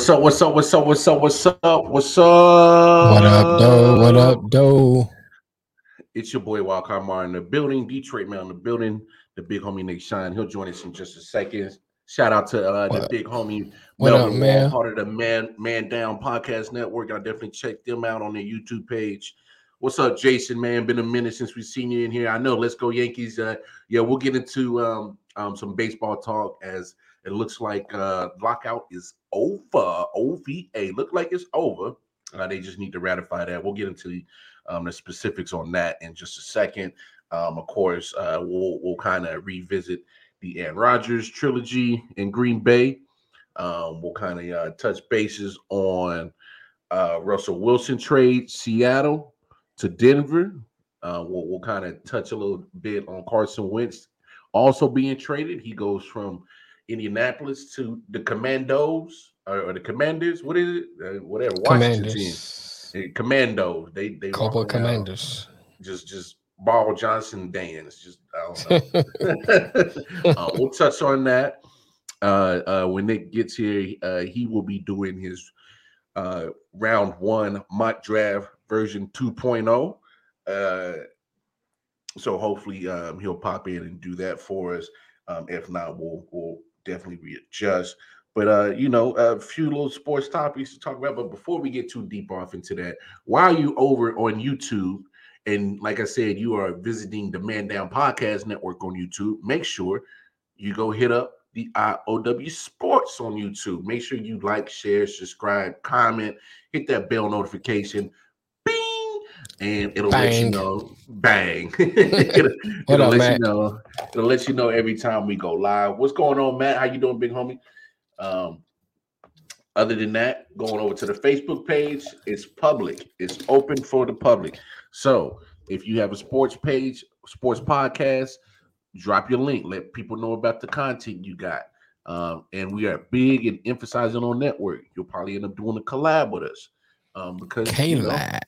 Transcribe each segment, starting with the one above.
What's up? What's up? What's up? What's up? What's up? What's up? What up, though? What up, though? It's your boy Wildcard Mar in the building, Detroit man in the building, the big homie Nick Shine. He'll join us in just a second. Shout out to uh, the big homie what Melvin Wall, man? part of the Man Man Down Podcast Network. I definitely check them out on their YouTube page. What's up, Jason? Man, been a minute since we've seen you in here. I know. Let's go Yankees. Uh, yeah, we'll get into um, um, some baseball talk as it looks like uh, lockout is over. OVA look like it's over. Uh, they just need to ratify that. We'll get into um, the specifics on that in just a second. Um, of course, uh, we'll we'll kind of revisit the Aaron Rodgers trilogy in Green Bay. Um, we'll kind of uh, touch bases on uh, Russell Wilson trade Seattle to Denver. Uh, we'll we'll kind of touch a little bit on Carson Wentz also being traded. He goes from Indianapolis to the Commandos or, or the Commanders. What is it? Uh, whatever. Washington. Commanders. Uh, Commando. They they Couple commanders. Just just ball Johnson dance. Just I don't know. uh, we'll touch on that uh, uh, when Nick gets here. Uh, he will be doing his uh, round one mock draft version 2.0. Uh, so hopefully um, he'll pop in and do that for us. Um, if not, we'll we'll definitely readjust. But uh, you know, a few little sports topics to talk about. But before we get too deep off into that, while you over on YouTube, and like I said, you are visiting the Man Down Podcast Network on YouTube, make sure you go hit up the IOW Sports on YouTube. Make sure you like, share, subscribe, comment, hit that bell notification. And it'll let you know. Bang. it'll it'll up, let Matt? you know. It'll let you know every time we go live. What's going on, Matt? How you doing, big homie? Um, other than that, going over to the Facebook page, it's public. It's open for the public. So if you have a sports page, sports podcast, drop your link. Let people know about the content you got. Um, and we are big and emphasizing on network. You'll probably end up doing a collab with us. Um, because you know, K-Lab.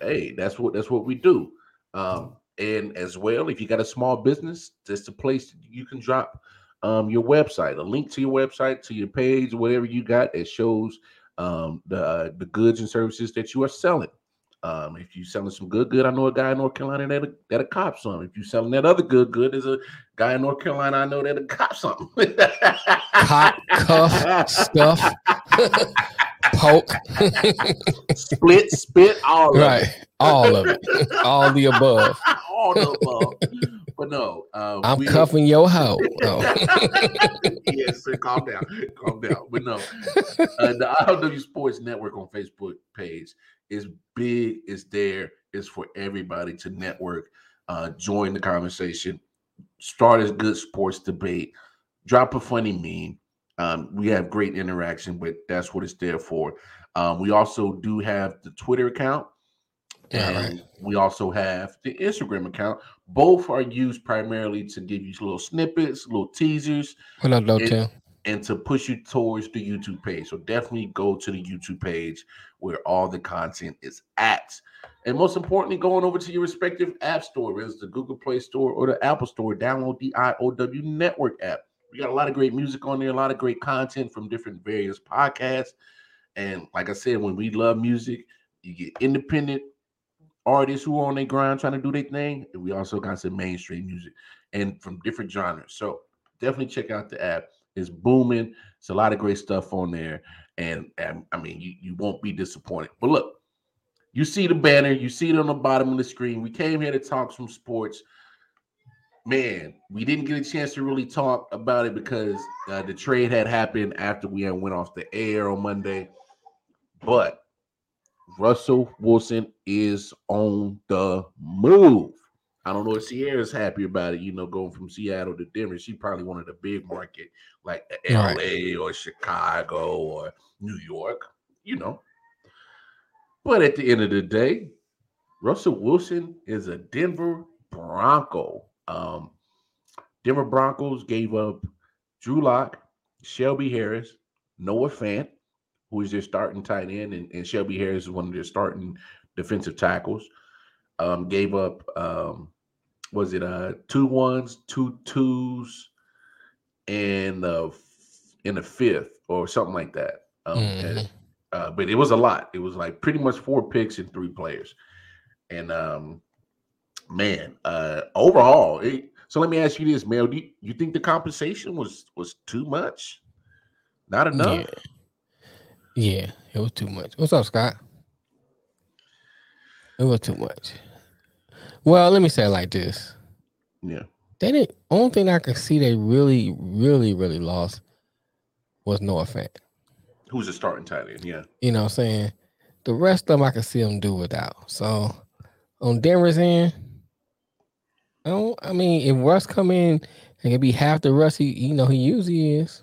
Hey, that's what that's what we do. Um, and as well, if you got a small business, that's the place you can drop um your website, a link to your website, to your page, whatever you got that shows um the uh, the goods and services that you are selling. Um, if you're selling some good good, I know a guy in North Carolina that that a cop some. If you're selling that other good good, there's a guy in North Carolina I know that a cop something. Cop, cuff, stuff, poke. split, spit, all of it. All of it. All the above. all the above. But no, um, I'm we- cuffing your hoe. Oh. yes, sir, calm down, calm down. But no, uh, the IOW Sports Network on Facebook page is big. It's there. It's for everybody to network, uh, join the conversation, start a good sports debate, drop a funny meme. Um, we have great interaction, but that's what it's there for. Um, we also do have the Twitter account. And right. we also have the Instagram account. Both are used primarily to give you little snippets, little teasers, What up, though, It- and to push you towards the YouTube page. So definitely go to the YouTube page where all the content is at. And most importantly, going over to your respective app store, whether it's the Google Play Store or the Apple Store, download the IOW Network app. We got a lot of great music on there, a lot of great content from different various podcasts. And like I said, when we love music, you get independent artists who are on their grind trying to do their thing. And we also got some mainstream music and from different genres. So definitely check out the app. It's booming. It's a lot of great stuff on there. And, and I mean, you, you won't be disappointed. But look, you see the banner, you see it on the bottom of the screen. We came here to talk some sports. Man, we didn't get a chance to really talk about it because uh, the trade had happened after we had went off the air on Monday. But Russell Wilson is on the move. I don't know if Sierra's happy about it, you know, going from Seattle to Denver. She probably wanted a big market like Right. LA or Chicago or New York, you know. But at the end of the day, Russell Wilson is a Denver Bronco. Um, Denver Broncos gave up Drew Lock, Shelby Harris, Noah Fant, who is their starting tight end, and, and Shelby Harris is one of their starting defensive tackles. Um, gave up um, was it uh two ones, two twos, and uh in the fifth or something like that. Um, Mhm. and, uh, but it was a lot. It was like pretty much four picks and three players. And um, man, uh, overall, it, so let me ask you this, Mel. Do you, you think the compensation was was too much? Not enough. Yeah. yeah, it was too much. What's up, Scott? It was too much. Well, let me say it like this. Yeah. They didn't only thing I could see they really, really, really lost was Noah Fant. Who's a starting tight end? Yeah. You know what I'm saying? The rest of them I could see them do without. So on Denver's end, I don't I mean if Russ come in and can be half the Russ he you know he usually is,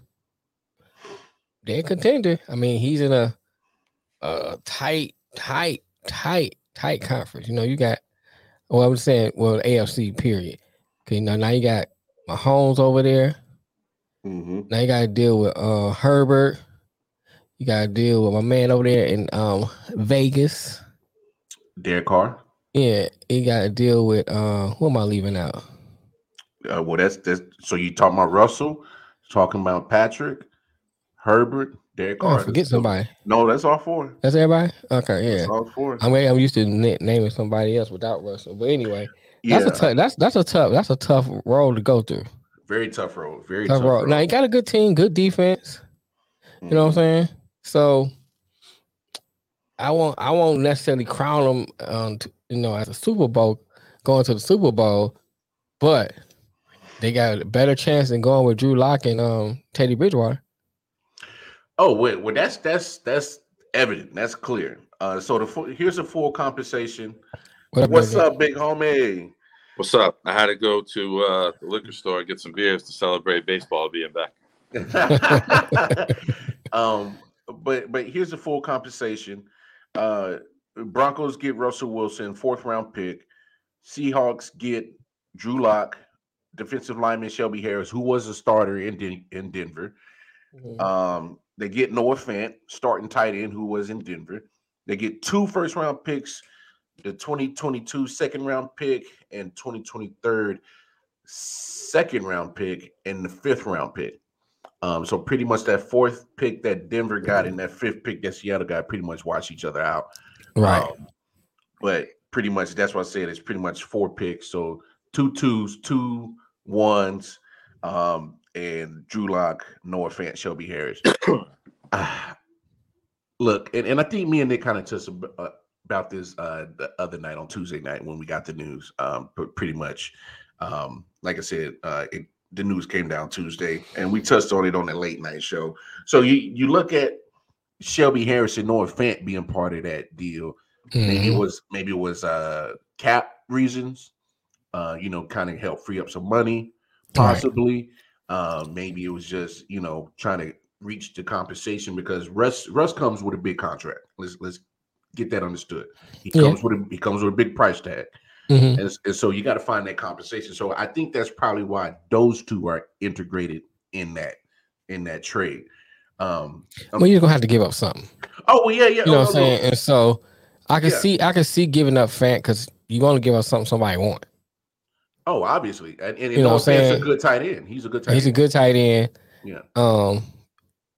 they're contender. I mean, he's in a a tight, tight, tight, tight conference. You know, you got well, I was saying, well, AFC period. Okay, now now you got Mahomes over there. Mm-hmm. Now you gotta deal with uh Herbert. You gotta deal with my man over there in um Vegas. Derek Carr. Yeah, he gotta deal with uh who am I leaving out? Uh, well, that's that's. So you talking about Russell? Talking about Patrick, Herbert, Derek Oh, Carr. Forget somebody. No, that's all four. That's everybody? Okay, yeah. That's all four. I mean, I'm used to na- naming somebody else without Russell. But anyway, yeah, that's a tough that's that's a tough that's a tough role to go through. very tough road. Very Tough tough, role. road. Now you got a good team, good defense. You know what I'm saying? So I won't I won't necessarily crown them um t- you know as a Super Bowl going to the Super Bowl, but they got a better chance than going with Drew Lock and um Teddy Bridgewater. Oh wait, well that's that's that's evident. That's clear. Uh, so the here's a full compensation. What up, What's baby? up, big homie? What's up? I had to go to uh, the liquor store and get some beers to celebrate baseball being back. um, but but here's the full compensation. Uh, Broncos get Russell Wilson, fourth round pick. Seahawks get Drew Lock, defensive lineman Shelby Harris, who was a starter in Den- in Denver. Mhm. Um, they get Noah Fant, starting tight end, who was in Denver. They get two first round picks, the 2022 second round pick and 2023 second round pick and the fifth round pick. Um, so pretty much that fourth pick that Denver got and that fifth pick that Seattle got pretty much watch each other out. Right. Um, but pretty much that's what I said. It's pretty much four picks. So two twos, two ones, um, and Drew Lock, Noah Fant, Shelby Harris. Ah, look, and, and I think me and Nick kind of touched uh, about this uh, the other night on Tuesday night when we got the news. Um, but pretty much, um, like I said, uh, it, the news came down Tuesday, and we touched on it on the late night show. So you you look at Shelby Harrison, Noah Fant being part of that deal. Maybe it Mhm. was maybe it was uh cap reasons, uh, you know, kind of help free up some money, Right. possibly. Uh, maybe it was just you know trying to reach the compensation because Russ Russ comes with a big contract. Let's let's get that understood. He Yeah. comes with a he comes with a big price tag, Mhm. and, and so you got to find that compensation. So I think that's probably why those two are integrated in that in that trade. Um, um, Well, you're gonna have to give up something. oh well, yeah, yeah. You know oh, what I'm saying? And so I can Yeah. see I can see giving up Fant because you're gonna give up something somebody want. Oh, obviously, and, and You know what I'm Fant's a good tight end. He's a good tight He's a good tight end. Yeah. Um,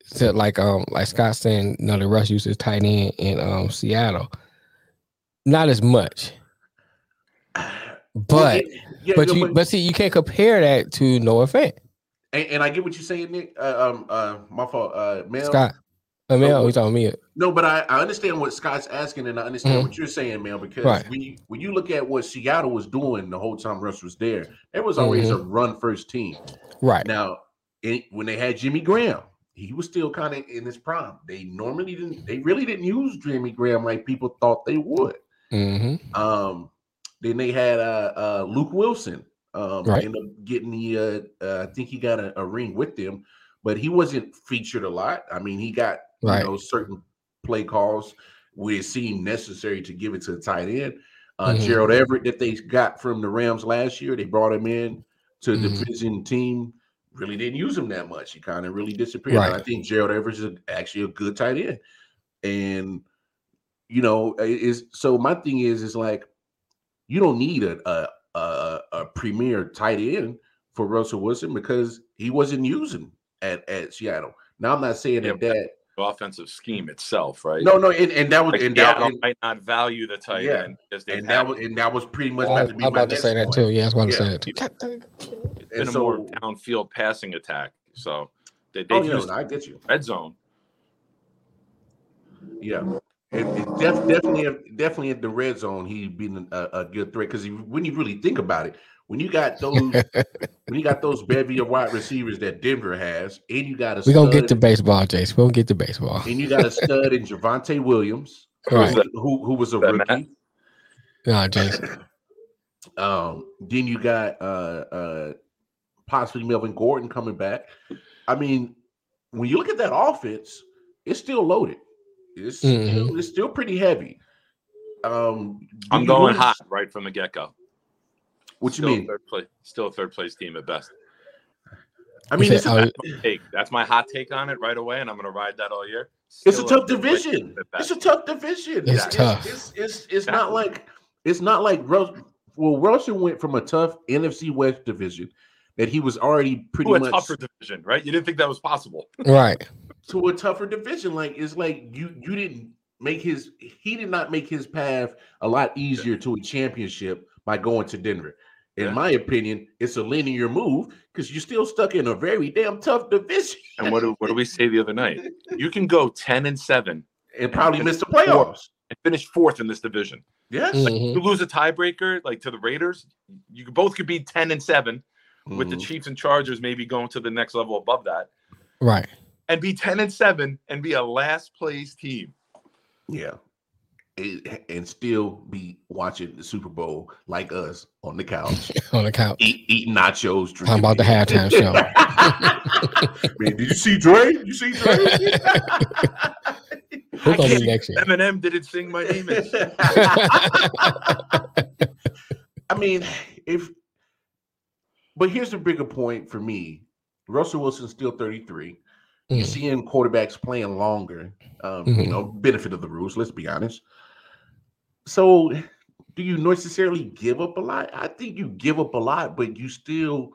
so like um like Scott saying, you know, the Russ uses tight end in um Seattle. Not as much, but yeah, but yeah, you but see you can't compare that to Noah Fant. And, and I get what you're saying, Nick. Uh, um, uh, my fault, uh, Mel. Scott. I mean, oh, he's on me. No, but I, I understand what Scott's asking, and I understand Mhm. what you're saying, Mel. Because Right. when you when you look at what Seattle was doing the whole time Russ was there, there was always a Mm-hmm. run first team. Right. Now, it, when they had Jimmy Graham, he was still kind of in his prime. They normally didn't. They really didn't use Jimmy Graham like people thought they would. hmm Um, then they had uh, uh Luke Wilson. Um, Right. ended up getting the uh, uh, I think he got a, a ring with them, but he wasn't featured a lot. I mean, he got Right. you know certain play calls where it seemed necessary to give it to the tight end. Uh, Mhm. Gerald Everett that they got from the Rams last year, they brought him in to the Mhm. division team. Really didn't use him that much. He kind of really disappeared. And I think Gerald Everett is actually a good tight end, and you know is so. My thing is is like you don't need a a, a, a premier tight end for Russell Wilson because he wasn't using at, at Seattle. Now I'm not saying that Yeah, that offensive scheme itself, right? No, no, and, and that was like and that, Seattle and, might not value the tight Yeah. end because they and that was and that was pretty much I about to be I'm about to say that point. too. Yeah, I was about to Yeah. say that too. been And a more downfield passing attack. So they they Oh, yeah, no, I get you. red zone. Yeah, it, it def, definitely, definitely at the red zone, he'd been a, a good threat because when you really think about it, when you got those, when you got those bevy of wide receivers that Denver has, and you got a We're gonna get to baseball, Jace. We're gonna get to baseball. and you got a stud in Javonte Williams, Right. that? who who was a That Matt? rookie. Nah, Jace. Um, then you got uh uh possibly Melvin Gordon coming back. I mean, when you look at that offense, it's still loaded. It's still, Mhm. it's still pretty heavy. Um, I'm going lose- hot right from the get go. What you mean? Third place, still a third place team at best. I mean, You it's said, a, oh, Take that's my hot take on it right away, and I'm going to ride that all year. it's a tough third division. It's a tough division. It's It's, tough. It's it's, it's not Exactly. like it's not like Rus- well, Russell went from a tough NFC West division that he was already pretty Ooh, a much tougher division, right? You didn't think that was possible. right. To a tougher division. Like it's like you you didn't make his he did not make his path a lot easier to a championship by going to Denver. In Yeah. my opinion, it's a linear move because you're still stuck in a very damn tough division And what do, what do we say the other night? You can go ten and seven and probably miss the playoffs. and finish fourth in this division. Yes. Mhm. You lose a tiebreaker, like to the Raiders, you both could be ten and seven, with the Mhm. Chiefs and Chargers maybe going to the next level above that, Right. And be ten and seven and be a last place team. yeah. And- and still be watching the Super Bowl like us on the couch, On the couch. eat, eating nachos. How about the beer. halftime show? Man, did you see Dre? You see Dre? Who's gonna can't- be next year? Eminem didn't sing my name. I mean, if but here's the bigger point for me. Russell Wilson's still 33. You're Mm. seeing quarterbacks playing longer. Um, you Mhm. know, benefit of the rules, let's be honest. So do you necessarily give up a lot? I think you give up a lot, but you still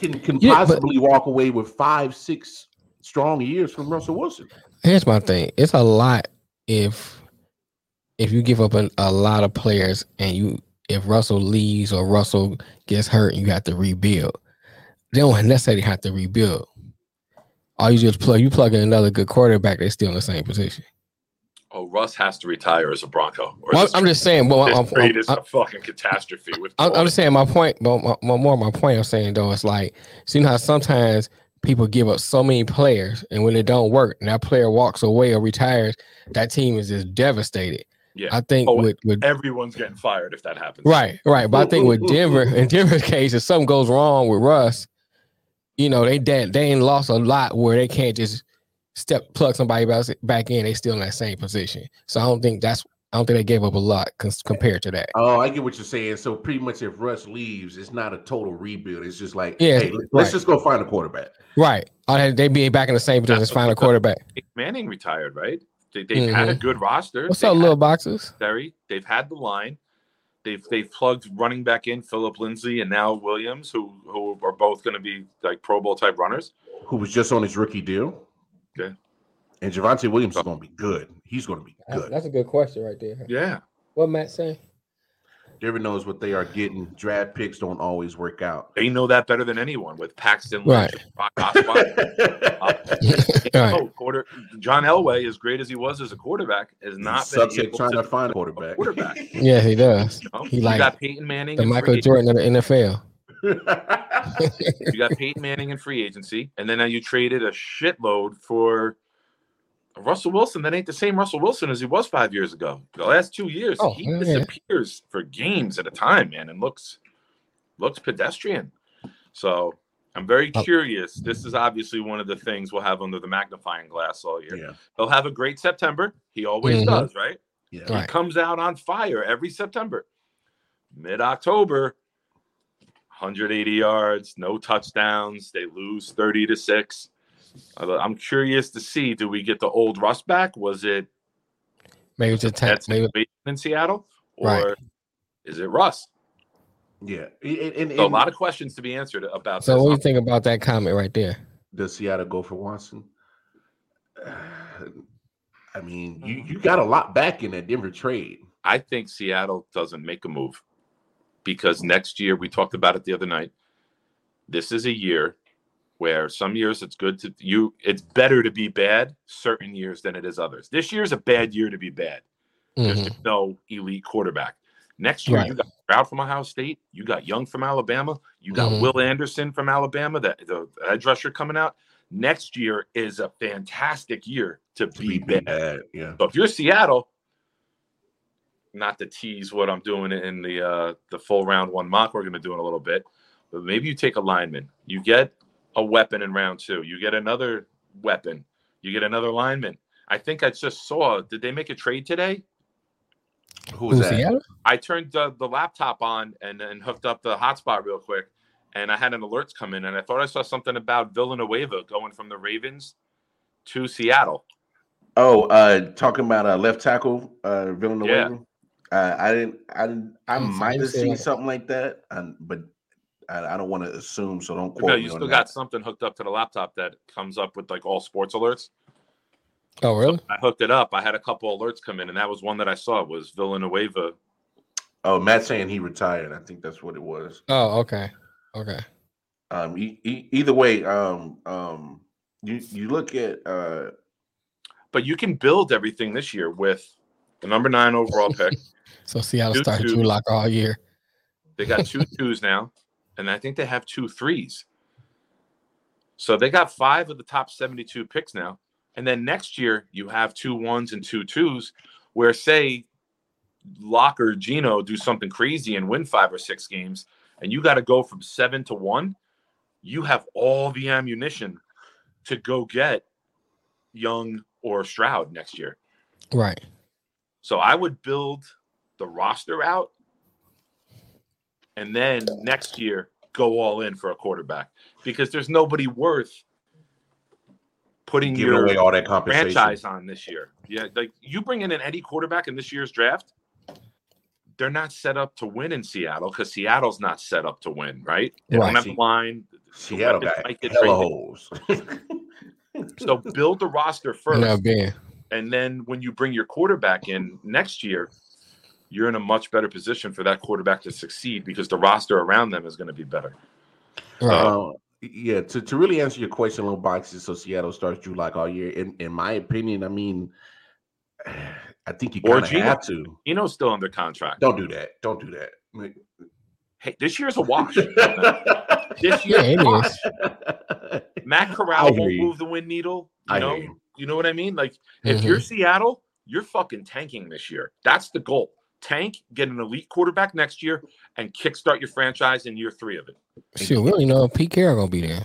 can can Yeah, but- possibly walk away with five, six strong years from Russell Wilson. Here's my thing. It's a lot if if you give up an, a lot of players and you if Russell leaves or Russell gets hurt and you have to rebuild. They don't necessarily have to rebuild. All you just plug you plug in another good quarterback, they're still in the same position. Oh, Russ has to retire as a Bronco. Well, I'm just saying, well, this I'm, trade I'm, is a fucking catastrophe. With I'm, I'm just saying my point, but my, my, more my point I'm saying though, it's like, see how sometimes people give up so many players, and when it don't work, and that player walks away or retires, that team is just devastated. Yeah. I think Oh, with with everyone's getting fired if that happens. right, right, but I think with Denver, in Denver's case, if something goes wrong with Russ, you know they they, they ain't lost a lot where they can't just step plug somebody else back in. They still in that same position. So I don't think that's I don't think they gave up a lot cons- compared to that. Oh, I get what you're saying. So pretty much, if Russ leaves, it's not a total rebuild. It's just like, Yeah, hey, let's right. just go find a quarterback. Right. All they they be back in the same position as That's final what- quarterback. Manning retired, right? They, they've had a good roster. Mm-hmm. What's They up, little boxes? Terry. They've had the line. They've they've plugged running back in Phillip Lindsay and now Williams, who who are both going to be like Pro Bowl type runners. Who was just on his rookie deal? Okay. And Javonte Williams is going to be good. He's going to be good. That's a good question right there. Yeah, What Matt say? Denver knows what they are getting. Draft picks don't always work out. they know that better than anyone with Paxton Right. Lynch, Brock Osweiler. right. Oh, quarter John Elway, as great as he was as a quarterback, has not been able trying to to find a a quarterback. quarterback. Yeah, he does. You, know? He You like got Peyton Manning, The in free Michael agency. Jordan of the NFL. You got Peyton Manning in free agency, and then now you traded a shitload for Russell Wilson. That ain't the same Russell Wilson as he was five years ago. The last two years, Oh, he yeah. disappears for games at a time, man, and looks looks pedestrian. So I'm very Oh. curious. This is obviously one of the things we'll have under the magnifying glass all year. yeah. He'll have a great September. He always Mhm. does, right? Yeah. He Right. comes out on fire every September. Mid October, 180 yards, no touchdowns. They lose 30 to 6. I'm curious to see do we get the old Russ back? Was it Maybe it's a that test. Maybe in Seattle? Or Right. is it Russ? Yeah. And, and- So a lot of questions to be answered about so. this. What do you think about that comment right there? does Seattle go for Watson? I mean, you mm. you got a lot back in that Denver trade. I think Seattle doesn't make a move because next year we talked about it the other night. This is a year where some years it's good to you it's better to be bad certain years than it is others. This year is a bad year to be bad. There's Mhm. no elite quarterback. Next year, Right. you got Stroud from Ohio State, you got Young from Alabama, you got Mhm. Will Anderson from Alabama, the, the edge rusher coming out. Next year is a fantastic year to To be be bad. bad, yeah. So if you're Seattle, not to tease what I'm doing in the uh, the full round one mock we're going to do in a little bit, but maybe you take a lineman, you get a weapon in round two, you get another weapon, you get another lineman. I think I just saw. Did they make a trade today? Who was that? Seattle? I turned the, the laptop on and, and hooked up the hotspot real quick, and I had an alerts come in, and I thought I saw something about Villanueva going from the Ravens to Seattle. Oh, uh, talking about uh, left tackle uh, Villanueva. Yeah. Uh, I didn't. I didn't. I might have seen something like that, um, but I, I don't want to assume. So don't quote No, me you on still that. got something hooked up to the laptop that comes up with like all sports alerts. Oh, really? I hooked it up. I had a couple alerts come in, and that was one that I saw was Villanueva. Oh, Matt saying he retired. I think that's what it was. Oh, okay. Okay. Um, e- e- either way, um, um, you you look at uh, But you can build everything this year with the number nine overall pick. So Seattle Two- started two. Drew Lock all year. They got two twos now, and I think they have two threes. So they got five of the top 72 picks now. And then next year, you have two ones and two twos, where say Lock or Geno do something crazy and win five or six games, and you got to go from seven to one. You have all the ammunition to go get Young or Stroud next year. Right. So I would build the roster out and then next year go all in for a quarterback because there's nobody worth putting giving your away all that compensation. franchise on this year. Yeah, like you bring in an Eddie quarterback in this year's draft, they're not set up to win in Seattle because Seattle's not set up to win, right? They Right. don't have a line. Seattle weapons got might get hella holes. So build the roster first. Now, Ben. And then when you bring your quarterback in next year, you're in a much better position for that quarterback to succeed because the roster around them is going to be better. Right. Uh, yeah, to, to really answer your question, little boxes. So Seattle starts Drew Lock all year. In in my opinion, I mean, I think you Or kind of Geno. have to. Eno's still under contract. Don't do that. Don't do that. Hey, this year's a wash. this yeah, it wash. is. Matt Corral won't you. move the wind needle. You I know, you. you know what I mean? Like if Mhm. you're Seattle, you're fucking tanking this year. That's the goal. Tank, get an elite quarterback next year, and kickstart your franchise in year three of it. Shoot, we don't even know if Pete Carroll gonna be there.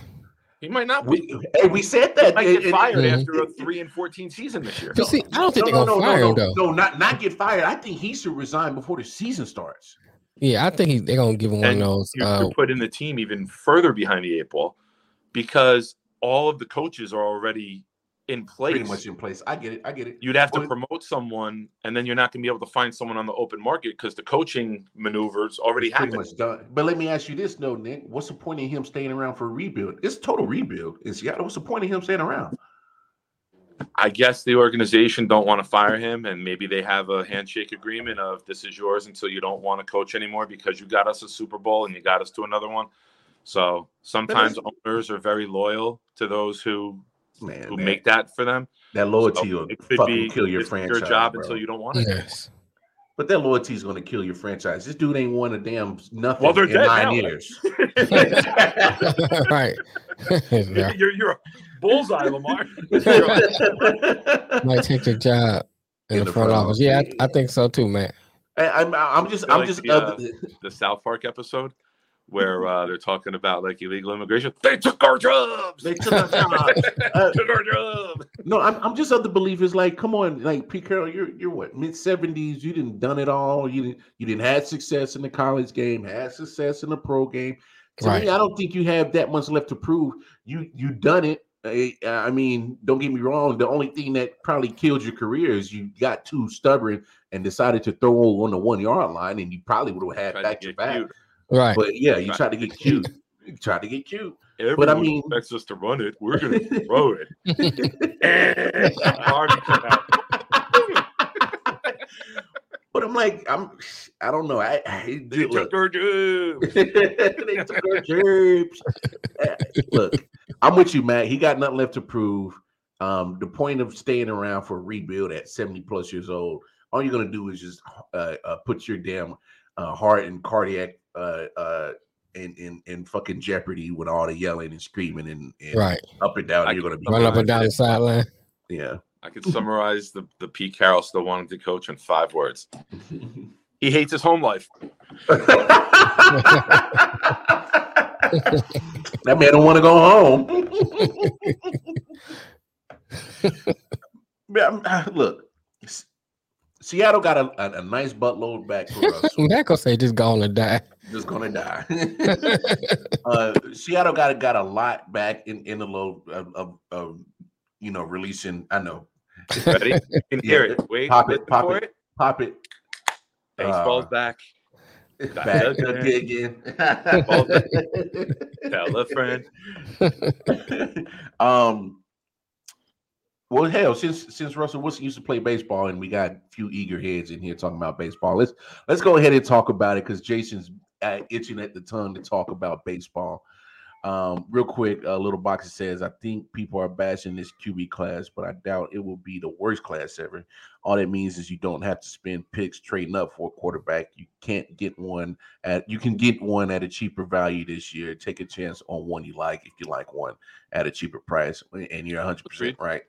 He might not be. We, hey, we said He that. might get and- fired after a three and fourteen season this year. But see, I don't think No, they're no, gonna no, fire no, him no, though. no, not not get fired. I think he should resign before the season starts. Yeah, I think he, they're gonna give him one And of those. you Uh, could put in the team even further behind the eight ball because all of the coaches are already in place. Pretty much in place. I get it. I get it. You'd have to promote someone, and then you're not going to be able to find someone on the open market because the coaching maneuvers already It's pretty happened. much done. But let me ask you this, though, Nick. What's the point of him staying around for a rebuild? It's total rebuild in Seattle. What's the point of him staying around? I guess the organization don't want to fire him, and maybe they have a handshake agreement of this is yours until you don't want to coach anymore because you got us a Super Bowl and you got us to another one. So sometimes owners are very loyal to those who Man, who that, make that for them. that loyalty So will fucking be kill your this is franchise. your job bro. until you don't want it. yes. But that loyalty is going to kill your franchise. This dude ain't won a damn nothing Well, they're in dead nine now. years. right. Yeah. you're you're a bullseye, Lamar. Might take your job in, the, front, office. Yeah, I, I think so too, man. I, I'm, I'm just, Feel I'm like just. the, uh, the South Park episode where uh, they're talking about like illegal immigration. They took our jobs. they took our jobs. Uh, took our jobs. No, I'm, I'm just of the belief is like, come on, like Pete Carroll, you're you're what mid seventies, you didn't done it all. You didn't you didn't have success in the college game, had success in the pro game. To Right. me, I don't think you have that much left to prove. You you done it. I, I mean, don't get me wrong. The only thing that probably killed your career is you got too stubborn and decided to throw on the one yard line, and you probably would have had Tried back to to back. cute. Right. But yeah, you Tried tried to get cute. You tried to get cute. Everyone I mean- expects us to run it. We're gonna throw it. but. I'm like, I'm, I don't know. I, I They look, took our jobs. they took our jobs. Eh, Look, I'm with you, Matt. He got nothing left to prove. Um, the point of staying around for a rebuild at 70 plus years old, all you're gonna do is just uh, uh, put your damn uh, heart and cardiac uh, uh, in, in in fucking jeopardy with all the yelling and screaming and, and Right. up and down. I you're gonna be Run up and down the sideline. Yeah. I could summarize the, the Pete Carroll still wanting to coach in five words. He hates his home life. that man don't want to go home. Look, Seattle got a, a, a nice buttload back for us. Matt gonna say just go on and die. Just gonna die. uh, Seattle got got a lot back in in the low of, of, of you know releasing. I know. Ready? You can hear Yeah. it. Wait, Pop it, pop it. it. Pop it Baseball's Uh, back. back again. again. Tell a friend. um. Well, hell, since since Russell Wilson used to play baseball, and we got a few eager heads in here talking about baseball, let's let's go ahead and talk about it because Jason's uh, itching at the tongue to talk about baseball. Um, real quick, a little box says, "I think people are bashing this QB class, but I doubt it will be the worst class ever. All that means is you don't have to spend picks trading up for a quarterback. You can't get one at you can get one at a cheaper value this year. Take a chance on one you like if you like one at a cheaper price, and you're 100 percent right.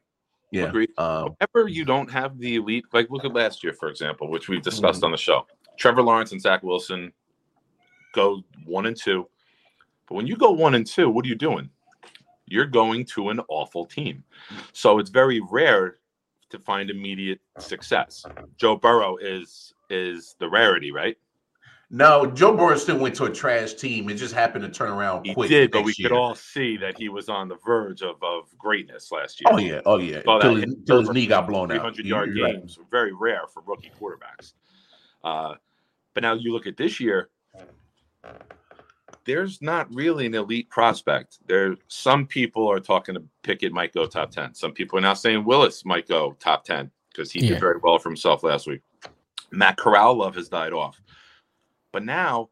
Yeah. Agreed. Um, Whenever you don't have the elite, like look at last year, for example, which we've discussed Mhm. on the show. Trevor Lawrence and Zach Wilson go one and two. But when you go one and two, what are you doing? You're going to an awful team. So it's very rare to find immediate success. Joe Burrow is is the rarity, right? no, Joe Burrow still went to a trash team. It just happened to turn around He quick. did, but we next could all see that he was on the verge of, of greatness last year. Oh yeah, oh yeah. Till his, till his knee got blown out. 300 yard you're games were very rare for rookie quarterbacks. Uh, but now you look at this year, there's not really an elite prospect. There, some people are talking to Pickett might go top 10. Some people are now saying Willis might go top 10 because he Yeah. did very well for himself last week. Matt Corral love has died off. But now,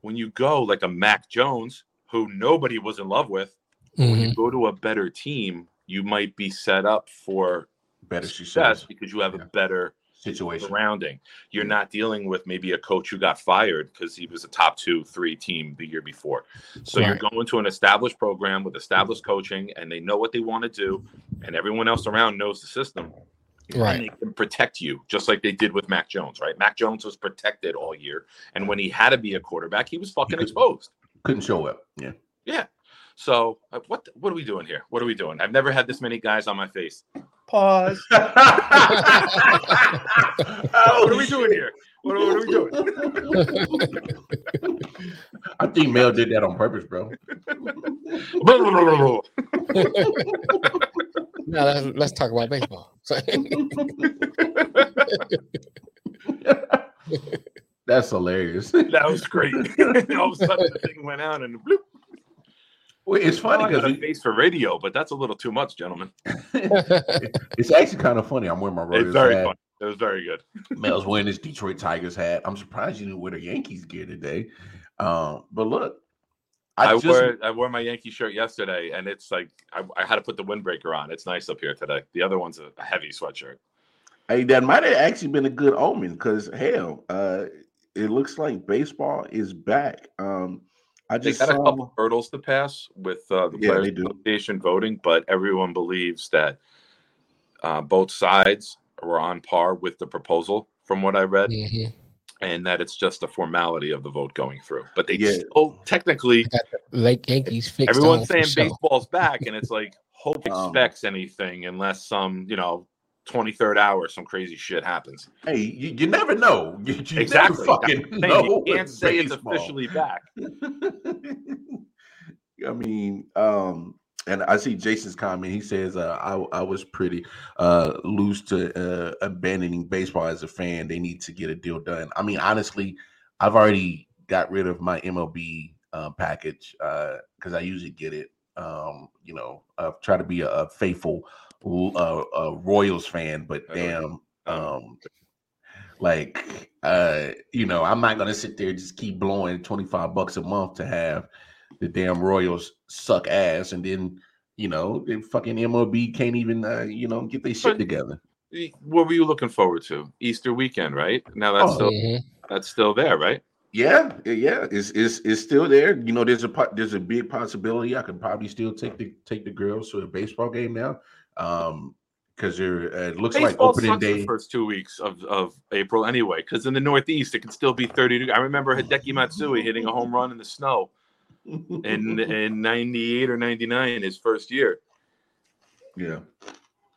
when you go like a Mac Jones, who nobody was in love with, when Mhm. you go to a better team, you might be set up for Better success success because you have Yeah. a better situation. surrounding. You're not dealing with maybe a coach who got fired because he was a top two, three team the year before. So Right. you're going to an established program with established coaching, and they know what they want to do, and everyone else around knows the system. And Right. they can protect you, just like they did with Mac Jones, right? Mac Jones was protected all year, and when he had to be a quarterback, he was fucking could- exposed. Couldn't show up. Yeah. Yeah. So uh, what what are we doing here? What are we doing? I've never had this many guys on my face. Pause. what oh, What are we doing here? What, what are we doing? I think Mel did that on purpose, bro. Now let's, let's talk about baseball. That's hilarious. That was great. All of a sudden, the thing went out and bloop. Well, it's funny I got because a face for radio, but that's a little too much, gentlemen. it's actually kind of funny. I'm wearing my It's very hat. fun. It was very good. Mel's wearing his Detroit Tigers hat. I'm surprised you didn't wear the Yankees gear today. Um, but look, I, I, just wore I wore my Yankee shirt yesterday, and it's like I, I had to put the windbreaker on. It's nice up here today. The other one's a, a heavy sweatshirt. hey, that might have actually been a good omen because hell, uh, it looks like baseball is back. Um, I They just got a couple hurdles to pass with uh, the Yeah, Players. Association voting, but everyone believes that uh, both sides were on par with the proposal, from what I read, Mhm. and that it's just a formality of the vote going through. But they Yeah. still technically Lake Yankees fixed. everyone's on for saying baseball's back, and it's like hope Um, expects anything unless some you know. 23rd hour, some crazy shit happens. hey, you, you never know. You, you exactly. fucking what I'm saying. know. You can't say it's officially back. I mean, um, and I see Jason's comment. He says, uh, I, I was pretty uh, loose to uh, abandoning baseball as a fan. They need to get a deal done. I mean, honestly, I've already got rid of my MLB uh, package uh, because I usually get it. Um, you know, I try to be a, a faithful uh, uh, Royals fan, but damn, um, Like, uh, you know, I'm not gonna sit there and just keep blowing 25 bucks a month to have the damn Royals suck ass, and then you know, the fucking MLB can't even uh, you know get their shit together. What were you looking forward to? Easter weekend, right? Now that's Oh. still Mhm. that's still there, right? Yeah, yeah, it's it's it's still there. You know, there's a there's a big possibility I could probably still take the take the girls to a baseball game now, um, because there uh, it looks like opening sucks the day. first two weeks of, of April anyway, because in the Northeast it can still be 30. deg- I remember Hideki Matsui hitting a home run in the snow in in 98 or 99, his first year yeah,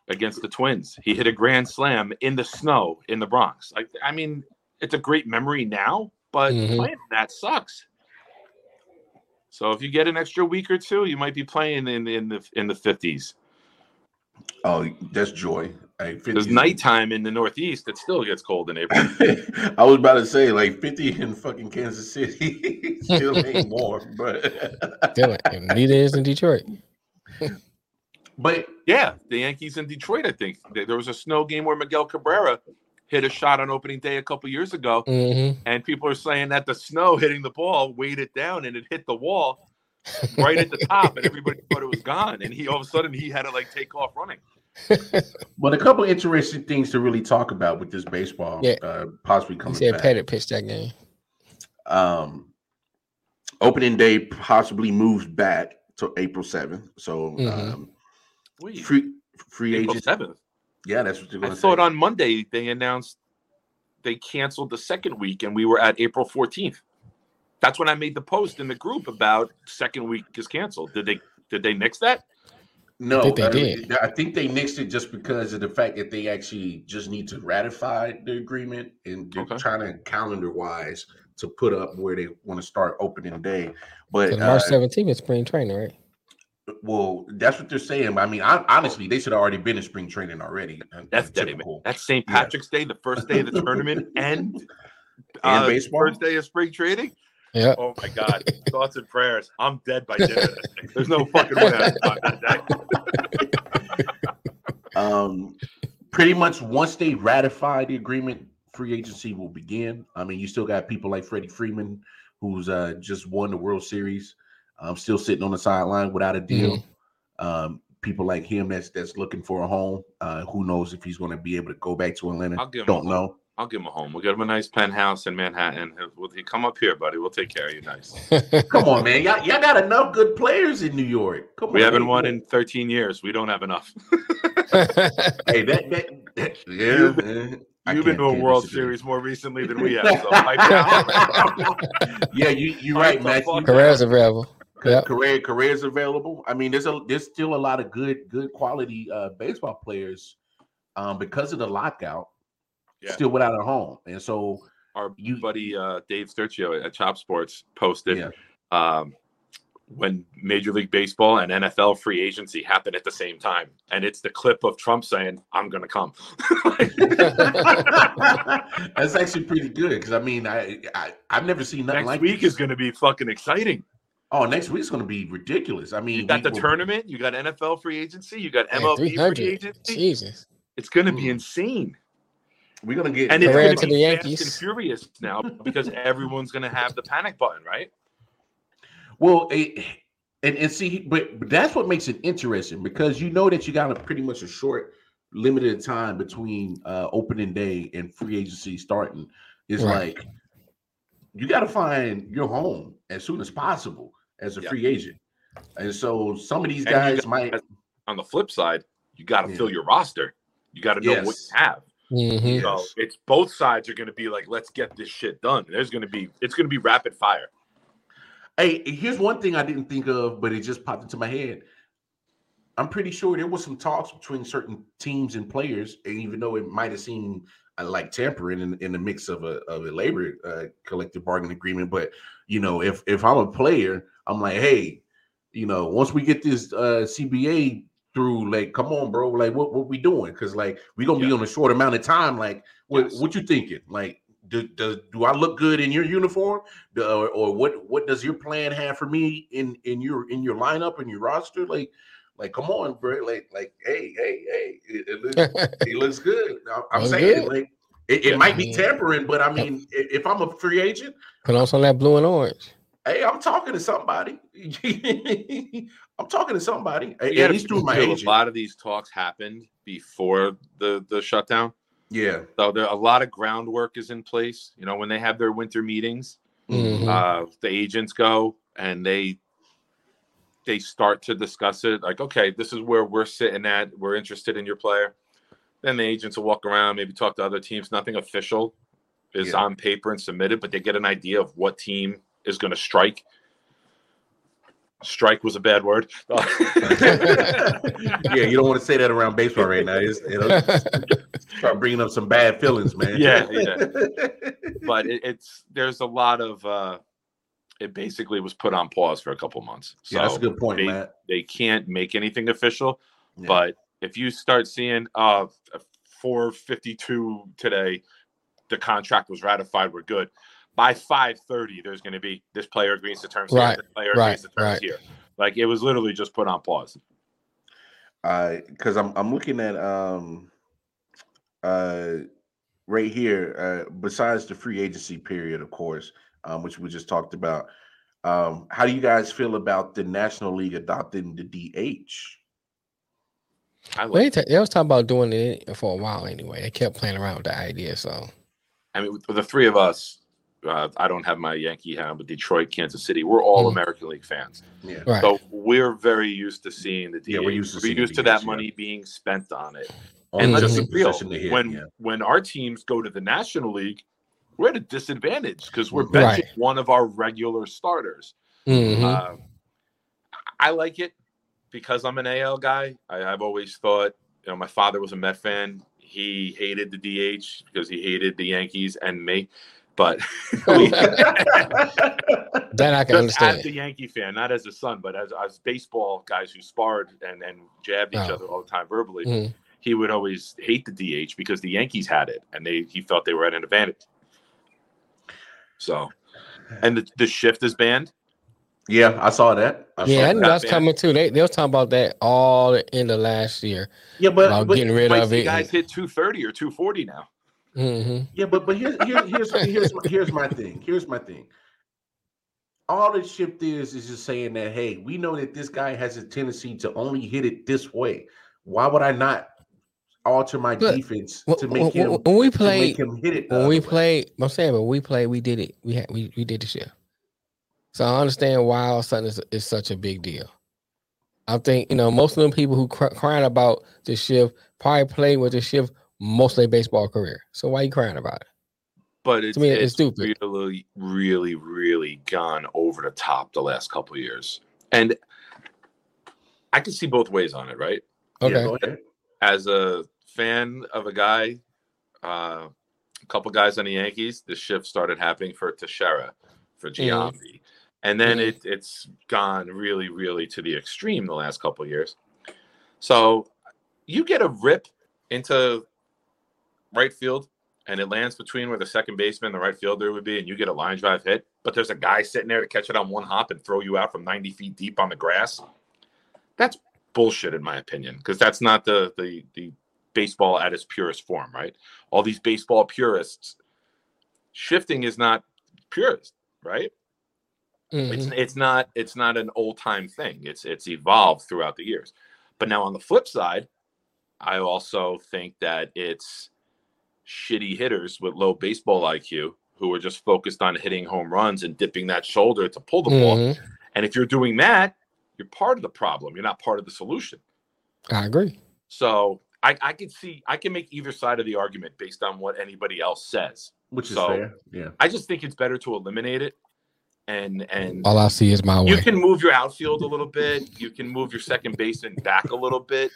against the Twins. He hit a grand slam in the snow in the Bronx. Like, I mean, it's a great memory now, but Mhm. playing that sucks. So if you get an extra week or two, you might be playing in in the in the 50s. Oh, that's joy. Like 50 There's nighttime in the Northeast. It still gets cold in April. I was about to say like 50 in fucking Kansas City still ain't warm, but Still, and neither is in Detroit. but Yeah, the Yankees in Detroit. I think There- there was a snow game where Miguel Cabrera hit a shot on opening day a couple years ago, hmm and people are saying that the snow hitting the ball weighed it down and it hit the wall right at the top, and everybody thought it was gone. And he all of a sudden he had to like take off running. but a couple interesting things to really talk about with this baseball Yeah. uh, possibly He said back. Pettitte pitched that game. um opening day possibly moves back to April 7th. So Mhm. um Wait, free free April agent. seventh. Yeah, that's what you're I gonna thought on Monday they announced they canceled the second week, and we were at April fourteenth. That's when I made the post in the group about second week is canceled. Did they did they nix that? no, I think they uh, did. I think they nixed it just because of the fact that they actually just need to ratify the agreement and they're Okay. trying to calendar wise to put up where they want to start opening day. But uh, March 17th is spring training, right? well, that's what they're saying. I mean, I, honestly, they should have already been in spring training already. uh, That's dead. typical. That's St. Yeah. Patrick's Day, the first day of the tournament, and And uh, baseball? first day of spring training. Yeah. Oh my God! Thoughts and prayers. I'm dead by dinner. There's no fucking way I'm that day. Um, pretty much once they ratify the agreement, free agency will begin. I mean, you still got people like Freddie Freeman, who's uh, just won the World Series, um, still sitting on the sideline without a deal. Um, people like him that's that's looking for a home. Uh, who knows if he's going to be able to go back to Atlanta? I'll give him Don't know. I'll give him a home. We'll get him a nice penthouse in Manhattan. We'll, he'll come up here, buddy. We'll take care of you nice. Come on, man. Y'all, y'all got enough good players in New York. Come We on, haven't man. won in 13 years. We don't have enough. Hey, that, that, that yeah. You've- man. You've been to a World. Series more recently than we have. So yeah, you you're right, the Matthew. fuck available. Ca- Yep. Career careers available. I mean, there's a there's still a lot of good good quality uh, baseball players um, because of the lockout, Yeah. still without a home, and so Our you buddy uh, Dave Sturcio at Chop Sports posted yeah um, when Major League Baseball and NFL free agency happen at the same time, and it's the clip of Trump saying, "I'm going to come." that's actually pretty good because I mean I, I I've never seen nothing Next like week this. is going to be fucking exciting. oh next week's going to be ridiculous. I mean You got the will- tournament, you got NFL free agency, you got MLB free agency. Jesus. It's going to be Mm. insane, We're gonna get and it's going to to be the fast and furious now because everyone's going to have the panic button, right? Well, it, and and see, but, but that's what makes it interesting because you know that you got a pretty much a short, limited time between uh, opening day and free agency starting. It's Right. like you got to find your home as soon as possible as a Yeah. free agent, and so some of these guys got- might. On the flip side, you got to Yeah. fill your roster. You got to know what you have. Mhm. So it's both sides are going to be like, let's get this shit done. There's going to be, it's going to be rapid fire. Hey, here's one thing I didn't think of, but it just popped into my head. I'm pretty sure there was some talks between certain teams and players, and even though it might have seemed uh, like tampering in, in the mix of a of a labor uh, collective bargaining agreement, but you know, if if I'm a player, I'm like, hey, you know, once we get this uh, CBA through, like, come on, bro, like, what what we doing? Because like we gonna be on a short amount of time. Like, what Yes. what you thinking? Like, do, do do I look good in your uniform? The- or, or what what does your plan have for me in in your in your lineup and your roster like like come on bro like like hey hey hey it, it looks it looks good I- i'm Looks saying good. like It, it Yeah. might be Yeah. tampering, but I mean, if I'm a free agent, Put on some that blue and orange. Hey, I'm talking to somebody. I'm talking to somebody. At, You at least through my agent. A lot of these talks happened before the the shutdown, Yeah. so there a lot of groundwork is in place. You know, when they have their winter meetings, Mhm. uh, the agents go and they they start to discuss it. Like, okay, this is where we're sitting at. We're interested in your player. Then the agents will walk around, maybe talk to other teams. Nothing official is Yeah. on paper and submitted, but they get an idea of what team is going to strike. Strike was a bad word. yeah, you don't want to say that around baseball right now. It's, you know, start bringing up some bad feelings, man. Yeah, yeah. but it, it's there's a lot of uh it basically was put on pause for a couple months. So yeah, that's a good point, they, Matt. they can't make anything official. Yeah. But if you start seeing uh 452 today, the contract was ratified, we're good. By 530, there's going to be this player agrees to terms Right, here, this player right, agrees to terms right. here. Like it was literally just put on pause. I because I'm I'm looking at um uh right here uh besides the free agency period of course um which we just talked about um how do you guys feel about the National League adopting the DH I like, they, ta- they was talking about doing it for a while anyway. They kept playing around with the idea. So I mean, with the three of us, uh, I don't have my Yankee hat, but Detroit, Kansas City, we're all Mhm. American League fans. yeah right, So we're very used to seeing the DH. Yeah, we're used to seeing used the to that DH, yeah. money being spent on it. On And let's be real, position to hit, when yeah. when our teams go to the National League, we're at a disadvantage because we're Right. benching one of our regular starters. Mhm. Um, I like it because I'm an AL guy. I, I've always thought, you know, my father was a Met fan. He hated the DH because he hated the Yankees and me. But we- that I can just as a Yankee fan, not as a son, but as as baseball guys who sparred and and jabbed each Oh. other all the time verbally. Mhm. He would always hate the DH because the Yankees had it, and they he felt they were at an advantage. So, and the, the shift is banned. yeah I saw that I saw Yeah, I that. knew not that's bad. coming too. They they was talking about that all in the last year yeah but, about but getting rid Might of it. guys hit 230 or 240 now. Hmm Yeah, but but here's here's here's here's my, here's my thing. Here's my thing. All the shift is is just saying that hey, we know that this guy has a tendency to only hit it this way. Why would I not alter my defense When, to make him when we played, him hit it? when we way? played, I'm saying, but we played, we did it. We had we, we did the shift. So I understand why all of a sudden it's, it's such a big deal. I think you know most of them people who cry, crying about the shift probably played with the shift most of their baseball career. So why are you crying about it? But it's, To me, it's it's stupid. really, really, really gone over the top the last couple of years. And I can see both ways on it, right? Okay. go ahead. As a fan of a guy, uh, a couple guys on the Yankees, the shift started happening for Teixeira, for Giambi. And then Mhm. it, it's gone really, really to the extreme the last couple of years. So you get a rip into right field and it lands between where the second baseman and the right fielder would be, and you get a line drive hit, but there's a guy sitting there to catch it on one hop and throw you out from 90 feet deep on the grass. That's bullshit, in my opinion, because that's not the the the baseball at its purest form, right? All these baseball purists, shifting is not purist, right? It's Mhm. it's not it's not an old time thing. It's it's evolved throughout the years. But now on the flip side, I also think that it's shitty hitters with low baseball IQ who are just focused on hitting home runs and dipping that shoulder to pull the ball. Mhm. And if you're doing that, you're part of the problem. You're not part of the solution. I agree. So I, I can see I can make either side of the argument based on what anybody else says. Which is So- fair. Yeah. I just think it's better to eliminate it and and All I see is my you way. can move your outfield a little bit. You can move your second baseman back a little bit.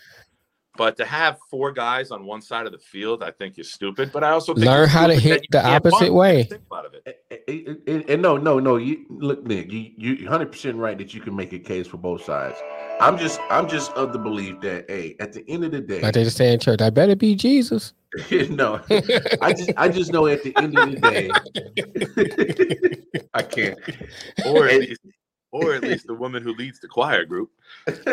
But to have four guys on one side of the field, I think is stupid. But I also think Learn how to hit the opposite way. Think about it. And, and- and- and no, no, no. You look, Nick. You you hundred percent right that you can make a case for both sides. I'm just I'm just of the belief that hey, at the end of the day, Like they just say in church, I better be Jesus. no, I just I just know at the end of the day, I can't. Or at least, or at least the woman who leads the choir group.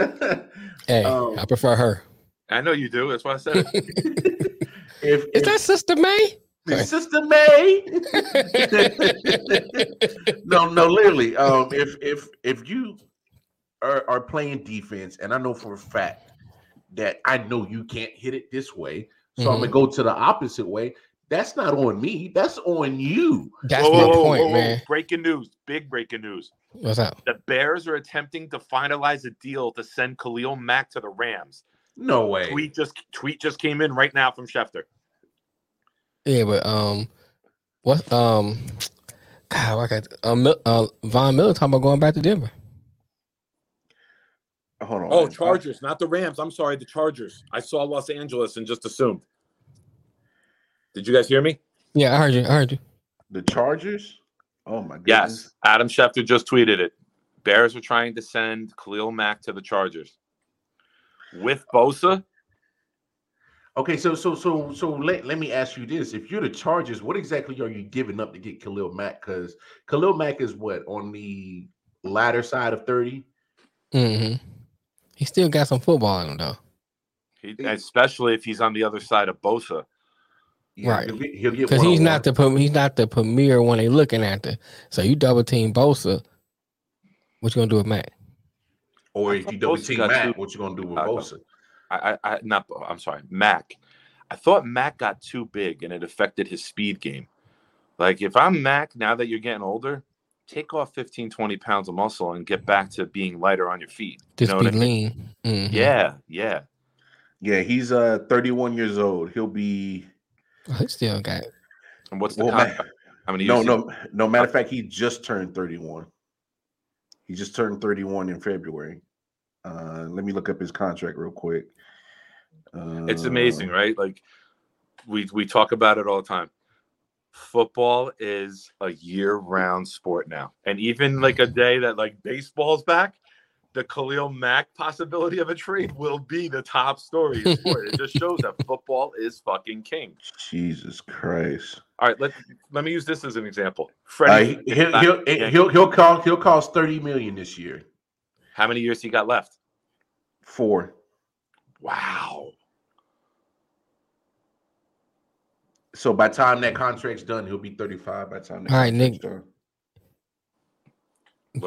hey, Um, I prefer her. I know you do. That's why I said it. if, Is if that Sister May? Sister May. no, no, literally. Um, if if if you are, are playing defense, and I know for a fact that I know you can't hit it this way, so I'm Mm-hmm. gonna go to the opposite way. That's not on me. That's on you. That's Whoa, my whoa, whoa, point, whoa, whoa. man. Breaking news! Big breaking news! What's up? The Bears are attempting to finalize a deal to send Khalil Mack to the Rams. No way. Tweet just tweet just came in right now from Schefter. Yeah, but um, what um, God, I got uh, uh Von Miller talking about going back to Denver. Hold on. Oh, Chargers, not the Rams. I'm sorry, the Chargers. I saw Los Angeles and just assumed. Did you guys hear me? Yeah, I heard you. I heard you. The Chargers. Oh my goodness. Yes. Adam Schefter just tweeted it. Bears are trying to send Khalil Mack to the Chargers. With Bosa, Okay, so so so so let, let me ask you this: If you're the Chargers, what exactly are you giving up to get Khalil Mack? Because Khalil Mack is what on the latter side of thirty. mm-hmm. He still got some football in him though. he, especially if he's on the other side of Bosa. Right. He'll get, he'll get Because he's not the he's not the premier one they're looking at. The, so you double team Bosa. What you gonna do with Matt? Or if you double Bosa team got Matt, two- what you gonna do with I. Bosa? I, I, I not. I'm sorry, Mack. I thought Mack got too big and it affected his speed game. Like if I'm Mack, now that you're getting older, take off 15, 20 pounds of muscle and get back to being lighter on your feet. Just you know be what I mean? lean. Mhm. Yeah, yeah. Yeah, he's uh 31 years old. He'll be He still got. And what's the well, ma- contract? How many no, no, no. Matter of fact, he just turned 31. He just turned 31 in February. Uh, let me look up his contract real quick. Uh, It's amazing, right? Like we we talk about it all the time. Football is a year-round sport now, and even like a day that like baseball's back, the Khalil Mack possibility of a trade will be the top story sport. it just shows that football is fucking king. Jesus Christ. All right, let let me use this as an example. Uh, Freddie, he- he'll, he'll, he'll, he'll, call, he'll cost 30 million this year. How many years he got left? Four. Wow. So by the time that contract's done, he'll be 35 by the time that All right, contract's Nick. done.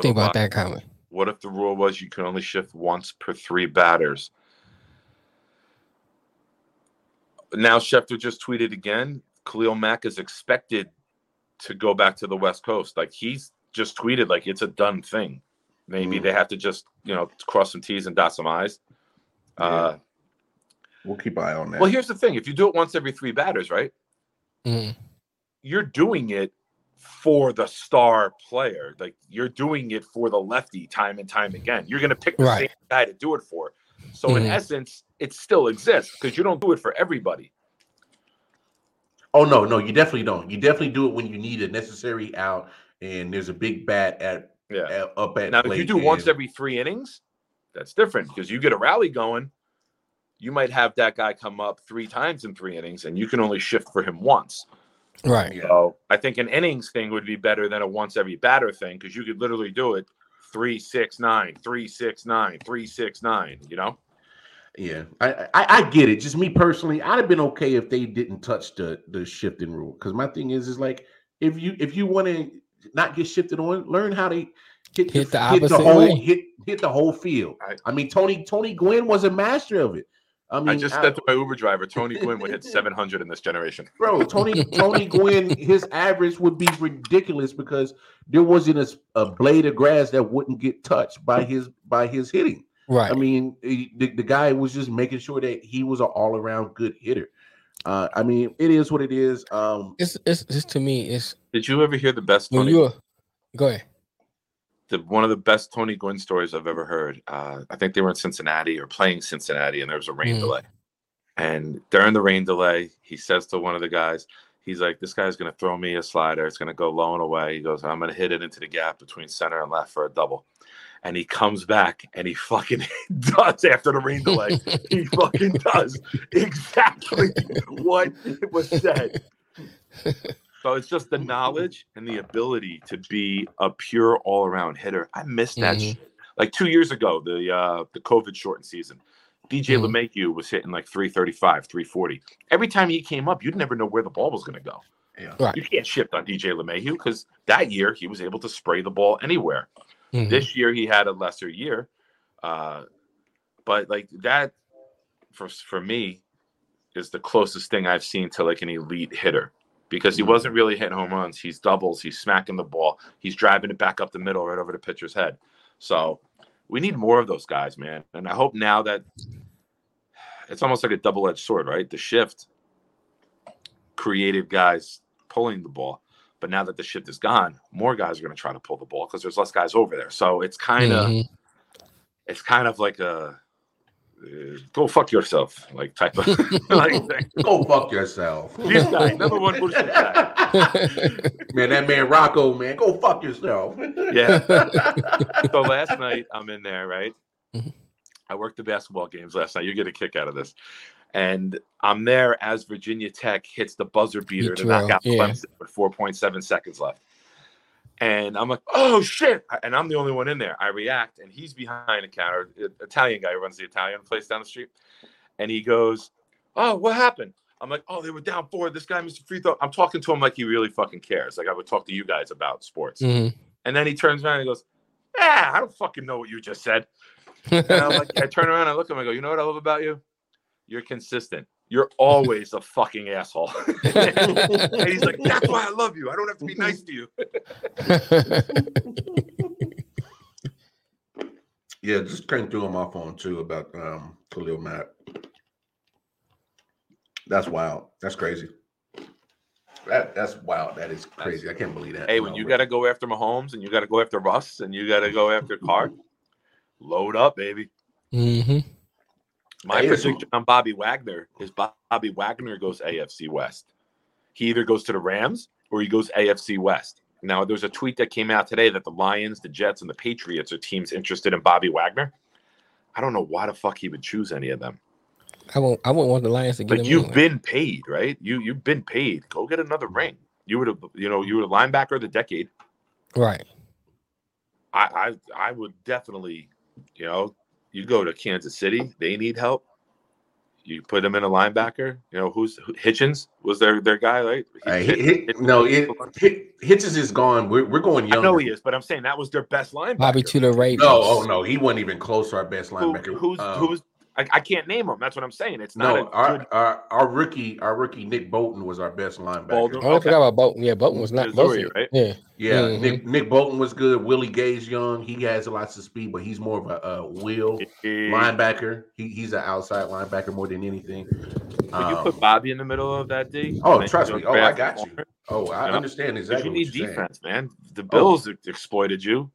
Think about box. that comment. What if the rule was you can only shift once per three batters? Now Schefter just tweeted again. Khalil Mack is expected to go back to the West Coast. Like he's just tweeted like it's a done thing. Maybe Mm. they have to just you know cross some T's and dot some I's. Uh, We'll keep eye on that. well, here's the thing: if you do it once every three batters, right, Mhm. you're doing it for the star player. Like you're doing it for the lefty time and time again. You're going to pick the Right. same guy to do it for. So in Mhm. essence, it still exists because you don't do it for everybody. oh no, no, you definitely don't. You definitely do it when you need a necessary out and there's a big bat at, Yeah. up at Now, if you plate do once every three innings, that's different because you get a rally going. You might have that guy come up three times in three innings, and you can only shift for him once. Right. yeah. So I think an innings thing would be better than a once every batter thing because you could literally do it three, six, nine, three, six, nine, three, six, nine. You know. Yeah, I, I I get it. Just me personally, I'd have been okay if they didn't touch the the shifting rule. Because my thing is, is like if you if you want to not get shifted on, learn how to hit, Hit the hit the whole way. hit hit the whole field. I- I, mean, Tony Tony Gwynn was a master of it. I mean, I just said to my Uber driver, Tony Gwynn would hit 700 in this generation. bro, Tony Tony Gwynn, his average would be ridiculous because there wasn't a blade of grass that wouldn't get touched by his by his hitting. Right. I mean, he- the, the guy was just making sure that he was an all around good hitter. Uh, I mean, it is what it is. Um, it's it's just to me. It's Did you ever hear the best Tony? you're. Go ahead. the, one of the best Tony Gwynn stories I've ever heard. Uh, I think they were in Cincinnati or playing Cincinnati, and there was a rain Mhm. delay. And during the rain delay, he says to one of the guys, he's like, "This guy's going to throw me a slider. It's going to go low and away." He goes, "I'm going to hit it into the gap between center and left for a double." And he comes back and he fucking does after the rain delay. he fucking does exactly what was said. So it's just the knowledge and the ability to be a pure all-around hitter. I miss that. Mhm. shit. Like two years ago, the uh, the COVID shortened season, DJ Mhm. LeMahieu was hitting like 335, 340. Every time he came up, you'd never know where the ball was going to go. Yeah. Right. You can't shift on DJ LeMahieu because that year he was able to spray the ball anywhere. Mhm. This year he had a lesser year, uh, but like that for for me is the closest thing I've seen to like an elite hitter because he Mhm. wasn't really hitting home runs. He's doubles. He's smacking the ball. He's driving it back up the middle, right over the pitcher's head. So we need more of those guys, man. And I hope now that it's almost like a double edged sword, right? The shift created guys pulling the ball. But now that the shift is gone, more guys are going to try to pull the ball because there's less guys over there. So it's kind of Mhm. it's kind of like a uh, go fuck yourself like type of like thing. Go fuck yourself. This guy, number one bullshit guy. man, that man Rocco, man, go fuck yourself. Yeah. So last night I'm in there, right? Mhm. I worked the basketball games last night. You get a kick out of this. And I'm there as Virginia Tech hits the buzzer beater to knock Trail, out yeah. Clemson with 4.7 seconds left. And I'm like, oh shit. And I'm the only one in there. I react, and he's behind a counter, Italian guy who runs the Italian place down the street. And he goes, Oh, what happened? I'm like, Oh, they were down four. This guy missed a free throw. I'm talking to him like he really fucking cares. Like I would talk to you guys about sports. Mhm. And then he turns around and he goes, Ah, I don't fucking know what you just said. And I'm like, I turn around and I look at him and I go, You know what I love about you? You're consistent. You're always a fucking asshole. and he's like, That's why I love you. I don't have to be nice to you. Yeah, just came through on my phone too about um Khalil Mack. That's wild. That's crazy. That that's wild. That is crazy. I can't believe that. Hey, when you got to go after Mahomes and you got to go after Russ and you got to go after Carr, load up, baby. Mhm. My Hey, it's- prediction on Bobby Wagner is Bobby Wagner goes AFC West. He either goes to the Rams or he goes AFC West. Now, there's a tweet that came out today that the Lions, the Jets, and the Patriots are teams interested in Bobby Wagner. I don't know why the fuck he would choose any of them. I won't. I wouldn't want the Lions to get Like him. you've anyway. been paid, right? You you've been paid. Go get another mm. ring. You would have, you know, you were a linebacker of the decade. right. I, I I would definitely, you know, you go to Kansas City, they need help. You put them in a linebacker. You know who's who, Hitchens was their their guy, right? He- Hey, Hitch- Hit- Hit- no, it, Hitchens is gone. We're, we're going I young. know he is, but I'm saying that was their best linebacker. Bobby to the Ravens. No, oh no, he wasn't even close to our best Who, linebacker. who's Um, who's? I, I can't name them. That's what I'm saying. It's not no, a our, good our our rookie, our rookie Nick Bolton was our best linebacker. Bolton? Oh, I forgot about Bolton. Yeah, Bolton was not. Missouri, Bolton- right? Yeah. Yeah, Mhm. Nick Nick Bolton was good. Willie Gay's young. He has lots of speed, but he's more of a, a wheel linebacker. He, he's an outside linebacker more than anything. you Um, put Bobby in the middle of that D? Oh, trust me. Oh, I got a you. oh, I You know? understand 'Cause exactly. you what need you're saying. defense, man. Oh. The Bills ex- exploited you.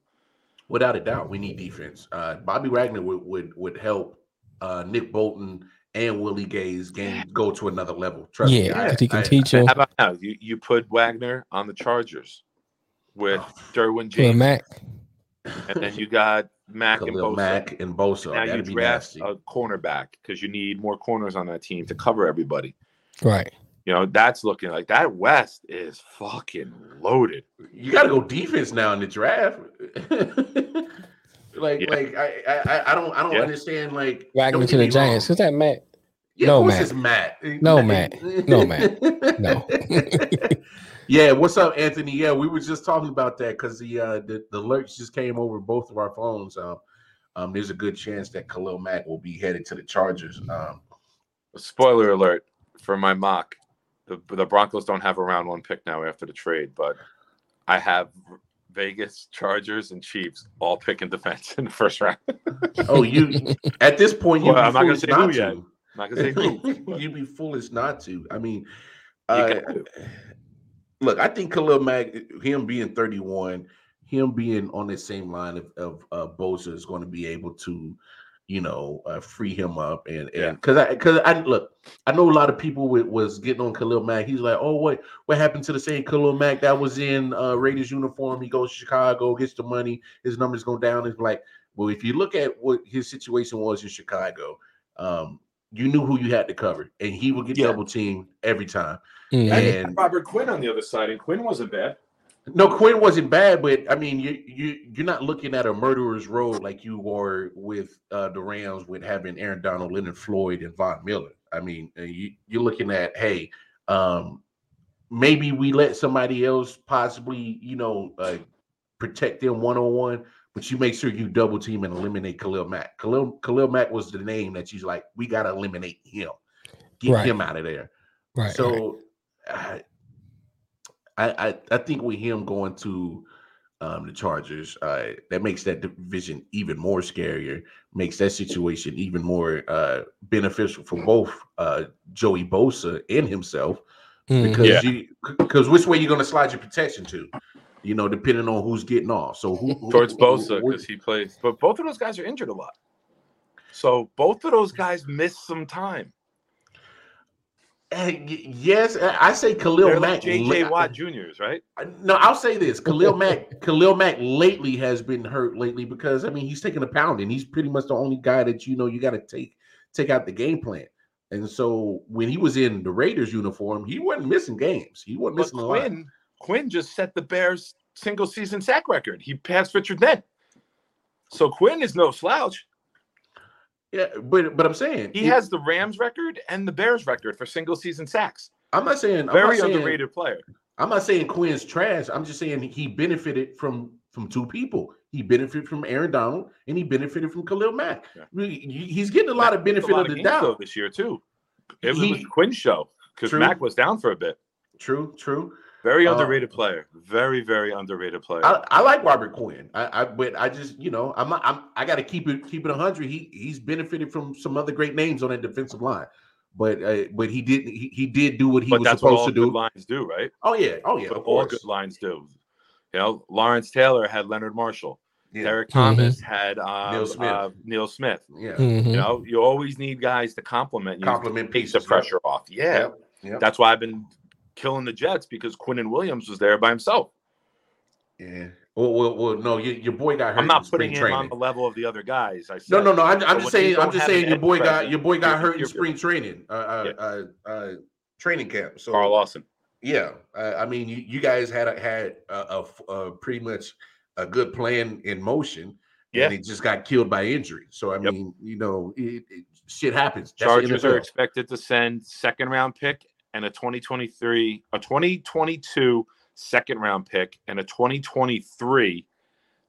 Without a doubt, we need defense. Uh, Bobby Wagner would would would help uh, Nick Bolton and Willie Gay's game go to another level. Trust me. Yeah, he can I- teach And him. How about now? You you put Wagner on the Chargers with Oh. Derwin To a James, Mack. and then you got Mack and Bosa. Mack and Bosa. now you That'd be draft nasty. a cornerback because you need more corners on that team to cover everybody. Right. You know that's looking like that West is fucking loaded. You got to go defense now in the draft. like, Yeah. like I, I, I don't, I don't Yeah. understand. Like, Wagner to the wrong. Giants. Is that Matt? Yeah, No, of Matt. Matt. No, Matt. No, Matt. No. yeah, what's up, Anthony? Yeah, we were just talking about that because the uh the, the alerts just came over both of our phones. Um, um, there's a good chance that Khalil Mack will be headed to the Chargers. Um, Spoiler alert for my mock: the the Broncos don't have a round one pick now after the trade, but I have Vegas, Chargers, and Chiefs all picking defense in the first round. oh, you at this point Well, be I'm not gonna foolish say who to. yet. I'm not gonna say who. You'd be foolish not to. I mean, uh, look, I think Khalil Mack, him being 31, him being on the same line of, of uh, Bosa is going to be able to, you know, uh, free him up. And and because I because I look, I know a lot of people wa- was getting on Khalil Mack. He's like, oh, what what happened to the same Khalil Mack that was in uh, Raiders uniform? He goes to Chicago, gets the money, his numbers go down. It's like, well, if you look at what his situation was in Chicago, um, you knew who you had to cover, and he would get Yeah. double teamed every time. Mhm. And Robert Quinn on the other side, and Quinn wasn't bad. No, Quinn wasn't bad, but I mean, you you you're not looking at a murderer's row like you were with uh, the Rams with having Aaron Donald, Leonard Floyd, and Von Miller. I mean, uh, you, you're looking at hey, um, maybe we let somebody else possibly, you know, uh, protect them one on one, but you make sure you double team and eliminate Khalil Mack. Khalil Khalil Mack was the name that she's like, we got to eliminate him, get Right. him out of there. Right. right. So, I, I I think with him going to um, the Chargers, uh, that makes that division even more scarier. Makes that situation even more uh, beneficial for both uh, Joey Bosa and himself Mhm. because Yeah. you because which way you're going to slide your protection to, you know, depending on who's getting off. So who, who towards who- Bosa because he plays. But both of those guys are injured a lot. So both of those guys missed some time. Eh, y- yes, I I say Khalil They're Mack. like JJ Watt Juniors, right? No, I'll say this: Khalil Mack, Khalil Mack lately has been hurt lately because I mean he's taking a pounding. He's pretty much the only guy that you know you got to take take out the game plan. And so when he was in the Raiders uniform, he wasn't missing games. He wasn't But missing a lot. Quinn, Quinn just set the Bears single season sack record. He passed Richard Dent. So Quinn is no slouch. Yeah, but but I'm saying He it- has the Rams record and the Bears record for single season sacks. I'm not saying Very not saying, underrated player. I'm not saying Quinn's trash. I'm just saying he benefited from from two people. He benefited from Aaron Donald and he benefited from Khalil Mack. Yeah. He's getting a lot of Mack benefit lot of the games, though, doubt. this year too. It was, He- the Quinn show because Mack was down for a bit. True, true. Very Uh, underrated player. Very very underrated player. I, I like Robert Quinn. I, I but I just you know I'm I'm I got to keep it keep it hundred. He he's benefited from some other great names on that defensive line, but uh, but he did he, he did do what he but was that's what supposed all to good do. lines do, right? Oh yeah, oh yeah, But of all course. good lines do. You know, Lawrence Taylor had Leonard Marshall. Yeah, Derrick. Thomas had um, Neil Smith. Uh, Neil Smith. yeah. Mhm. You know, you always need guys to compliment you, Compliment take the pieces. pressure off. Yeah, Yep, yep. that's why I've been killing the Jets because Quinn Williams was there by himself. Yeah. Well, well, well no, your, your boy got hurt. I'm not in putting spring him on training. the level of the other guys. I said. No, no, no. I'm, I'm just saying. I'm just saying your boy got your boy got hurt in spring training, uh, uh, Yeah. uh, uh, training camp. So Carl Lawson. Yeah, I mean, you, you guys had a, had a, a a pretty much a good plan in motion, Yeah. and it just got killed by injury. So I Yep. mean, you know, it, it, shit happens. That's Chargers are expected to send second round pick and a 2023, a 2022 second round pick and a 2023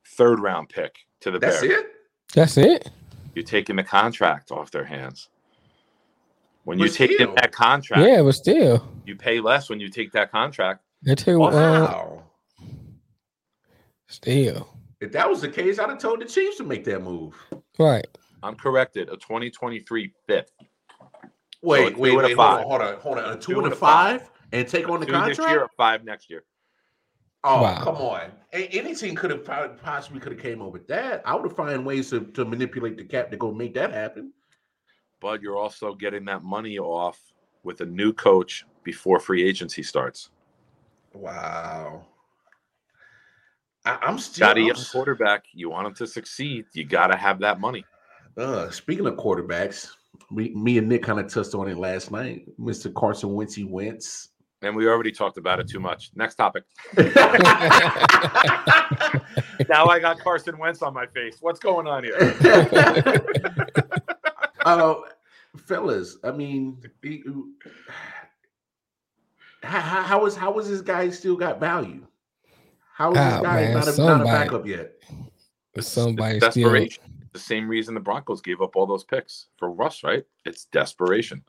third round pick to the That's Bears. it. That's it. You're taking the contract off their hands. When you take still. that contract, Yeah, but still, you pay less when you take that contract. they tell uh, Wow. still if that was the case, I'd have told the Chiefs to make that move. right. I'm corrected. A 2023 fifth. Wait, a wait, two wait, hold on, five. hold on, hold on. A two, Two and and a a five. five, and take on the Two this contract. year, or five next year. Oh, Wow. come on. A- Any team could have possibly could have came up with that. I would have found ways to, to manipulate the cap to go make that happen. But you're also getting that money off with a new coach before free agency starts. Wow. I, I'm still. Got a I'm young quarterback. You want him to succeed. You got to have that money. uh, speaking of quarterbacks, we, me and Nick kind of touched on it last night. Mr. Carson Wentz, Wentz. And we already talked about it too much. Next topic. Now I got Carson Wentz on my face. What's going on here? uh, fellas, I mean, he- how, how, how is how is this guy still got value? How is this Ah, guy man, not, a, not a backup yet? Somebody It's still desperation. The same reason the Broncos gave up all those picks for Russ, right? It's desperation.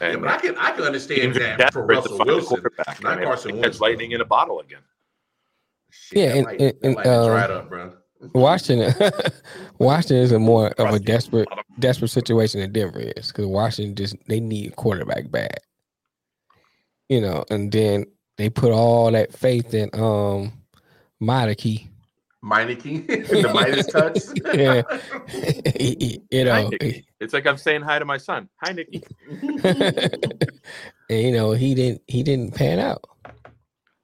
Yeah, but I can I can understand that for Russell Wilson. quarterback. not and they Carson catch Wentz, lightning in a bottle again. Shit, Yeah, and- light- and- that and, light dried um, up, bro. Washington. Washington is a more of a desperate desperate situation than Denver is because Washington just they need a quarterback bad. You know, and then they put all that faith in um Meineke. Meineke, the Midas touch. Yeah. you know, Nicky. It's like I'm saying hi to my son. Hi, Nikki. and you know he didn't he didn't pan out.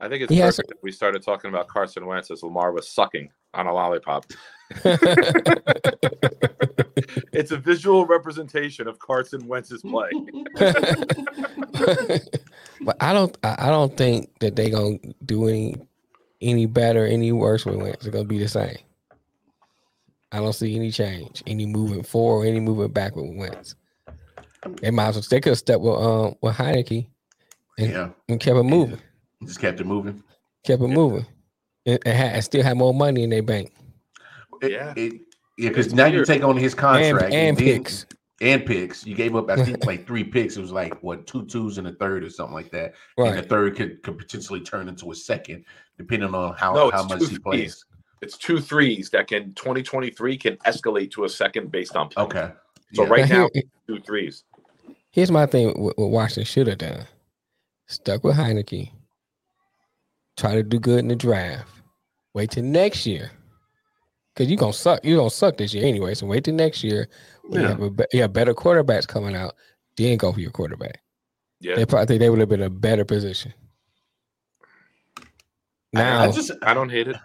I think it's He has- perfect that we started talking about Carson Wentz as Lamar was sucking on a lollipop. It's a visual representation of Carson Wentz's play. but I don't I I don't think that they're gonna do any any better, any worse with Wentz. It's gonna be the same. I don't see any change, any moving forward, any moving back with Wentz. They might as well they could have stepped with um with Heinicke and, Yeah, and kept it moving, just kept it moving. kept it moving, and, and, had, and still had more money in their bank It- Yeah. it- yeah, because It's now you weird. take on his and, contract and then- picks. And picks. You gave up, I think, like three picks. It was like what two twos and a third or something like that. And the third could, could potentially turn into a second, depending on how, No, how it's much two he plays. It's two threes that can 2023 can escalate to a second based on play. Okay. So Yeah. right Now, now, here- two threes. here's my thing: what, what Washington should have done, stuck with Heinicke, try to do good in the draft, wait till next year, because you gonna suck. You gonna suck this year anyway. So wait till next year. When you, Yeah. have a, you have better quarterbacks coming out. Then go for your quarterback. Yeah. They probably think they would have been a better position. Now, I just I don't hate it.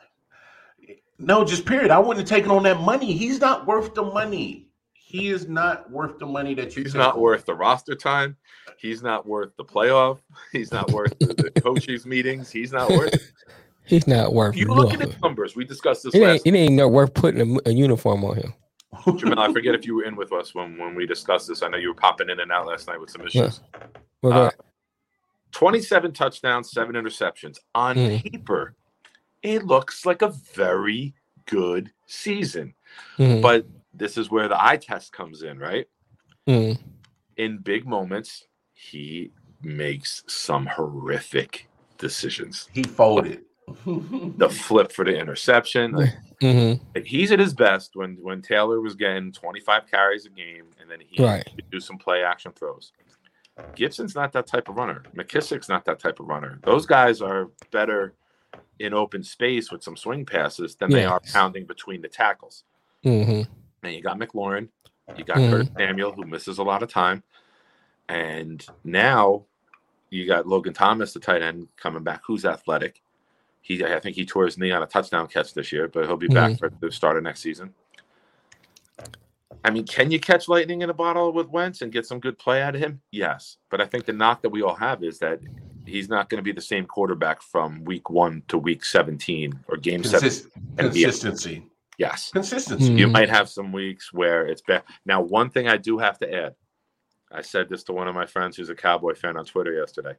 no, just period. I wouldn't have taken on that money. He's not worth the money. He is not worth the money that you. He's take not on. worth the roster time. He's not worth the playoff. He's not worth the, the coaches meetings. He's not worth. It. he's not worth. You look at his numbers. We discussed this It ain't, last. it ain't no worth putting a, a uniform on him. Jamel, I forget if you were in with us when when we discussed this. I know you were popping in and out last night with some issues. Well, Uh, 27 touchdowns, seven interceptions. On Mm. paper, it looks like a very good season. ahead. Mhm, But this is where the eye test comes in, right? mhm. In big moments, he makes some horrific decisions. He folded. The flip for the interception. like, Mhm. he's at his best when when Taylor was getting 25 carries a game and then he Right. could do some play action throws. Gibson's not that type of runner. McKissic's not that type of runner. Those guys are better in open space with some swing passes than they are pounding between the tackles. Mhm. And you got McLaurin, you got Mhm. Curtis Samuel, who misses a lot of time, and now you got Logan Thomas, the tight end, coming back, who's athletic. He, I think he tore his knee on a touchdown catch this year, but he'll be back for the start of next season. I mean, can you catch lightning in a bottle with Wentz and get some good play out of him? Yes, but I think the knock that we all have is that he's not going to be the same quarterback from week one to week seventeen or game seven. Consist- And be- consistency. Yes, Consistency. Mhm. you might have some weeks where it's bad. Now, one thing I do have to add, I said this to one of my friends who's a Cowboy fan on Twitter yesterday,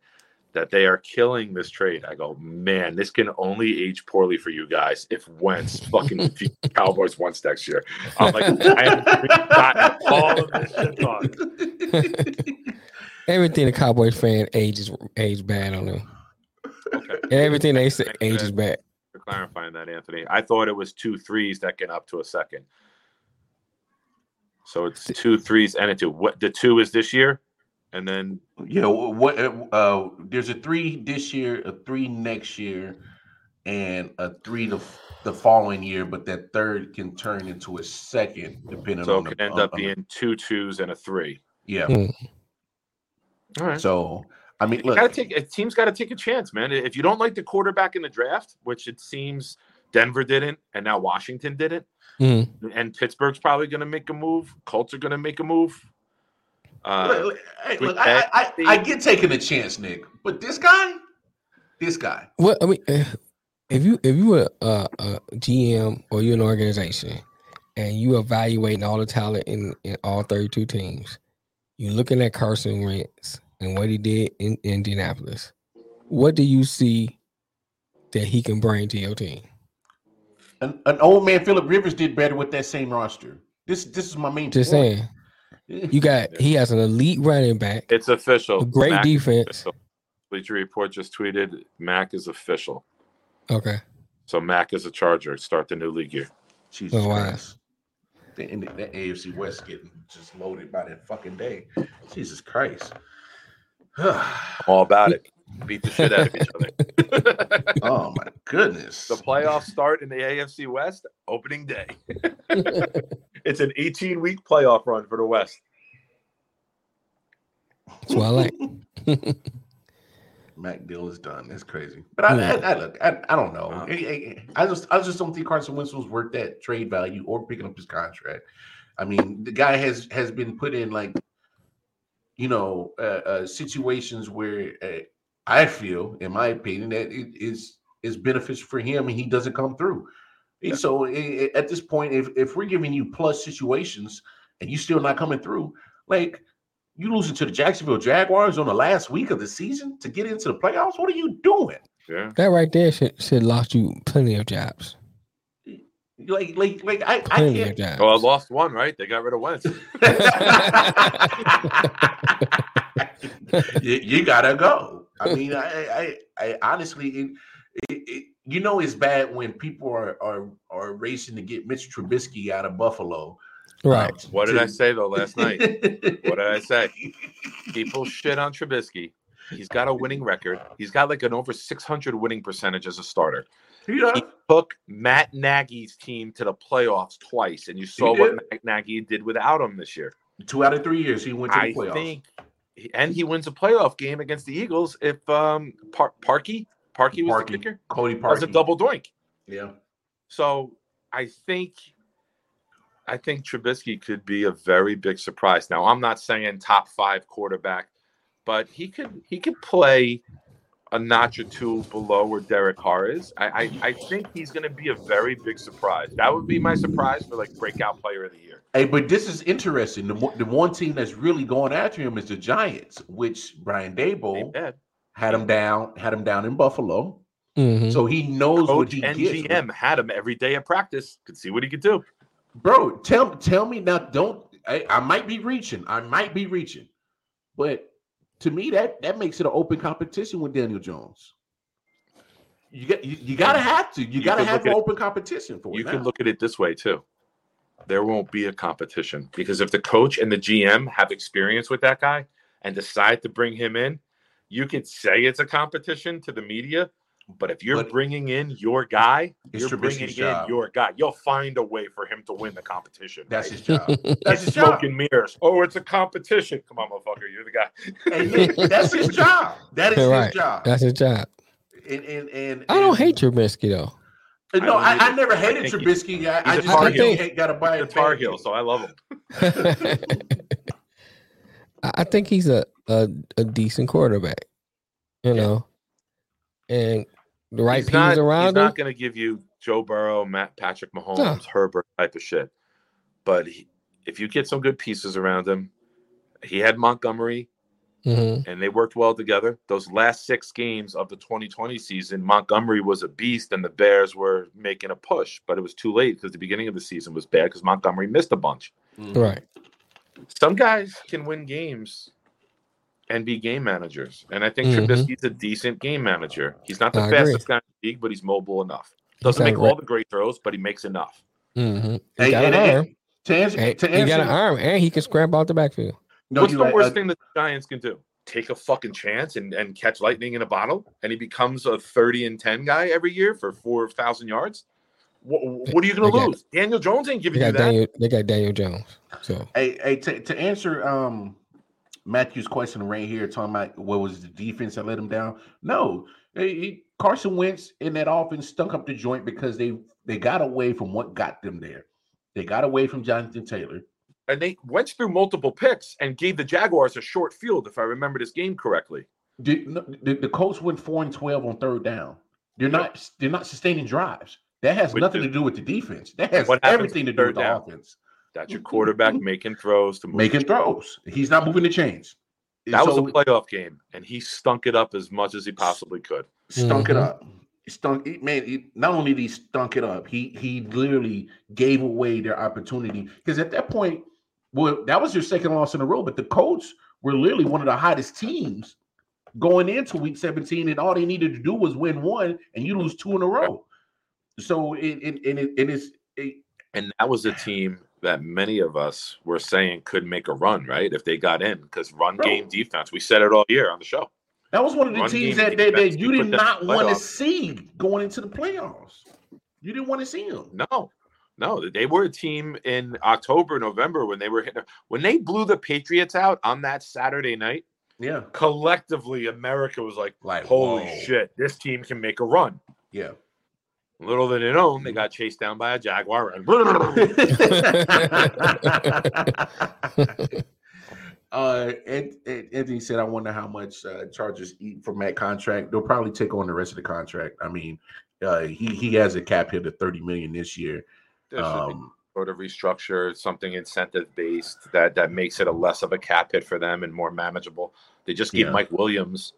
that they are killing this trade. I go, man, this can only age poorly for you guys if Wentz fucking the Cowboys once next year. I'm like, I have all of this shit on. Everything a Cowboys fan ages age bad on them. Okay, everything they say ages bad. for clarifying that, Anthony. I thought it was two threes that get up to a second. So it's two threes and a two. What the two is this year, and then Yeah, what? Uh, there's a three this year, a three next year, and a three the the following year. But that third can turn into a second, depending so on it the. could end on- up on being two twos and a three. yeah. Mm. All right. So I mean, You look, gotta take a team's got to take a chance, man. If you don't like the quarterback in the draft, which it seems Denver didn't, and now Washington didn't, Mhm. and Pittsburgh's probably going to make a move. Colts are going to make a move. Uh, look, look, hey, look, I, I, I, I get taking a chance, Nick, but this guy, this guy, What I mean, eh, if you if you were a, a GM or you're an organization and you evaluating all the talent in, in all 32 teams, you're looking at Carson Wentz and what he did in Indianapolis. What do you see that he can bring to your team? an, an old man Philip Rivers did better with that same roster. This this is my main. Just point. saying, you got he has an elite running back, it's official. great Mack defense. official. Bleacher Report just tweeted Mack is official. Okay, So Mack is a Charger. Start the new league year. Jesus Oh, wow. Christ. The, and the, AFC West getting just loaded by that fucking day. Jesus Christ. I'm all about it. Beat the shit out of each other. oh my goodness. The playoffs start in the AFC West opening day. It's an 18 week playoff run for the West. that's what I like. Mack deal is done. That's crazy. But I, I, I look, I, I don't know. Wow. I, I- I just I just don't think Carson Wentz was worth that trade value or picking up his contract. I mean, the guy has has been put in like, you know, uh, uh, situations where uh, I feel, in my opinion, that it is is beneficial for him and he doesn't come through. And So i- i- at this point, if, if we're giving you plus situations and you're still not coming through, like you losing to the Jacksonville Jaguars on the last week of the season to get into the playoffs, what are you doing? Yeah. That right there should should lost you plenty of jobs. Like, like, like I, I Plenty of can't. Oh, I lost one, right? They got rid of Wentz. you, you gotta go. I mean, I, I, I honestly, it, it, it, you know, it's bad when people are are are racing to get Mitch Trubisky out of Buffalo. right. um, What did to- I say though last night? What did I say? People shit on Trubisky. He's got a winning record. He's got like an over 600 winning percentage as a starter. Yeah. He took Matt Nagy's team to the playoffs twice, and you saw what. Matt Nagy did without him this year. Two out of three years he went to the I playoffs. think, and he wins a playoff game against the Eagles if um Par- Parkey Parkey was Parkey. the kicker. Cody That was a double doink. Yeah. So I think I think Trubisky could be a very big surprise. Now I'm not saying top five quarterback, but he could he could play a notch or two below where Derek Carr is. I I, I think he's going to be a very big surprise. That would be my surprise for like breakout player of the year. Hey, but this is interesting. The, the one team that's really going after him is the Giants, which Brian Daboll. Had him down, had him down in Buffalo. Mhm. So he knows what Coach he and gets. GM had him every day at practice. Could see what he could do. bro tell tell me now don't I, I might be reaching i might be reaching but to me that that makes it an open competition with daniel jones you got you, you gotta have to you, You gotta have look an at- open competition for You it can look at it this way too. There won't be a competition because if the coach and the GM have experience with that guy and decide to bring him in, you could say it's a competition to the media. But if you're But- bringing in your guy, you're bringing Trubisky's in your guy. You'll find a way for him to win the competition. that's right? his job that's It's his job smoke and mirrors. Oh, it's a competition. Come on, motherfucker. You're the guy. and that's his job that is Right. his job That's his job. and, and, and, I don't hate Trubisky though. Uh, no I I, I never hated think Trubisky I, I he's a just Tar think Heel. gotta buy The a Tar Heel, so I love him. I I think he's a, a a decent quarterback. You Yeah. know, and the right he's pieces not, around he's him. not going to give you Joe Burrow, Matt Patrick Mahomes, Herbert type of shit. But he, if you get some good pieces around him, he had Montgomery Mhm. and they worked well together. Those last six games of the 2020 season, Montgomery was a beast and the Bears were making a push, but it was too late because the beginning of the season was bad because Montgomery missed a bunch. Mhm. Right. Some guys can win games and be game managers. And I think Mhm. Trubisky's a decent game manager. He's not the I agree. fastest guy in the league, but he's mobile enough. Doesn't make a all the great throws, but he makes enough. Mhm. He Hey, got and- an and- arm. to answer, Hey, to he got an arm, and he can scramble out the backfield. no, What's the right. worst Uh, thing that the Giants can do? Take a fucking chance and, and catch lightning in a bottle, and he becomes a 30 and 10 guy every year for 4,000 yards? What, what are you going They to got- lose? Daniel Jones ain't They giving you that. Daniel. They got Daniel Jones. So Hey, hey, to, to answer um Matthew's question right here, talking about what was the defense that let him down? No, he- Carson Wentz in that offense stunk up the joint because they they got away from what got them there. They got away from Jonathan Taylor. And they went through multiple picks and gave the Jaguars a short field, if I remember this game correctly. Did, the, the Colts went four and twelve on third down. They're not they're not sustaining drives. That has nothing to do with the defense. That has everything to on do with the down? offense. That's your quarterback making throws to move Making throws. He's not moving the chains. That was a playoff game, and he stunk it up as much as he possibly could. stunk it Mhm. up. He stunk he, man. He, not only did he stunk it up, he he literally gave away their opportunity because at that point, well, that was your second loss in a row. But the Colts were literally one of the hottest teams going into Week 17, and all they needed to do was win one, and you lose two in a row. So it it and it, it is it, And that was a team that many of us were saying could make a run, right? If they got in, because run Bro. game defense, we said it all year on the show. that was one of the Run teams that, that, that you you did not want to see going into the playoffs. You didn't want to see them. No, no, they were a team in October, November when they were hitting. When they blew the Patriots out on that Saturday night, Yeah, collectively, America was like, like "Holy whoa. shit, this team can make a run." Yeah. Little did they know, they got chased down by a jaguar. And Uh, Ant- Ant- Anthony said, "I wonder how much uh, Chargers eat from that contract. They'll probably take on the rest of the contract. I mean, uh, he he has a cap hit of thirty million this year. There should Um, sort of restructure something incentive based that that makes it a less of a cap hit for them and more manageable. They just gave Yeah. Mike Williams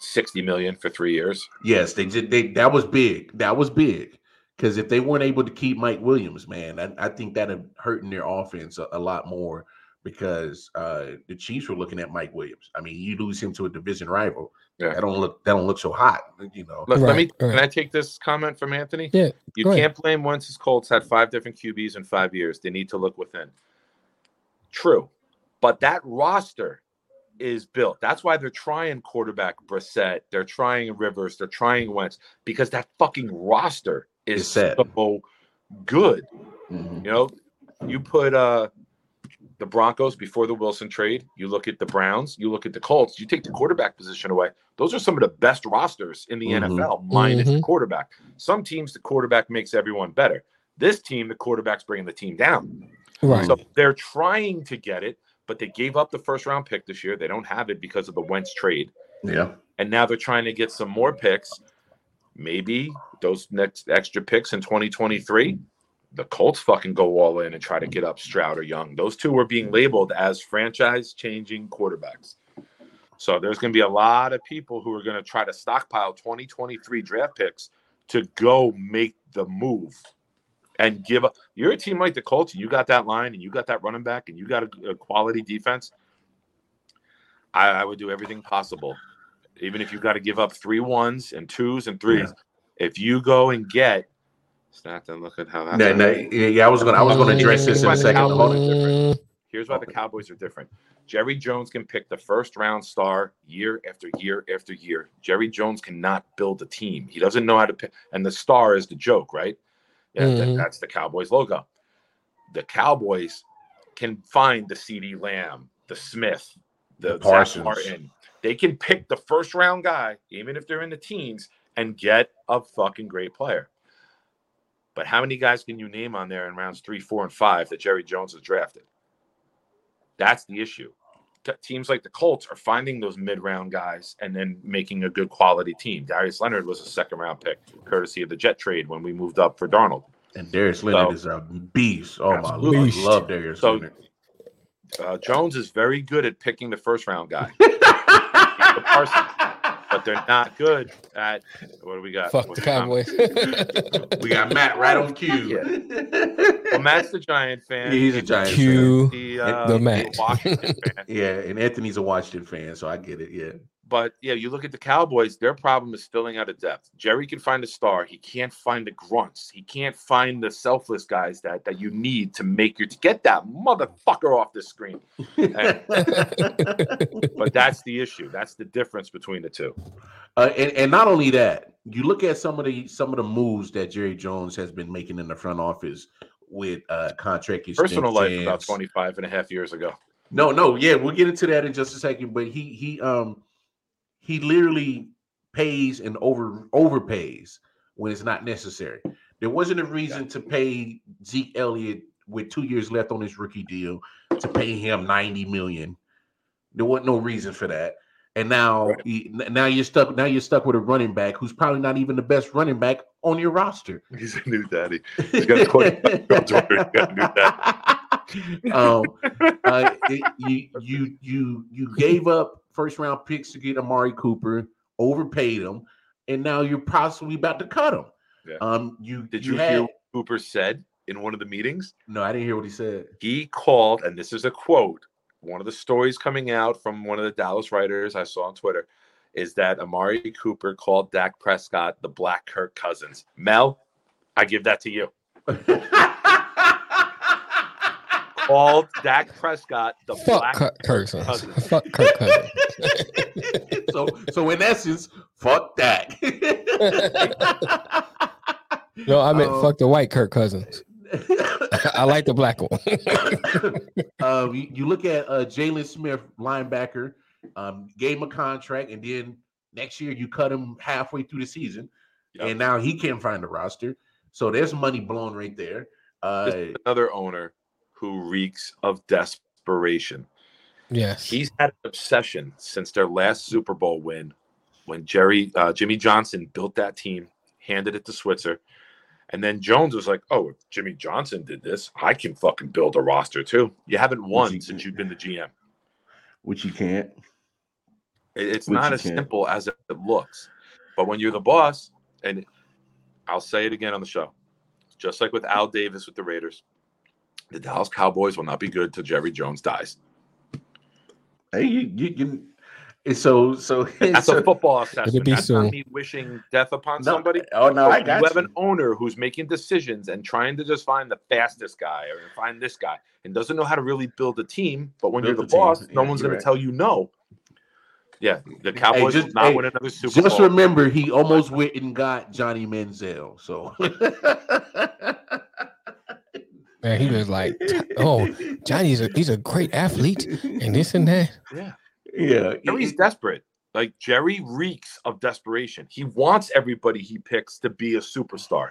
sixty million for three years. yes, they did. They that was big. That was big because if they weren't able to keep Mike Williams, man, I, I think that'd hurting their offense a, a lot more because uh, the Chiefs were looking at Mike Williams. I mean, you lose him to a division rival. Yeah. that don't look that don't look so hot. You know, Let, let me. Right, right. Can I take this comment from Anthony? Yeah, You go can't blame once his Colts had five different QBs in five years. They need to look within. True, but that roster is built. That's why they're trying quarterback Brissett. They're trying Rivers. They're trying Wentz because that fucking roster is so good. Mhm. You know, you put uh the Broncos before the Wilson trade. You look at the Browns. You look at the Colts. You take the quarterback position away. Those are some of the best rosters in the Mhm. NFL, minus the Mhm. quarterback. Some teams, the quarterback makes everyone better. This team, the quarterback's bringing the team down. Right. So they're trying to get it, but they gave up the first round pick this year. They don't have it because of the Wentz trade. yeah, And now they're trying to get some more picks. Maybe those next extra picks in 2023, the Colts fucking go all in and try to get up Stroud or Young. Those two were being labeled as franchise changing quarterbacks. So there's going to be a lot of people who are going to try to stockpile 2023 draft picks to go make the move and give up. You're a team like the Colts, and you got that line, and you got that running back, and you got a, a quality defense. I, I would do everything possible, even if you've got to give up three ones and twos and threes. If you go and get, start to look at how that. Nah, nah, yeah, yeah, I was gonna I was gonna address this in a second. Cowboys are different. Here's why the Cowboys are different. Jerry Jones can pick the first round star year after year after year. Jerry Jones cannot build a team. He doesn't know how to pick, and the star is the joke, right? Yeah, that- Mhm. that's the Cowboys logo. The Cowboys can find the CeeDee Lamb, the Smith, the Zach Parsons. Martin. They can pick the first round guy, even if they're in the teens, and get a fucking great player. But how many guys can you name on there in rounds three, four, and five that Jerry Jones has drafted? That's the issue. T- Teams like the Colts are finding those mid-round guys and then making a good quality team. Darius Leonard was a second-round pick, courtesy of the Jet trade when we moved up for Darnold. And Darius Leonard So- is a beast. Oh my Absolutely. lord, Beast. love Darius So- Leonard. Uh, Jones is very good at picking the first-round guy, but they're not good at what do we got? fuck What's the? Cowboys. we got Matt right on cue. Well, Matt's the Giant fan. Yeah, he's a Giants Q. The, uh, The Matt. Washington fan. yeah, and Anthony's a Washington fan, so I get it. Yeah. But yeah, you look at the Cowboys, their problem is filling out of depth. Jerry can find a star. He can't find the grunts. He can't find the selfless guys that, that you need to make your to get that motherfucker off the screen. But that's the issue. That's the difference between the two. Uh, and, and not only that, you look at some of the some of the moves that Jerry Jones has been making in the front office with uh contract Personal life about extensions. 25 and a half years ago. No, no, yeah, we'll get into that in just a second. But he he um he literally pays and over overpays when it's not necessary. There wasn't a reason to pay Zeke Elliott with two years left on his rookie deal to pay him 90 million. There wasn't no reason for that. And now Right. he- now you're stuck now you're stuck with a running back who's probably not even the best running back on your roster. He's a new daddy. He's got a quarterback. He's got a new um, uh, it- you you you you gave up first round picks to get Amari Cooper, overpaid him, and now you're possibly about to cut him. Yeah. Um, you Did you, you had hear what Cooper said in one of the meetings? no, I didn't hear what he said. he called, and this is a quote. One of the stories coming out from one of the Dallas writers I saw on Twitter is that Amari Cooper called Dak Prescott the Black Kirk Cousins. Mel, I give that to you. Called Dak Prescott the Fuck Black Kirk Cousins. Cousins. Fuck Kirk Cousins. so so in essence, fuck that. No, I meant Um, fuck the white Kirk Cousins. I like the black one. um, you, you look at uh, Jaylon Smith, linebacker, um, gave him a contract, and then next year you cut him halfway through the season, Yep. and now he can't find a roster. So there's money blown right there. Uh, another owner who reeks of desperation. Yes. He's had an obsession since their last Super Bowl win when Jerry uh, Jimmy Johnson built that team, handed it to Switzer. And then Jones was like, "Oh, if Jimmy Johnson did this, I can fucking build a roster too." You haven't won he since you've been the GM. Which you can't. It's Which not as can't. simple as it looks. But when you're the boss, and I'll say it again on the show, just like with Al Davis with the Raiders, the Dallas Cowboys will not be good till Jerry Jones dies. Hey, you you can. and So so That's so, a football assessment. be That's soon. not me wishing death upon no, somebody. Oh no, I you have you. an owner who's making decisions and trying to just find the fastest guy or find this guy and doesn't know how to really build a team. But when Build you're the the team. boss, no Yeah, one's going right. to tell you no. Yeah, the Cowboys just- not hey, win another Super Just Bowl. remember, he almost went and got Johnny Manziel. So Man, he was like, "Oh, Johnny's a he's a great athlete and this and that. yeah, yeah, Jerry's desperate. Like Jerry reeks of desperation. He wants everybody he picks to be a superstar.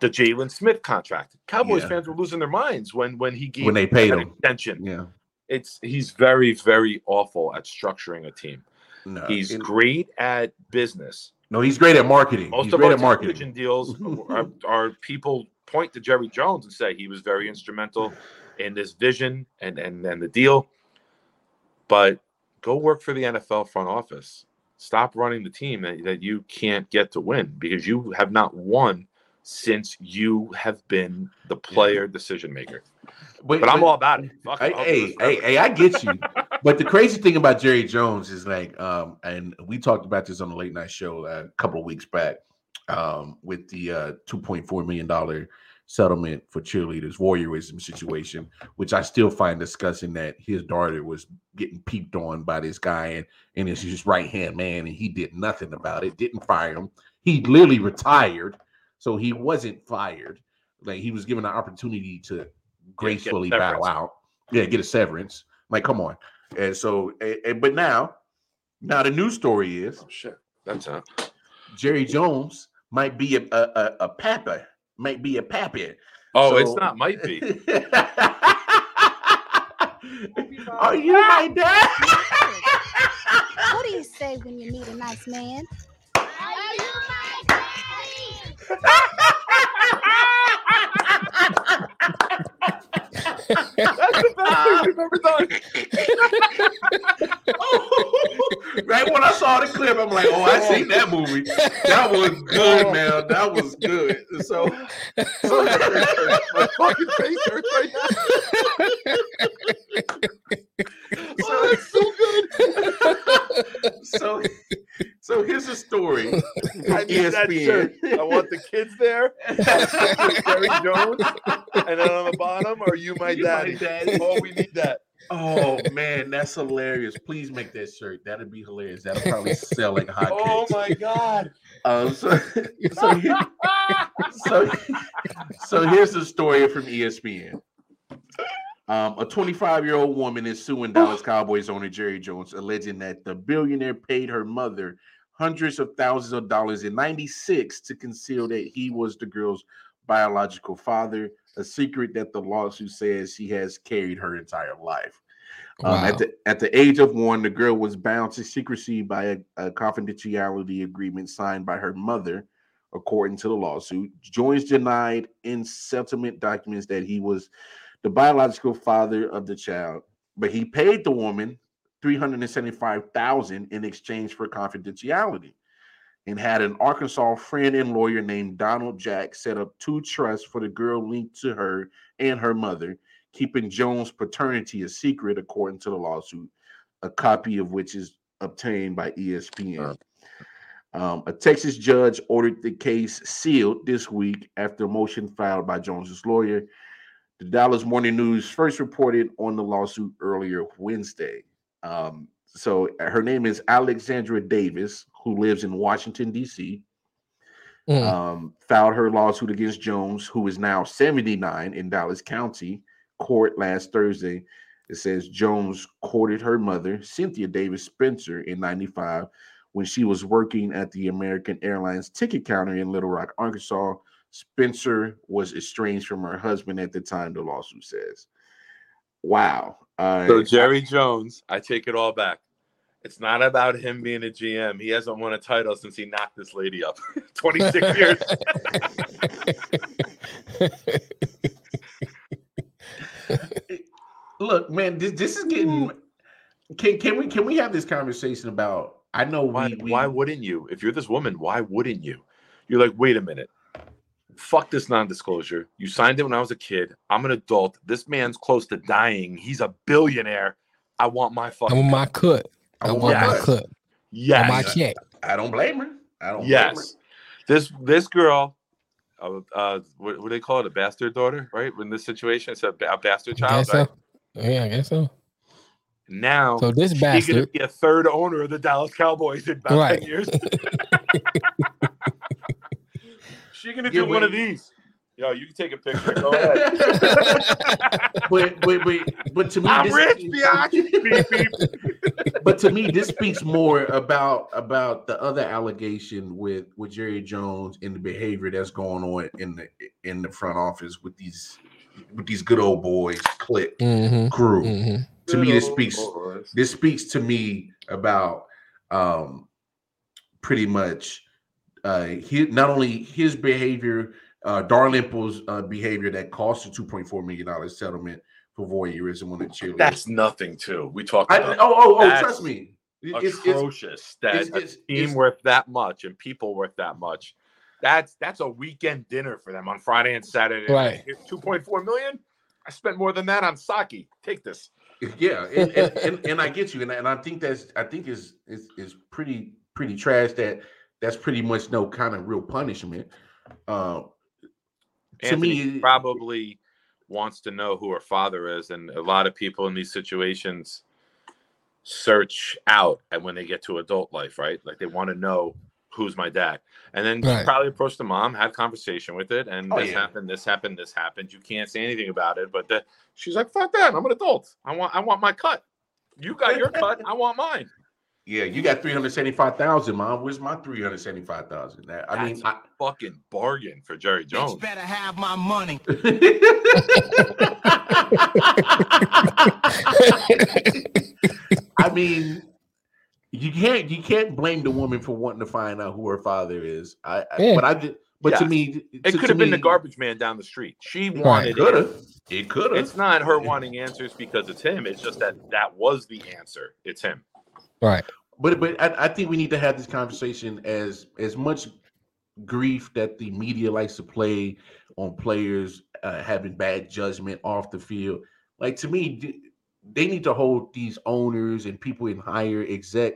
The Jaylon Smith contract. Cowboys Yeah. fans were losing their minds when when he gave when they paid that him. extension. Yeah, It's he's very very awful at structuring a team. no, He's it- great at business. no, he's great at marketing. Most he's of great our at marketing. deals are, are people point to Jerry Jones and say he was very instrumental in this vision and and and the deal. But go work for the NFL front office. Stop running the team that, that you can't get to win because you have not won since you have been the player decision maker. But I'm all about it. Fuck. Hey, hey, hey, hey, I get you. but the crazy thing about Jerry Jones is like, um, and we talked about this on the late night show uh, a couple of weeks back, um, with the uh, two point four million dollar settlement for cheerleaders voyeurism situation, which I still find disgusting that his daughter was getting peeped on by this guy and and it's his right hand man, and he did nothing about it, didn't fire him. He literally retired, so he wasn't fired. Like he was given an opportunity to gracefully bow out. Yeah, get a severance. Like, come on. And so, and, and- but now, now the news story is Oh shit. That's uh Jerry Jones might be a a, a, a papa, might be a pappy. Oh, it's not might be. Are you my dad? What do you say when you meet a nice man? That's the best thing we've ever done. right when I saw the clip, I'm like, oh, I seen that movie. That was good, man. That was good. So, so My fucking face hurts right now. Oh, that's so good. So, so here's a story. I need that shirt. I want the kids there. Jerry Jones, and then on the bottom, are you my You my daddy? daddy. Oh, we need that. Oh man, that's hilarious. Please make that shirt. That'd be hilarious. That'll probably sell like hotcakes. Oh my god. Um, so, so, so, so here's the story from ESPN. Um, a 25 year old woman is suing Dallas Cowboys owner Jerry Jones, alleging that the billionaire paid her mother hundreds of thousands of dollars in 96 to conceal that he was the girl's biological father, a secret that the lawsuit says she has carried her entire life. Um, at the at the age of one, the girl was bound to secrecy by a, a confidentiality agreement signed by her mother, according to the lawsuit. Jones denied in settlement documents that he was the biological father of the child, but he paid the woman three hundred and seventy-five thousand in exchange for confidentiality, and had an Arkansas friend and lawyer named Donald Jack set up two trusts for the girl linked to her and her mother keeping Jones' paternity a secret, according to the lawsuit, a copy of which is obtained by ESPN. Um, a Texas judge ordered the case sealed this week after a motion filed by Jones's lawyer. The Dallas Morning News first reported on the lawsuit earlier Wednesday. Um, so her name is Alexandra Davis, who lives in Washington, D.C Mm. um, filed her lawsuit against Jones, who is now 79 in Dallas County court last Thursday. It says Jones courted her mother, Cynthia Davis Spencer, in 95 when she was working at the American Airlines ticket counter in Little Rock, Arkansas. Spencer was estranged from her husband at the time, the lawsuit says. Wow. All So right. Jerry Jones, I take it all back. It's not about him being a GM. He hasn't won a title since he knocked this lady up. 26 years. Look, man, this, this is getting. Hmm. Can can we can we have this conversation about? I know we, Why, we why wouldn't you? If you're this woman, why wouldn't you? You're like, wait a minute. Fuck this non-disclosure. You signed it when I was a kid. I'm an adult. This man's close to dying. He's a billionaire. I want my I want my cut. I I want want my my cut. yes. On my check. I don't blame her. I don't. blame Yes. This this girl, uh, uh what, what do they call it? A bastard daughter, right? In this situation, it's a, a bastard I child. guess Right? so. Yeah, I guess so. Now So this she's gonna bastard, be a third owner of the Dallas Cowboys in about Right. ten years. She's gonna Yeah, do one of wait. these. Yo, you can take a picture. Go ahead. but but but but to me, I'm this, rich, biatch. Beep, beep. but to me, this speaks more about about the other allegation with with Jerry Jones and the behavior that's going on in the in the front office with these with these good old boys, click hmm crew. hmm To me, this speaks boys. this speaks to me about um pretty much uh his, not only his behavior uh Dalrymple's uh behavior that cost a 2.4 million dollar settlement for voyeurism on the cheerleader. That's nothing too. We talked I, oh oh oh trust me. It- It's, it's, atrocious that it's- a team it's- worth that much and people worth that much. That's that's a weekend dinner for them on Friday and Saturday. Right. Two point four million. I spent more than that on sake. Take this. yeah, and, and, and, and I get you, and, I- and I think that's I think is is is pretty pretty trash. That that's pretty much no kind of real punishment. Uh, to Anthony me, probably wants to know who her father is, and a lot of people in these situations search out and when they get to adult life, right? Like they want to know who's my dad. And then Right. probably approached the mom, had conversation with it, and Oh, this yeah. happened, this happened, this happened. You can't say anything about it, but the, she's like, "Fuck that! I'm an adult. I want, I want my cut. You got your cut. I want mine." Yeah, you got three hundred seventy five thousand, mom. Where's my three hundred seventy five thousand? I mean, That's I, Fucking bargain for Jerry Jones. Bitch better have my money. I mean, you can't you can't blame the woman for wanting to find out who her father is. I, I Yeah. but I did, but to Yes. me, It could have been the garbage man down the street. She wanted Could it. have. It could have. It's not her wanting answers because it's him. It's just that that was the answer. It's him. Right. But but I, I think we need to have this conversation as as much grief that the media likes to play on players uh, having bad judgment off the field. Like to me, they need to hold these owners and people in higher exec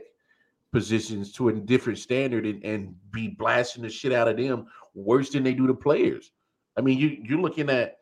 positions to a different standard and, and be blasting the shit out of them worse than they do the players. I mean, you you're looking at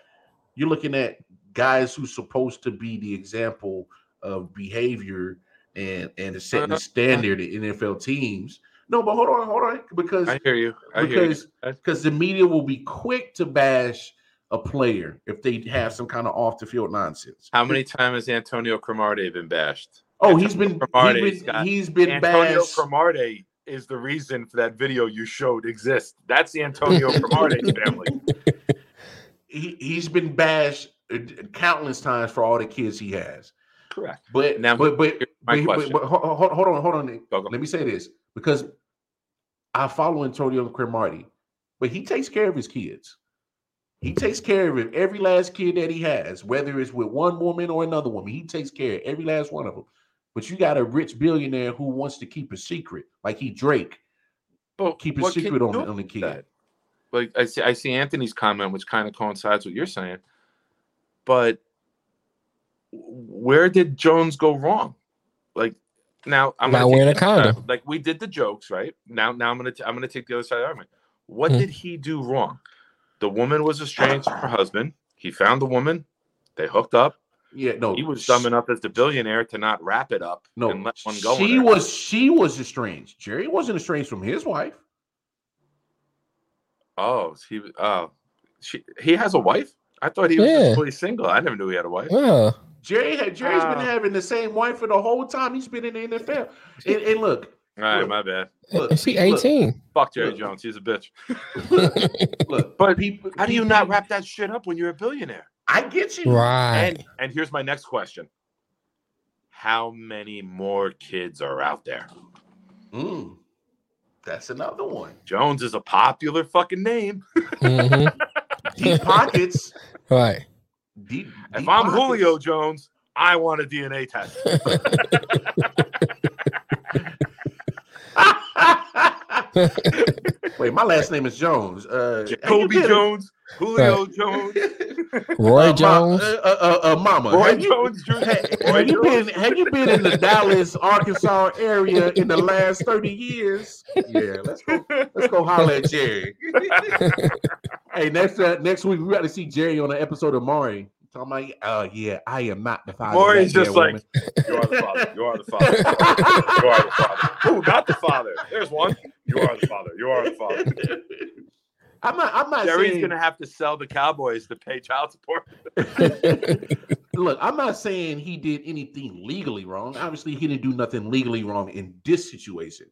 you're looking at guys who's supposed to be the example of behavior and and setting the standard in NFL teams. No, but hold on, hold on, because I hear you. I because because the media will be quick to bash a player if they have some kind of off the field nonsense. How many times has Antonio Cromartie been bashed? Oh, he's been Cromartie's he's been, he's been Antonio bashed. Cromartie is the reason for that video you showed exists. That's the Antonio Cromartie family. he, he's been bashed uh, countless times for all the kids he has. Correct. But Now, but but, my but, but, question. but hold, hold- hold on, hold on. Go, go. Let me say this because I follow Antonio Cromartie, but he takes care of his kids. He takes care of it, every last kid that he has, whether it's with one woman or another woman. He takes care of every last one of them. But you got a rich billionaire who wants to keep a secret, like he Drake, But keep a secret on the, on the kid. that? Like I see, I see Anthony's comment, which kind of coincides with what you're saying. But where did Jones go wrong? Like now, I'm Not wearing a the other side. condom. Like we did the jokes, right? Now, now I'm gonna t- I'm gonna take the other side of the argument. What Hmm. did he do wrong? The woman was estranged from her husband. He found the woman. They hooked up. Yeah, no, He was dumb enough as the billionaire to not wrap it up No, and let one go. she was she was estranged. Jerry wasn't estranged from his wife. Oh, he. Oh, she. He has a wife. I thought he was Yeah. fully single. I never knew he had a wife. Yeah. Jerry had Jerry's been Ah. having the same wife for the whole time he's been in the NFL. And, and look, All right, Look. my bad. Look, And she look. 18. Fuck Jerry Look. Jones. He's a bitch. look, But people, How do you not wrap that shit up when you're a billionaire? I get you. Right. And and here's my next question. How many more kids are out there? Mm, that's another one. Jones is a popular fucking name. hmm Deep pockets. Right. Deep, If deep I'm pockets. Julio Jones, I want a DNA test. Wait, my last name is Jones. Uh, Jacoby have you Jones, Julio Jones, Roy Uh, Jones. uh, uh, uh, uh, mama. Roy have you, Jones Jr. ha- Roy have you Jones. been have you been in the Dallas, Arkansas area in the last 30 years? Yeah, let's go let's go holler at Jerry. hey, next uh, next week we got to see Jerry on an episode of Maury. Talking about, uh, yeah, I am not the father. Maury's just like, You are the father. You are the father. You are the father. Ooh, not the father. There's one. You are the father. You are the father. I'm not. I'm not Jerry's saying. gonna have to sell the Cowboys to pay child support. Look, I'm not saying he did anything legally wrong. Obviously, he didn't do nothing legally wrong in this situation.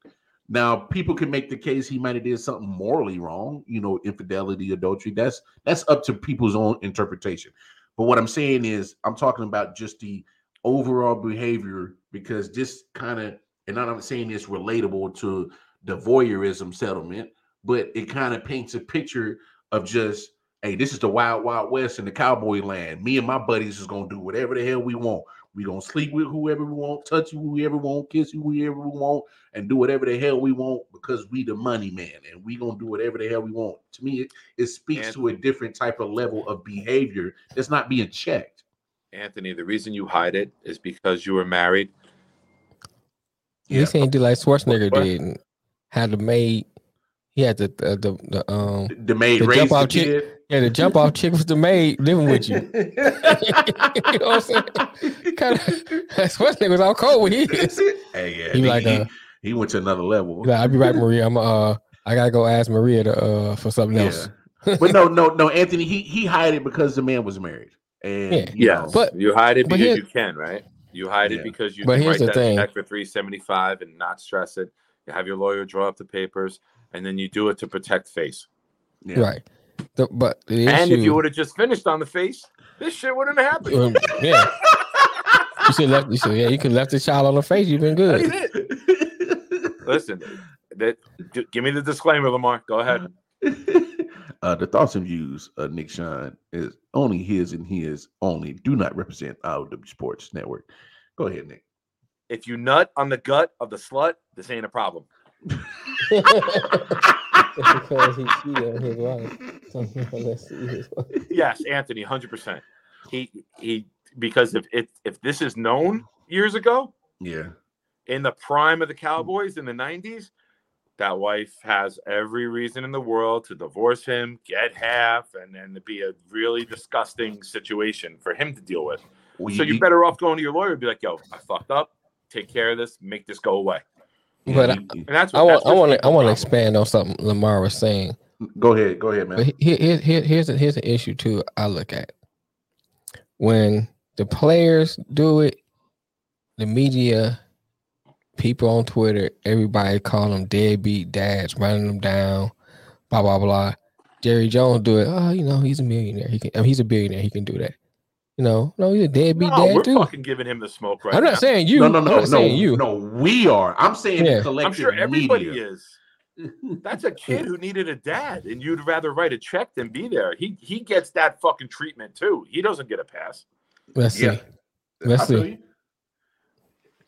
Now, people can make the case he might have did something morally wrong, you know, infidelity, adultery. That's that's up to people's own interpretation. But what I'm saying is, I'm talking about just the overall behavior because this kind of, and I'm saying it's relatable to the voyeurism settlement, but it kind of paints a picture of just hey, this is the wild, wild west in the cowboy land. Me and my buddies is gonna do whatever the hell we want. We gonna sleep with whoever we want, touch you whoever we want, kiss you whoever we want, and do whatever the hell we want because we the money man, and we gonna do whatever the hell we want. To me, it, it speaks to a different type of level of behavior that's not being checked. Anthony, the reason you hide it is because you were married. You can't do like Schwarzenegger What? did and had the maid. He had the the the, the um The maid The raised jump the chick- kid. Yeah the jump off chick was the maid living with you. you know what I'm saying? Kind of Schwarzenegger was all cold with his. Hey, yeah, He he, like, he, uh, he went to another level. He's Like, I'll be right, Maria. I'm uh I gotta go ask Maria to uh for something else. But no, no, no, Anthony, he he hid it because the man was married. And Yeah. you Yes, know, But- you hide it because you can, right? You hide Yeah. it because you But can here's write the that thing. check for three seventy five and not stress it. You have your lawyer draw up the papers, and then you do it to protect face. yeah. Right. The, but the And if you would have just finished on the face, this shit wouldn't have happened. um, yeah, you should left. You should yeah, you could left the child on the face. You've been That's good. Listen, that g- give me the disclaimer, Lamar. Go ahead. uh, the thoughts and views of Nick Shine is only his and his only. Do not represent IOW Sports Network. Go ahead, Nick. If you nut on the gut of the slut, this ain't a problem. because he cheated on his wife. Let's see his wife. Yes, Anthony, hundred percent. He he because if if if this is known years ago Yeah. in the prime of the Cowboys in the nineties, that wife has every reason in the world to divorce him, get half, and then to be a really disgusting situation for him to deal with. Well, So you're better off going to your lawyer and be like, "Yo, I fucked up. Take care of this. Make this go away." Yeah, But I- you- And that's I want that's I want to I want to expand on something Lamar was saying. go ahead. Go ahead, But man. here, here, here, here's a, here's an issue too. I look at when the players do it, the media, people on Twitter, everybody call them deadbeat dads, running them down, blah blah blah. Jerry Jones do it. Oh, you know he's a millionaire. He can. I mean, he's a billionaire. He can do that. You know, no, he's a deadbeat No, dad we're too. fucking giving him the smoke right I'm now. not saying you. no, no, I'm no, not no, saying you. no. We are. I'm saying Yeah. the collective I'm sure everybody media. is. That's a kid who needed a dad, and you'd rather write a check than be there. He he gets that fucking treatment too. He doesn't get a pass. Let's Yeah. see. Let's I feel see.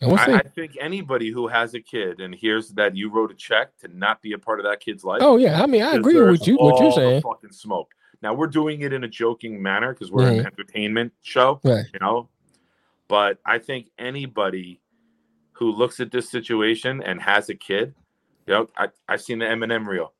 And we'll see. I, I think anybody who has a kid and hears that you wrote a check to not be a part of that kid's life. oh yeah, I mean I agree with you. What you're saying. Fucking smoke. Now we're doing it in a joking manner because we're an Mhm. entertainment show, Right. you know. But I think anybody who looks at this situation and has a kid, you know, I I've seen the Eminem reel.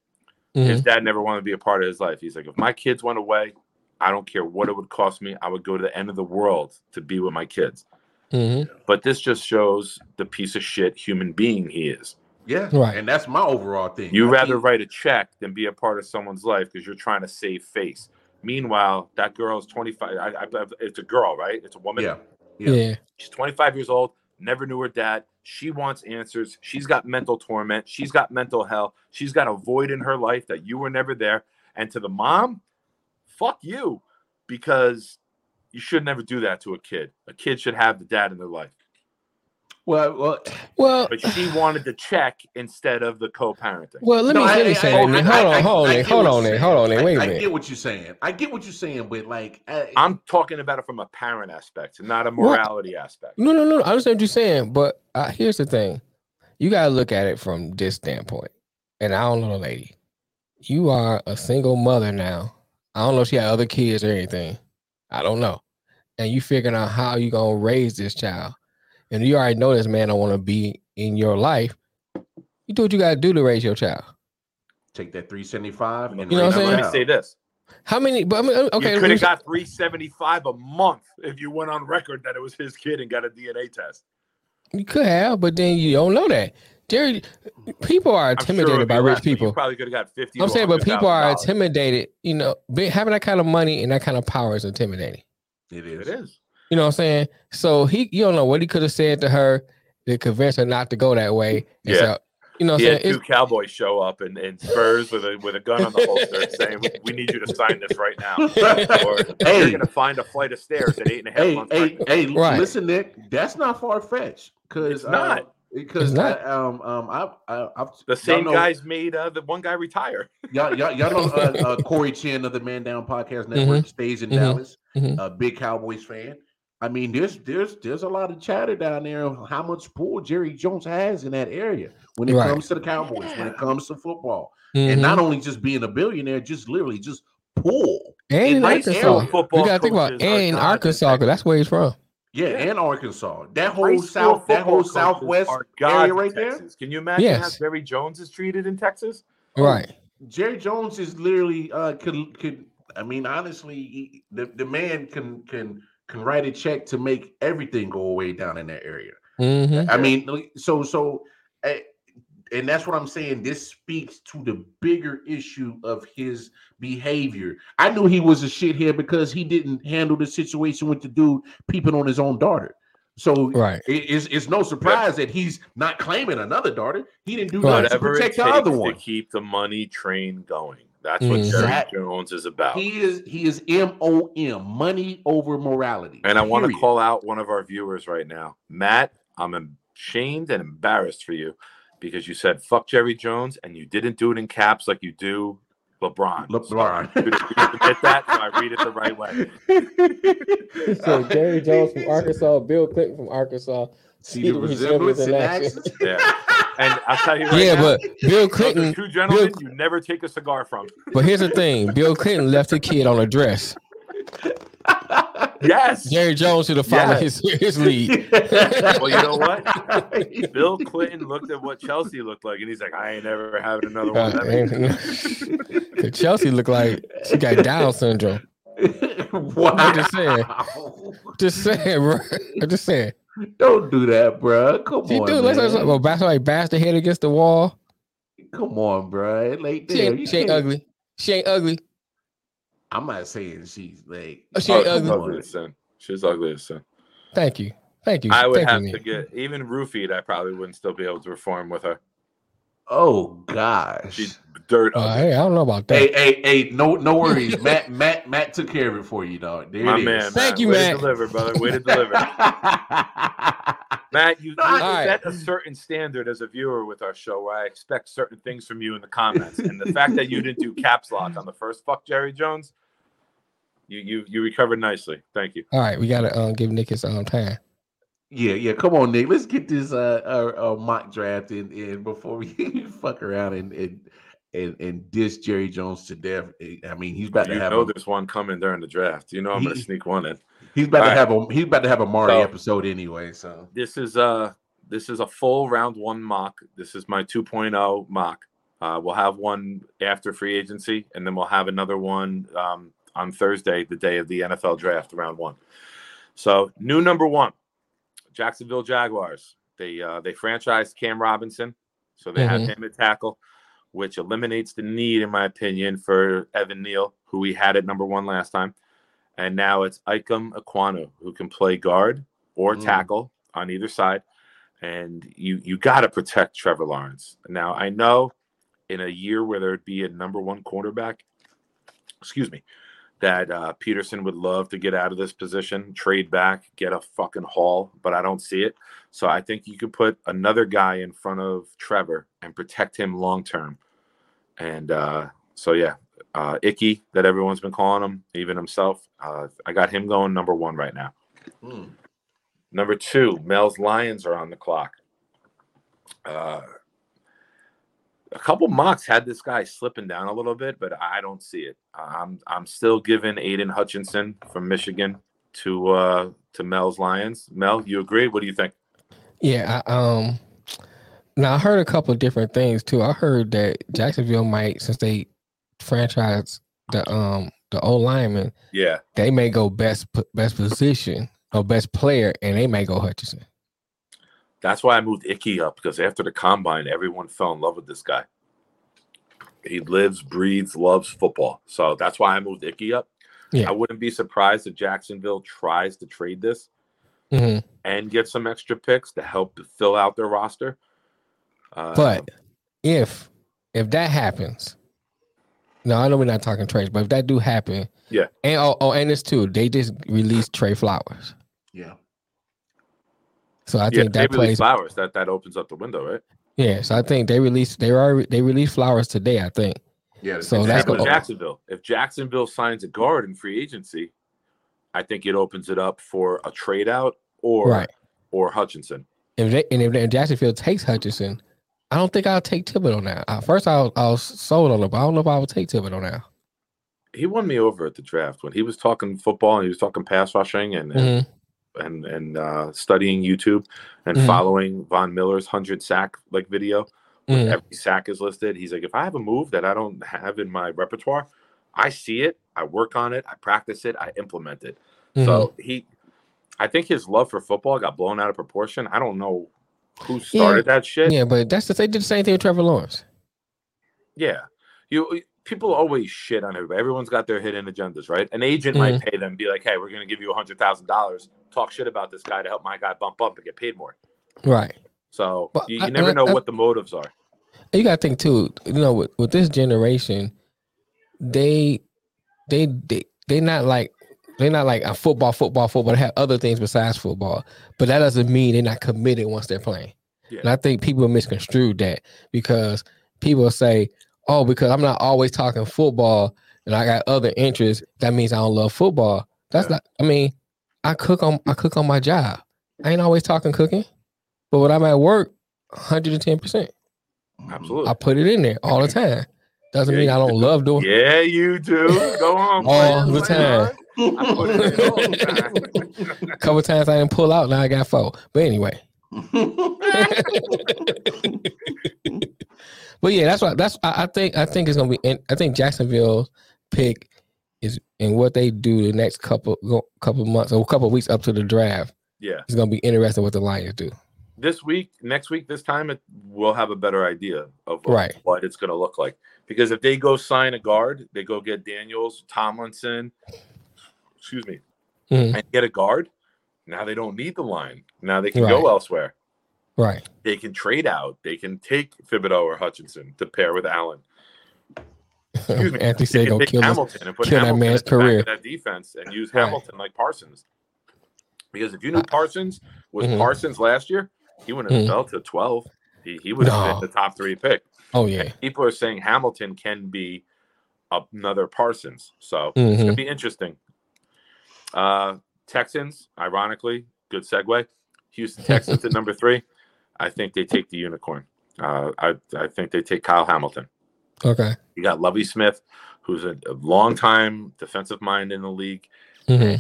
Mhm. His dad never wanted to be a part of his life. He's like, if my kids went away, I don't care what it would cost me. I would go to the end of the world to be with my kids. Mhm. But this just shows the piece of shit human being he is. Yeah. Right. And that's my overall thing. You I rather think- write a check than be a part of someone's life because you're trying to save face. Meanwhile, that girl is 25. I, I, it's a girl, right? It's a woman. Yeah. Yeah. Yeah. She's 25 years old, never knew her dad. She wants answers. She's got mental torment. She's got mental hell. She's got a void in her life that you were never there. And to the mom, fuck you. Because you should never do that to a kid. A kid should have the dad in their life. Well, well, Well, But she wanted the check instead of the co-parenting. well, let No, me I- let me say I- I- Hold on, hold on, I Nick. get hold on, you're hold on, Nick. Wait a minute. I get what you're saying. I get what you're saying, but like, I, I'm talking about it from a parent aspect, not a morality aspect. No, no, no. I understand what you're saying, but uh, here's the thing: you gotta look at it from this standpoint. And I don't know the lady. You are a single mother now. I don't know if she had other kids or anything. I don't know. And you figuring out how you gonna raise this child, and you already know this man don't want to be in your life. You do what you gotta do to raise your child. take that 375 and You know what I'm saying? let me say this: How many? But I mean, okay, you could have got 375 a month if you went on record that it was his kid and got a DNA test. you could have, but then you don't know that. Jerry, people are I'm sure intimidated by you rich left, you people. probably could have got 50. I'm saying, but people are intimidated. You know, having that kind of money and that kind of power is intimidating. It is. It is. You know what I'm saying? So he, you don't know what he could have said to her to convince her not to go that way. And Yeah. so, you know what He I'm had saying? two cowboys show up and, and Spurs with a with a gun on the holster saying, "We- "We need you to sign this right now, or Hey. you're going to find a flight of stairs at eight and a half Hey, months hey, pregnant." hey! Right. Listen, Nick, that's not far fetched. Because It's not. because It's not. I, um um I, I I've The same know, guys made uh, the one guy retire. Y'all, y'all, y'all know uh, uh, Corey Chin of the Man Down Podcast Network stays in Mhm. Dallas. Mhm. A big Cowboys fan. I mean, there's there's there's a lot of chatter down there on how much pull Jerry Jones has in that area when it Right. comes to the Cowboys, when it comes to football, Mhm. and not only just being a billionaire, just literally just pull. and in high Arkansas, school you got to think about and in Arkansas because that's where he's from. Yeah, Yeah. and Arkansas. That whole school south, that whole southwest area right there. Can you imagine Yes. how Jerry Jones is treated in Texas? Right. Jerry Jones is literally uh could could I mean honestly he, the, the man can can can write a check to make everything go away down in that area. hmm I mean so so uh, and that's what I'm saying this speaks to the bigger issue of his behavior. I knew he was a shithead because he didn't handle the situation with the dude peeping on his own daughter. So Right. it- it's, it's no surprise that he's not claiming another daughter. He didn't do Right. nothing to Whatever it protect takes the other to one. keep the money train going. That's what Mhm. Jerry Jones is about. He is he is M O M money over morality. And I want to call out one of our viewers right now. Matt, I'm ashamed and embarrassed for you because you said fuck Jerry Jones and you didn't do it in caps like you do LeBron. LeBron. So you admit that, so I read it the right way. So Jerry Jones from Arkansas, Bill Clinton from Arkansas. See the resemblance in action. Yeah. And I'll tell you right Yeah, now, but Bill Clinton. two gentlemen you never take a cigar from. But here's the thing: Bill Clinton left a kid on a dress. Yes. Jerry Jones should have followed Yes. his his lead. Well, you know what? Bill Clinton looked at what Chelsea looked like, and he's like, "I ain't never having another one." Uh, of and- Chelsea looked like she got Down syndrome. wow. I'm just saying. Just saying, bro. I'm just saying. Don't do that, bro. Come She on, do. Let's man. let's well, bash like bash the head against the wall. Come on, bro. Like, She damn, you ain't, she ain't ugly. She ain't ugly. I'm not saying she's like. Oh, she ain't she's ugly. ugly as sin. She's ugly as sin. Thank you. Thank you. I would Thank have you, to get even roofied. I probably wouldn't still be able to perform with her. Oh gosh. She's dirt Uh, hey, I don't know about that. Hey, hey, hey! No, no worries. Matt, Matt, Matt took care of it for you, dog. There My it is. man, Thank you, Way Matt. to deliver, brother. Way to deliver. Matt, you, you No, I- All set a certain standard as a viewer with our show where I expect certain things from you in the comments. And the fact that you didn't do caps lock on the first fuck Jerry Jones, you you you recovered nicely. Thank you. All right, we gotta um, give Nick his um time. Yeah, yeah. Come on, Nick. Let's get this uh, uh, uh mock draft in, in before we fuck around and and and, and diss Jerry Jones to death. I mean, he's about You to have You know a, there's one coming during the draft. You know I'm gonna sneak one in. he's about to All have a he's about to have a Marty So- episode anyway. So This is uh this is a full round one mock. This is my 2.0 mock. Uh, we'll have one after free agency, and then we'll have another one um, on Thursday, the day of the NFL draft, round one. So new number one, Jacksonville Jaguars. They uh, they franchised Cam Robinson, so they have Mhm. him at tackle, which eliminates the need, in my opinion, for Evan Neal, who we had at number one last time, and now it's Ikem Ekwonu, who can play guard or Mm. tackle on either side, and you you got to protect Trevor Lawrence. Now I know in a year where there'd be a number one quarterback, excuse me, that uh, Pederson would love to get out of this position, trade back, get a fucking haul, but I don't see it. So I think you could put another guy in front of Trevor and protect him long term. And uh, so yeah, uh, Icky that everyone's been calling him, even himself. Uh, I got him going number one right now. Hmm. Number two, Mel's Lions are on the clock. Uh, a couple mocks had this guy slipping down a little bit, but I don't see it. I'm I'm still giving Aidan Hutchinson from Michigan to uh to Mel's Lions. Mel, you agree? What do you think? Yeah, I, um, now I heard a couple of different things too. I heard that Jacksonville might, since they franchise the um the old lineman, Yeah, they may go best best position or best player, and they may go Hutchinson. That's why I moved Icky up because after the combine, everyone fell in love with this guy. He lives, breathes, loves football. So that's why I moved Icky up. Yeah. I wouldn't be surprised if Jacksonville tries to trade this hmm and get some extra picks to help fill out their roster. Uh, But if if that happens, no, I know we're not talking trades, but if that do happen, Yeah. and oh, oh and this too, they just released Trey Flowers, Yeah. So I yeah, think that they release plays. flowers. That that opens up the window, right? Yeah, so I think they released they already they released Flowers today. I think Yeah. So that's Same with go- Jacksonville. If Jacksonville signs a guard in free agency, I think it opens it up for a trade out or right. or Hutchinson. If they and if, if Jacksonville takes Hutchinson, I don't think I'll take Thibodeaux now. At first, I was, I was sold on him, but I don't know if I would take Thibodeaux now. He won me over at the draft when he was talking football and he was talking pass rushing and Mhm. and and uh, studying YouTube and Mhm. following Von Miller's hundred sack like video. where Mhm. Every sack is listed. He's like, if I have a move that I don't have in my repertoire, I see it, I work on it, I practice it, I implement it. Mhm. So he, I think his love for football got blown out of proportion. I don't know who started that shit. Yeah, yeah, but that's the they did the same thing with Trevor Lawrence. Yeah, you people always shit on everybody. Everyone's got their hidden agendas, right? An agent Mm-hmm. might pay them, be like, "Hey, we're going to give you a hundred thousand dollars. Talk shit about this guy to help my guy bump up and get paid more." Right. So But you, I- never I- know I- what the motives are. You got to think too. You know, with, with this generation, they they they they not like they're not like a football, football, football. They have other things besides football, but that doesn't mean they're not committed once they're playing. Yeah. And I think people misconstrued that because people say, "Oh, because I'm not always talking football and I got other interests, that means I don't love football." That's Yeah. not. I mean, I cook on I cook on my job. I ain't always talking cooking, but when I'm at work, 110 percent. Absolutely. I put it in there all the time. Doesn't Yeah, mean I don't do. love doing Yeah, you do. Go on. All the time. on. I put it in all the time. a couple times I didn't pull out, now I got four. But anyway. But yeah, that's what that's I, I think I think it's gonna be in, I think Jacksonville pick is in what they do the next couple couple months or a couple weeks up to the draft. Yeah. It's gonna be interesting what the Lions do. This week, next week, this time, it, we'll have a better idea of, Right. what it's going to look like. Because if they go sign a guard, they go get Daniels, Tomlinson, excuse me, Mhm. and get a guard. Now they don't need the line. Now they can Right. go elsewhere. Right. They can trade out. They can take Thibodeaux or Hutchinson to pair with Allen. Excuse me. Anthony They said can gonna kill. Hamilton and put kill that man's at the back of career. that defense and use Right. Hamilton like Parsons. Because if you knew Parsons was Mhm. Parsons last year, he wouldn't have Mhm. fell to 12. He, he would have No. been the top three pick. Oh yeah. People are saying Hamilton can be another Parsons. So it's going to be interesting. Uh, Texans, ironically, good segue. Houston Texans at number three. I think they take the unicorn. Uh, I, I think they take Kyle Hamilton. Okay. You got Lovie Smith, who's a, a long-time defensive mind in the league. hmm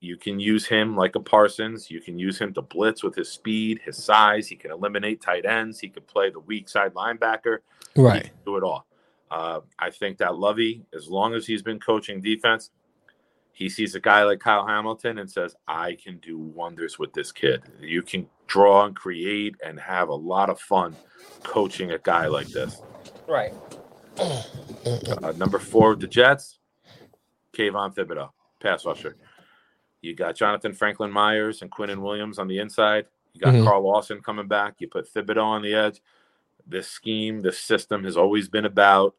You can use him like a Parsons. You can use him to blitz with his speed, his size. He can eliminate tight ends. He can play the weak side linebacker. He Right. can do it all. Uh, I think that Lovie, as long as he's been coaching defense, he sees a guy like Kyle Hamilton and says, I can do wonders with this kid. You can draw and create and have a lot of fun coaching a guy like this. Right. Uh, number four with the Jets, Kayvon Thibodeaux, pass rusher. You got Jonathan Franklin Myers and Quinnen Williams on the inside. You got Mhm. Carl Lawson coming back. You put Thibodeaux on the edge. This scheme, this system has always been about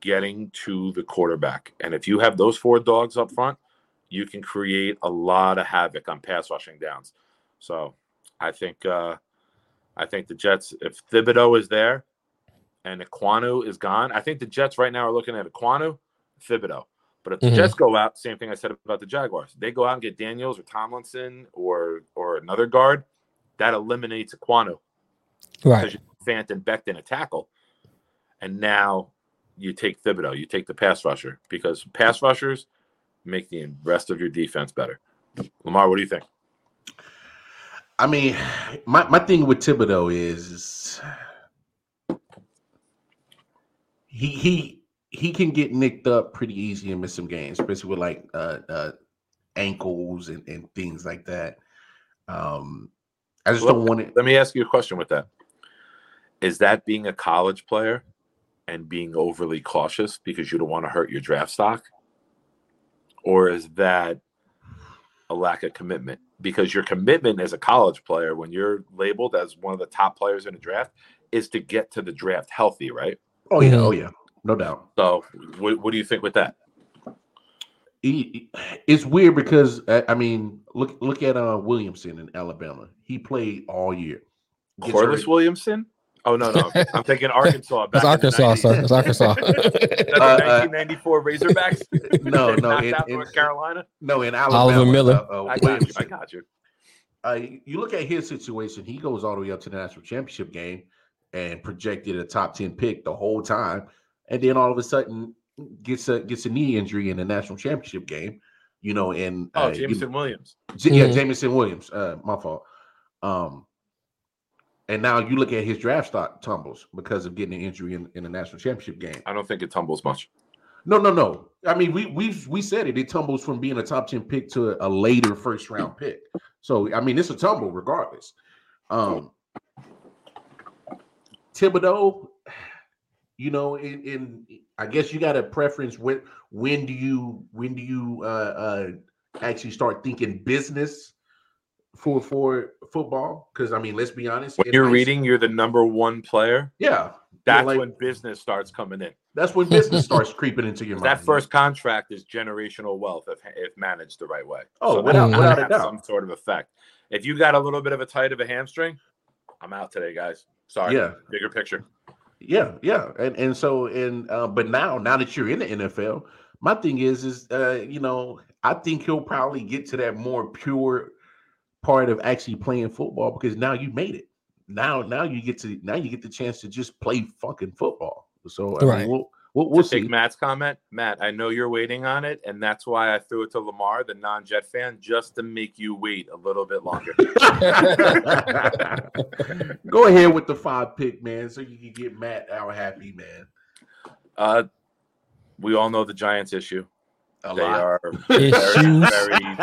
getting to the quarterback. And if you have those four dogs up front, you can create a lot of havoc on pass rushing downs. So I think uh, I think the Jets, if Thibodeaux is there and Ekwonu is gone, I think the Jets right now are looking at Ekwonu, Thibodeaux. But if the Mhm. Jets go out, same thing I said about the Jaguars. They go out and get Daniels or Tomlinson or or another guard, that eliminates Ekwonu Right. because you Fant and Becton a tackle. And now you take Thibodeaux, you take the pass rusher because pass rushers make the rest of your defense better. Lamar, what do you think? I mean, my, my thing with Thibodeaux is he he he can get nicked up pretty easy and miss some games, especially with like uh, uh ankles and, and things like that. Um I just Well, don't want it. Let me ask you a question with that. Is that being a college player and being overly cautious because you don't want to hurt your draft stock? Or is that a lack of commitment? Because your commitment as a college player, when you're labeled as one of the top players in the draft, is to get to the draft healthy, right? Oh yeah, oh yeah, no doubt. So, what, what do you think with that? He, it's weird because uh, I mean, look look at uh Williamson in Alabama. He played all year. Gets Corliss hurt. Williamson? Oh no, no, I'm thinking Arkansas. That's back in the Arkansas, sir. That's Arkansas. That's Uh, uh, 1994 Razorbacks. No, no, knocked in- in- North Carolina. No, in Alabama. Oliver Miller. uh, uh, I got you. I got you. uh, you look at his situation, he goes all the way up to the national championship game and projected a top 10 pick the whole time. And then all of a sudden gets a gets a knee injury in the national championship game, you know, and Oh, uh, you- Jameson Williams. J- yeah, Mhm. Jameson Williams, uh, my fault. Um, and now you look at his draft stock tumbles because of getting an injury in, in the national championship game. I don't think it tumbles much. No, no, no. I mean, we we we said it. It tumbles from being a top 10 pick to a later first round pick. So I mean, it's a tumble regardless. Um Thibodeaux, you know, in, in I guess you got a preference when when do you when do you uh uh actually start thinking business for for football? Because I mean, let's be honest. When you're reading, you're the number one player. yeah, That's like- when business starts coming in. that's when business starts creeping into your mind. That first contract is generational wealth if, if managed the right way. Oh, that- without- without a doubt. some sort of effect. If you got a little bit of a tight of a hamstring, I'm out today, guys. Sorry. yeah. Bigger picture. Yeah, yeah, and and so and uh, but now now that you're in the NFL, my thing is is uh, you know I think he'll probably get to that more pure part of actually playing football because now you made it. Now now you get to now you get the chance to just play fucking football. So I Right. mean, we'll we'll, we'll to take. Matt's comment, Matt, I know you're waiting on it, and that's why I threw it to Lamar, the non-Jet fan, just to make you wait a little bit longer. Go ahead with the five pick, man, so you can get Matt our happy man. uh, we all know the Giants issue. A They lot. are Issues. very, very,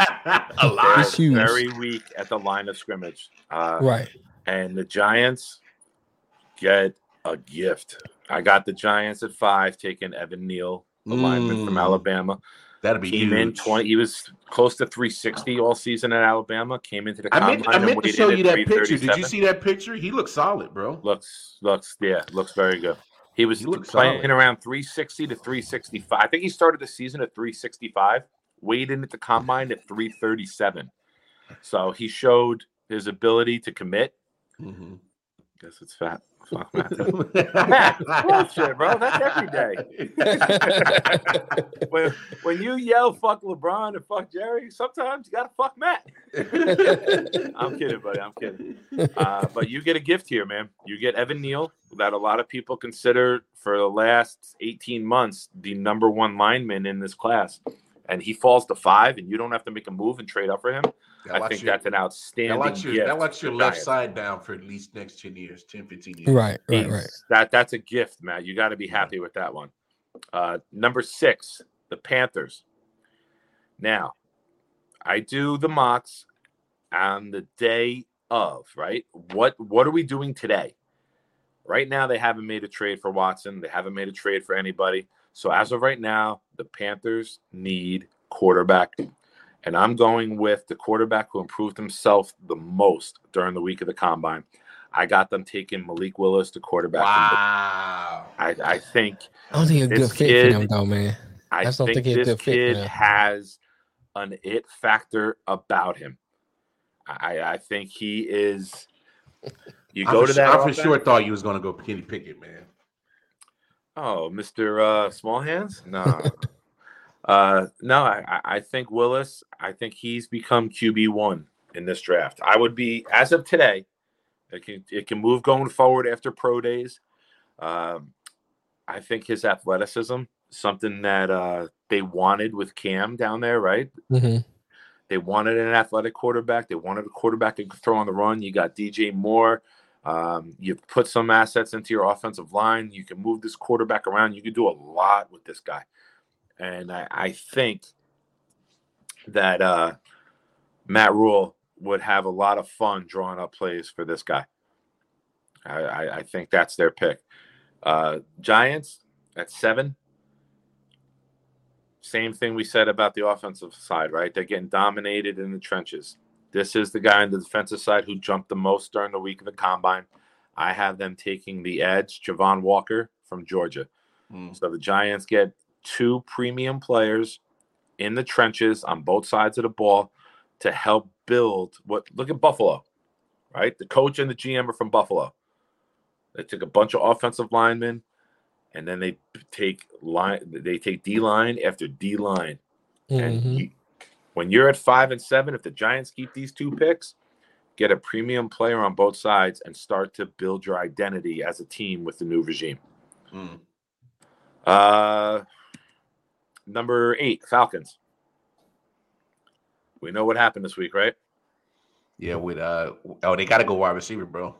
a lot. Issues. very weak at the line of scrimmage. Uh, right. and the Giants get a gift. I got the Giants at five, taking Evan Neal, the lineman from Mm. Alabama. That'd be Came in 20. He was close to 360 all season at Alabama. Came into the I combine meant, I meant to show you that picture. Did you see that picture? He looks solid, bro. Looks, looks, yeah, looks very good. He was He playing solid. around 360 to 365. I think he started the season at 365, weighed in at the combine at 337. So he showed his ability to commit. Mhm. Guess it's fat. Fuck, Matt. bullshit, bro. That's every day. when, when you yell "fuck LeBron" and "fuck Jerry," sometimes you gotta fuck Matt. I'm kidding, buddy. I'm kidding. Uh, but you get a gift here, man. You get Evan Neal, that a lot of people consider for the last 18 months the number one lineman in this class, and he falls to five, and you don't have to make a move and trade up for him. That I think your- that's an outstanding. that outstanding locks your, gift. that locks your left Giants. side down for at least next 10 years, 10, 15 years. Right. Right. He's- Right. That that's a gift, Matt. You got to be happy with that one. Uh, number six, the Panthers. Now, I do the mocks on the day of, right? What what are we doing today? Right now, they haven't made a trade for Watson. They haven't made a trade for anybody. So as of right now, the Panthers need quarterback. And I'm going with the quarterback who improved himself the most during the week of the combine. I got them taking Malik Willis, the quarterback. from Wow. the- I, I think I don't think a good fit kid- for them though, man. I just don't think think he's a this good fit kid them. has an it factor about him. I, I think he is. You I go to that. I for sure thought you was gonna go Kenny Pickett, man. Oh, Mr. Uh, Small Hands? No. uh, no, I, I- think Willis, I think he's become QB1 in this draft. I would be, as of today, it can, it can move going forward after pro days. Um, I think his athleticism, something that uh, they wanted with Cam down there, right? Mm-hmm. They wanted an athletic quarterback. They wanted a quarterback that could throw on the run. You got DJ Moore. Um, you put some assets into your offensive line. You can move this quarterback around. You can do a lot with this guy. And I, I think that uh, Matt Rhule would have a lot of fun drawing up plays for this guy. I, I, I think that's their pick. Uh, Giants at seven. Same thing we said about the offensive side, right? They're getting dominated in the trenches. This is the guy on the defensive side who jumped the most during the week of the combine. I have them taking the edge, Javon Walker from Georgia. Mm. So the Giants get two premium players in the trenches on both sides of the ball to help build what look at Buffalo, right? The coach and the GM are from Buffalo. They took a bunch of offensive linemen and then they take line they take D line after D line. And hmm you, when you're at five and seven, if the Giants keep these two picks, get a premium player on both sides and start to build your identity as a team with the new regime. Mm. Uh, number eight, Falcons. We know what happened this week, right? Yeah, with uh oh, they gotta go wide receiver, bro.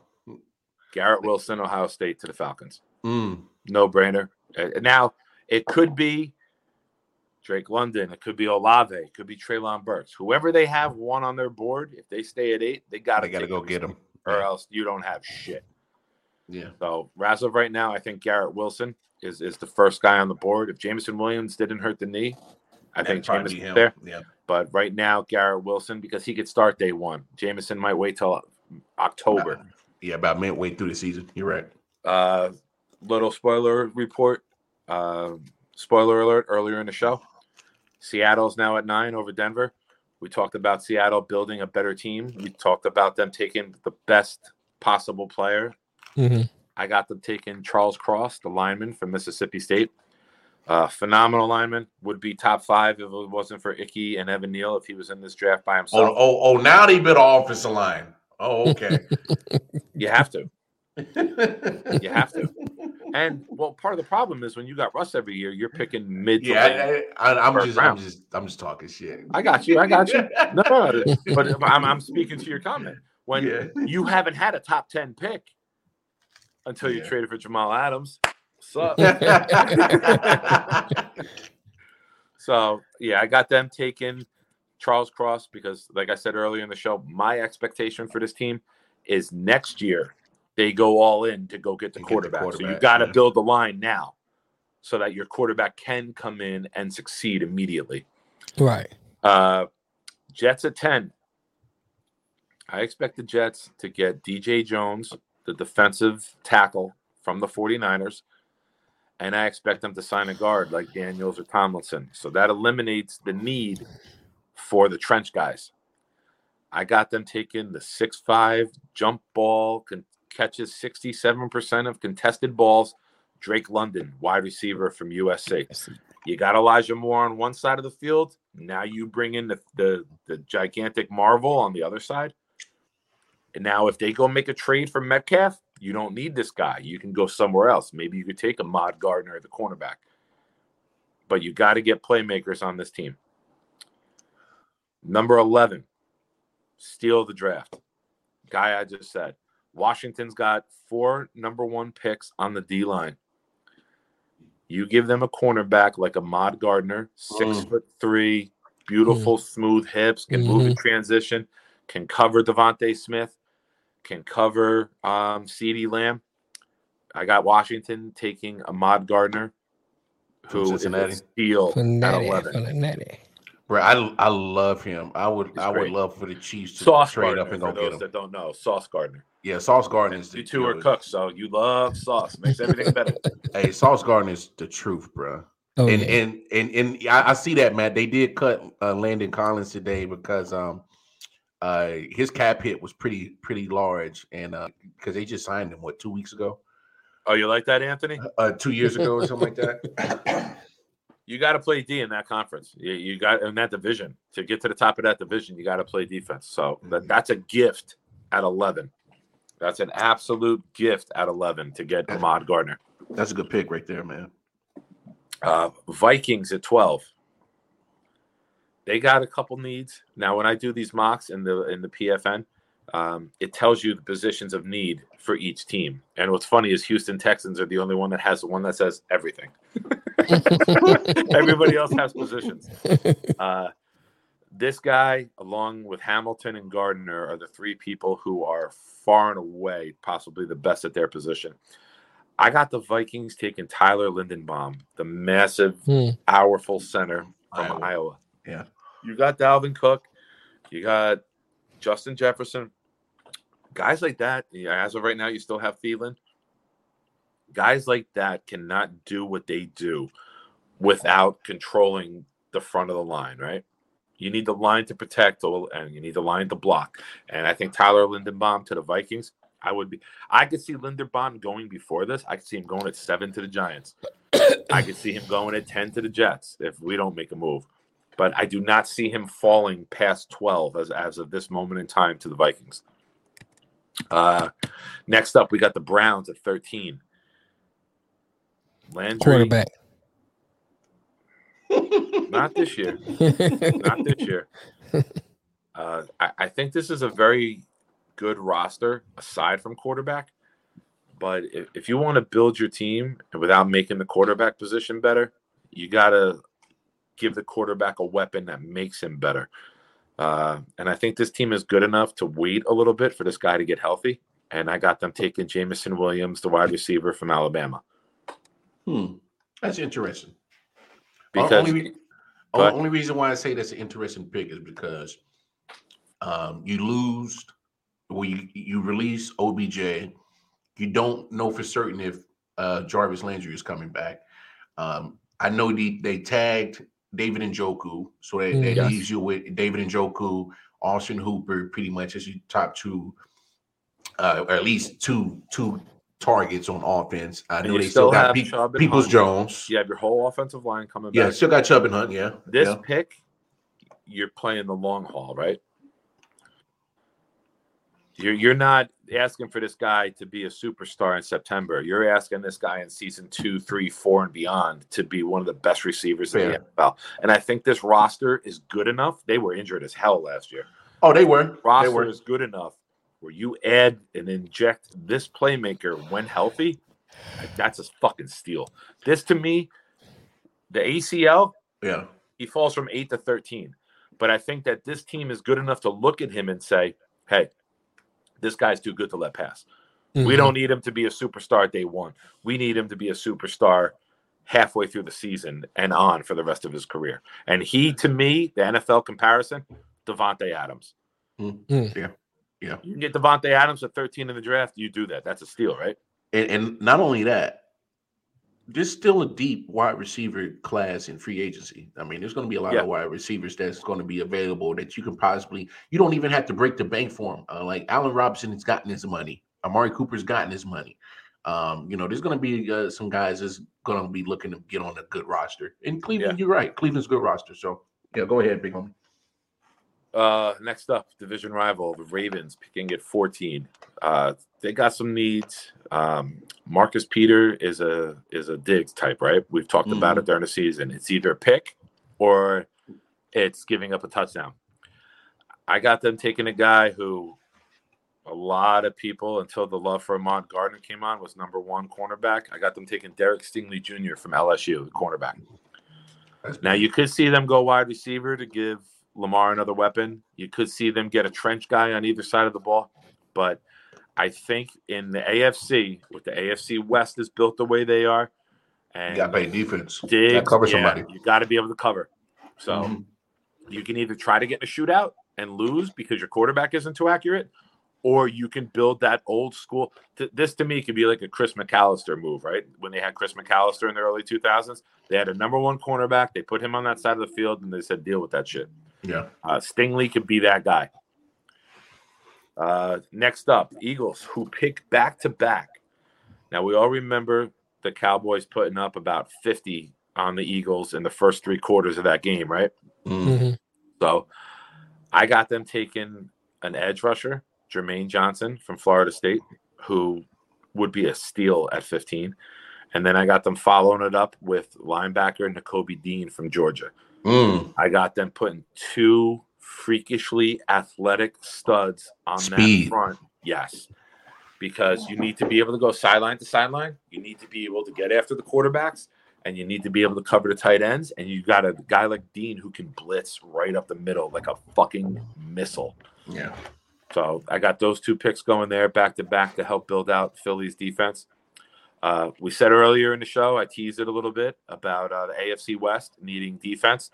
Garrett Wilson, Ohio State to the Falcons. Mm. No brainer. Uh, now, it could be Drake London. It could be Olave. It could be Treylon Burks. Whoever they have one on their board, if they stay at eight, they got They gotta go get them. or else you don't have shit. Yeah. So, as of right now, I think Garrett Wilson is, is the first guy on the board. If Jameson Williams didn't hurt the knee, I think That'd probably Jameson's be him. there. Yeah. But right now, Garrett Wilson, because he could start day one. Jameson might wait till October. Yeah, about midway through the season. You're right. Uh, little spoiler report. Uh, spoiler alert earlier in the show. Seattle's now at nine over Denver. We talked about Seattle building a better team. We talked about them taking the best possible player. hmm I got them taking Charles Cross, the lineman from Mississippi State. Uh, phenomenal lineman. Would be top five if it wasn't for Icky and Evan Neal if he was in this draft by Oh, himself. oh, oh, now they built an offensive line. Oh, okay. You have to. You have to. And well, part of the problem is when you got Russ every year, you're picking mid. to late. yeah, I, I, I'm First just, I'm just, I'm just talking shit. I got you. I got you. No, no, no, but I'm, I'm speaking to your comment. When Yeah. you haven't had a top 10 pick until you Yeah. traded for Jamal Adams. What's up? so, yeah, I got them taking Charles Cross because, like I said earlier in the show, my expectation for this team is next year they go all in to go get the And get the quarterback. So you quarterback, got to yeah. build the line now so that your quarterback can come in and succeed immediately. Right. Uh, Jets at 10. I expect the Jets to get DJ Jones, the defensive tackle from the 49ers, and I expect them to sign a guard like Daniels or Tomlinson. So that eliminates the need for the trench guys. I got them taking the six-five jump ball, can, catches 67% of contested balls. Drake London, wide receiver from USC. You got Elijah Moore on one side of the field. Now you bring in the the, the gigantic Marvel on the other side. And now, if they go make a trade for Metcalf, you don't need this guy. You can go somewhere else. Maybe you could take Ahmad Gardner at the cornerback. But you got to get playmakers on this team. Number 11, steal the draft. Guy I just said. Washington's got four number one picks on the D line. You give them a cornerback like Ahmad Gardner, six Mm. foot three, beautiful, smooth hips, can move in transition, can cover DeVonta Smith, can cover um, CeeDee Lamb. I got Washington taking Ahmad Gardner, From who is a Cincinnati. steal at Fanatic, 11. fanatic. Bro, I, I love him. I would, He's I would love for the Chiefs to Sauce trade Gardner, up and for go get those him. that don't know. Sauce Gardner. Yeah, Sauce Gardner is the You two are cooks, so you love sauce. Makes everything better. Hey, Sauce Gardner is the truth, bro. Oh, and, yeah. and and and I, I see that, Matt. They did cut uh, Landon Collins today because um uh his cap hit was pretty pretty large, and uh because they just signed him what two weeks ago, Oh, you like that, Anthony? uh two years ago or something like that. You got to play D in that conference. You, you got in that division to get to the top of that division. You got to play defense. So that, that's a gift at eleven. That's an absolute gift at eleven to get Ahmad Gardner. That's a good pick right there, man. Uh, Vikings at twelve. They got a couple needs now. When I do these mocks in the in the PFN, um, it tells you the positions of need for each team. And what's funny is Houston Texans are the only one that has the one that says everything. Everybody else has positions. Uh, this guy, along with Hamilton and Gardner, are the three people who are far and away possibly the best at their position. I got the Vikings taking Tyler Linderbaum, the massive, Hmm. powerful center from Iowa. Iowa. Yeah. You got Dalvin Cook, you got Justin Jefferson, guys like that. As of right now, you still have Thielen. Guys like that cannot do what they do without controlling the front of the line, right? You need the line to protect, and you need the line to block. And I think Tyler Linderbaum to the Vikings, I would be. I could see Linderbaum going before this. I could see him going at seven to the Giants. I could see him going at ten to the Jets if we don't make a move. But I do not see him falling past twelve as as of this moment in time to the Vikings. Uh, next up, we got the Browns at thirteen. Landry, Quarterback. not this year. not this year. Uh, I, I think this is a very good roster aside from quarterback. But if, if you want to build your team without making the quarterback position better, you got to give the quarterback a weapon that makes him better. Uh, and I think this team is good enough to wait a little bit for this guy to get healthy. And I got them taking Jameson Williams, the wide receiver from Alabama, Hmm. That's interesting. because only, re- Go only reason why I say that's an interesting pick is because um, you lose, well, you, you release OBJ. You don't know for certain if uh, Jarvis Landry is coming back. Um, I know they, they tagged David Njoku. so that, that Yes. leaves you with David Njoku, Austin Hooper, pretty much as your top two, uh, or at least two two targets on offense. I know they still still got have Pe- Peoples Hunt. Jones. you have your whole offensive line coming Yeah, back. still got Chubb and Hunt. Yeah, This yeah. pick, you're playing the long haul, right? You're you're not asking for this guy to be a superstar in September. You're asking this guy in season two, three, four, and beyond to be one of the best receivers in the NFL. And I think this roster is good enough. They were injured as hell last year. Oh, they were. They Roster were. is good enough where you add and inject this playmaker when healthy. That's a fucking steal. This to me, the ACL, Yeah. he falls from eight to 13. But I think that this team is good enough to look at him and say, hey, this guy's too good to let pass. We Mhm. don't need him to be a superstar day one. We need him to be a superstar halfway through the season and on for the rest of his career. And he, to me, the NFL comparison, Davante Adams. Mm. Yeah. Yeah. You can get Davante Adams at 13 in the draft. You do that. That's a steal, right? And, and not only that, there's still a deep wide receiver class in free agency. I mean, there's going to be a lot Yeah. of wide receivers that's going to be available that you can possibly. You don't even have to break the bank for them. Uh, like Allen Robinson has gotten his money. Amari Cooper's gotten his money. Um, you know, there's going to be uh, some guys that's going to be looking to get on a good roster. In Cleveland, you're right. Cleveland's a good roster. So yeah, go ahead, big homie. Uh, next up, division rival, the Ravens picking at 14. Uh, they got some needs. Um, Marcus Peter is a is a Diggs type, right? We've talked about it during the season. It's either a pick or it's giving up a touchdown. I got them taking a guy who a lot of people until the love for Ahmad Gardner came on was number one cornerback. I got them taking Derek Stingley Jr. from LSU, the cornerback. Now you could see them go wide receiver to give Lamar another weapon. You could see them get a trench guy on either side of the ball, but I think in the AFC, with the AFC West is built the way they are, and You got to play defense. Gotta cover yeah, somebody. you got to be able to cover. So Mhm. you can either try to get in a shootout and lose because your quarterback isn't too accurate, or you can build that old school. This to me could be like a Chris McAlister move, right? When they had Chris McAlister in the early 2000s, they had a number one cornerback. They put him on that side of the field, and they said, "Deal with that shit." Yeah. Uh, Stingley could be that guy. Uh, next up, Eagles, who pick back to back. Now we all remember the Cowboys putting up about 50 on the Eagles in the first three quarters of that game, right? Mm. Mhm. So I got them taking an edge rusher, Jermaine Johnson from Florida State, who would be a steal at 15. And then I got them following it up with linebacker Nakobe Dean from Georgia. Mm. I got them putting two freakishly athletic studs on Speed. that front. Yes. Because you need to be able to go sideline to sideline. You need to be able to get after the quarterbacks and you need to be able to cover the tight ends. And you got a guy like Dean who can blitz right up the middle like a fucking missile. Yeah. So I got those two picks going there back to back to help build out Philly's defense. Uh, we said earlier in the show, I teased it a little bit about uh, the AFC West needing defense.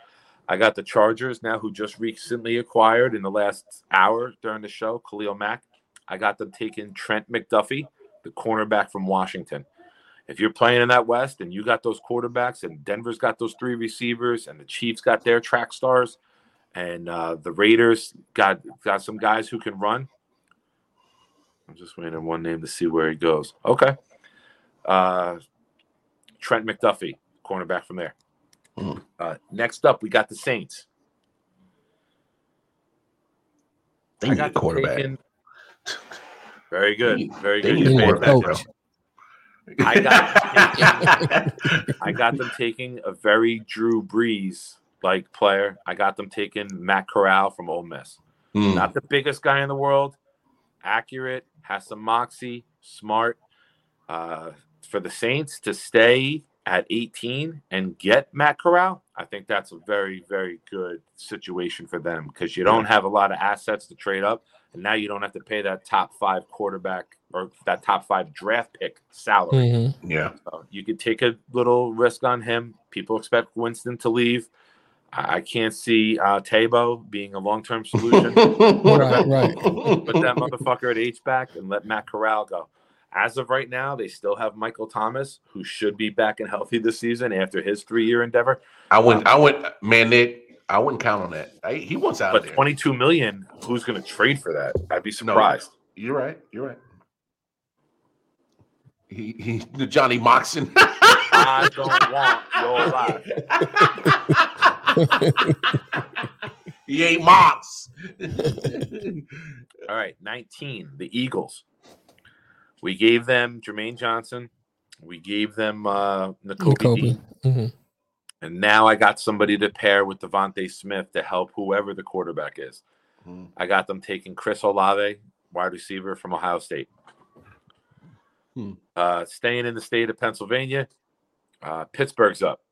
I got the Chargers now, who just recently acquired in the last hour during the show, Khalil Mack. I got them taking Trent McDuffie, the cornerback from Washington. If you're playing in that West and you got those quarterbacks, and Denver's got those three receivers, and the Chiefs got their track stars, and uh, the Raiders got got some guys who can run. I'm just waiting on one name to see where he goes. Okay, uh, Trent McDuffie, cornerback from there. Mm. Uh, next up, we got the Saints. They I need got a quarterback. Very good, very They good. need quarterback, quarterback, coach. I got I got them taking a very Drew Brees like player. I got them taking Matt Corral from Ole Miss. Mm. Not the biggest guy in the world, accurate, has some moxie, smart. Uh, for the Saints to stay at 18 and get Matt Corral, I think that's a very, very good situation for them because you don't have a lot of assets to trade up, and now you don't have to pay that top five quarterback or that top five draft pick salary. Mhm. Yeah. So you could take a little risk on him. People expect Winston to leave. I I can't see uh, Tabo being a long term solution. Right, right. Put that motherfucker at H back and let Matt Corral go. As of right now, they still have Michael Thomas, who should be back and healthy this season after his three year endeavor. I wouldn't. Um, I wouldn't. Man, Nick, I wouldn't count on that. I, he wants out But there. 22 million, who's going to trade for that? I'd be surprised. You're right. You're right. He, he the Johnny Moxon. I don't want your life. he ain't Mox. All right, 19, the Eagles. We gave them Jermaine Johnson. We gave them uh, Nakobe Kobe. Dean. Mhm. And now I got somebody to pair with DeVonta Smith to help whoever the quarterback is. Hmm. I got them taking Chris Olave, wide receiver from Ohio State. Hmm. Uh, staying in the state of Pennsylvania, uh, Pittsburgh's up.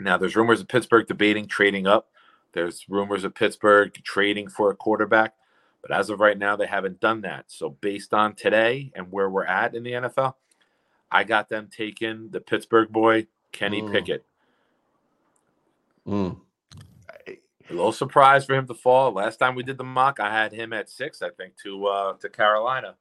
Now, there's rumors of Pittsburgh debating trading up. There's rumors of Pittsburgh trading for a quarterback. But as of right now, they haven't done that. So, based on today and where we're at in the NFL, I got them taking the Pittsburgh boy, Kenny Hmm. Pickett. Mm. A little surprise for him to fall. Last time we did the mock, I had him at six, I think, to uh to Carolina.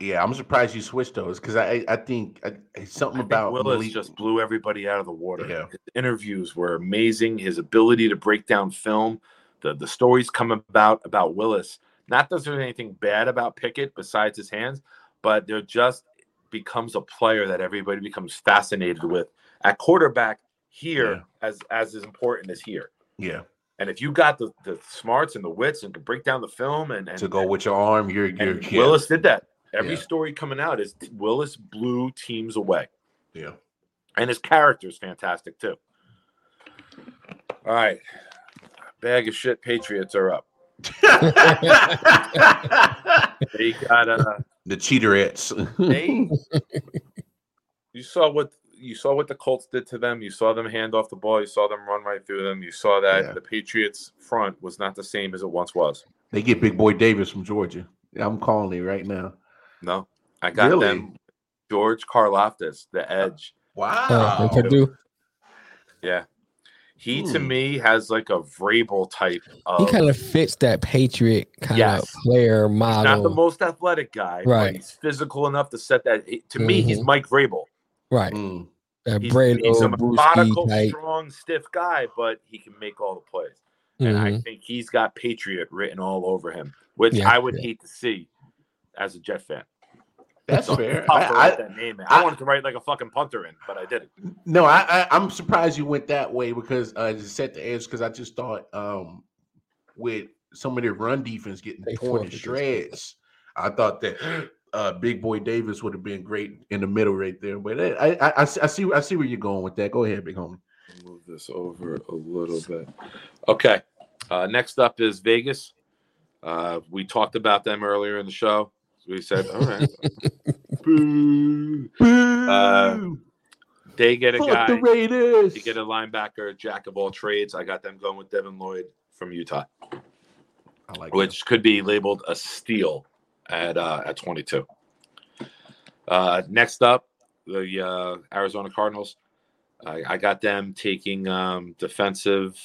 Yeah, I'm surprised you switched those because I I think I, something I about Willis Malik- just blew everybody out of the water. Yeah. His interviews were amazing. His ability to break down film, the the stories come about about Willis. Not that there's anything bad about Pickett besides his hands, but there just becomes a player that everybody becomes fascinated with. At quarterback, here Yeah. as as is important as here. yeah And if you got the, the smarts and the wits and can break down the film and, and to go with your arm. You're you're yeah, Willis did that. Every Yeah. story coming out is Willis blew teams away, yeah. and his character is fantastic too. All right, bag of shit. Patriots are up. They got uh, the cheaterettes. they. You saw what you saw what the Colts did to them. You saw them hand off the ball. You saw them run right through them. You saw that Yeah. the Patriots front was not the same as it once was. they get Big Boy Davis from Georgia. I'm calling it right now. No, I got Really? them. George Karlaftis, the edge. Wow. Uh, and Purdue. Yeah. He to Hmm. me has like a Vrabel type of. He kind of fits that Patriot kind Yes. of player he's not the most athletic guy, but Right. he's physical enough to set that. To me, he's Mhm. Mike Vrabel. right. Mm. He's, Brado, he's a Brewski methodical, type. strong, stiff guy, but he can make all the plays. And I Mhm. think he's got Patriot written all over him, which Yeah, I would yeah. hate to see as a Jet fan. That's fair. I, write I, that name in. I, I- wanted to write like a fucking punter in, but I didn't. no, I, I I'm surprised you went that way because uh, to set the edge because I just thought um with some of their run defense getting They torn to shreds, I thought that uh Big Boy Davis would have been great in the middle right there. But uh, I I, I, see- I see I see where you're going with that. Go ahead, big homie. Move this over a little bit. Okay. Uh, next up is Vegas. Uh, we talked about them earlier in the show. We said, all right. Boo. Uh, they get a Fuck guy. the Raiders. They get a linebacker, jack of all trades. I got them going with Devin Lloyd from Utah, I like which could be labeled a steal at uh, at 22. Uh, next up, the uh, Arizona Cardinals. I, I got them taking um, defensive.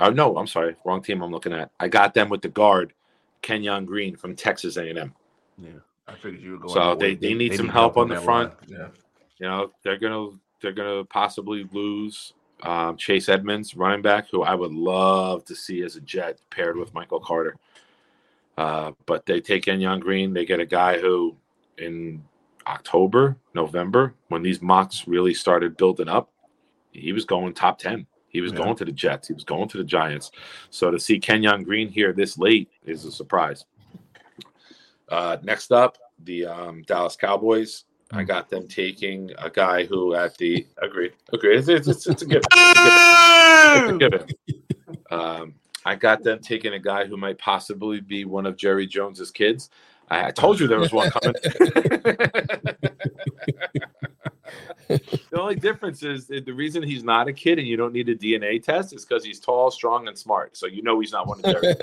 Oh no, I'm sorry, wrong team. I'm looking at. I got them with the guard, Kenyon Green from Texas A&M. Yeah, I figured you were going. So they- they need some help on the front. line. Yeah. You know they're gonna they're gonna possibly lose um, Chase Edmonds, running back, who I would love to see as a Jet paired with Michael Carter. Uh, but they take in Young Green. They get a guy who, in October, November, when these mocks really started building up, he was going top ten. He was Yeah. going to the Jets. He was going to the Giants. So to see Kenyon Green here this late is a surprise. Uh, next up, the um, Dallas Cowboys. I got them taking a guy who at the agreed agreed. It's, it's, it's, it's a given. It's a given. It's a given. Um, I got them taking a guy who might possibly be one of Jerry Jones's kids. I, I told you there was one coming. the only difference is the reason he's not a kid and you don't need a DNA test is because he's tall, strong, and smart. So you know he's not one of Jerry.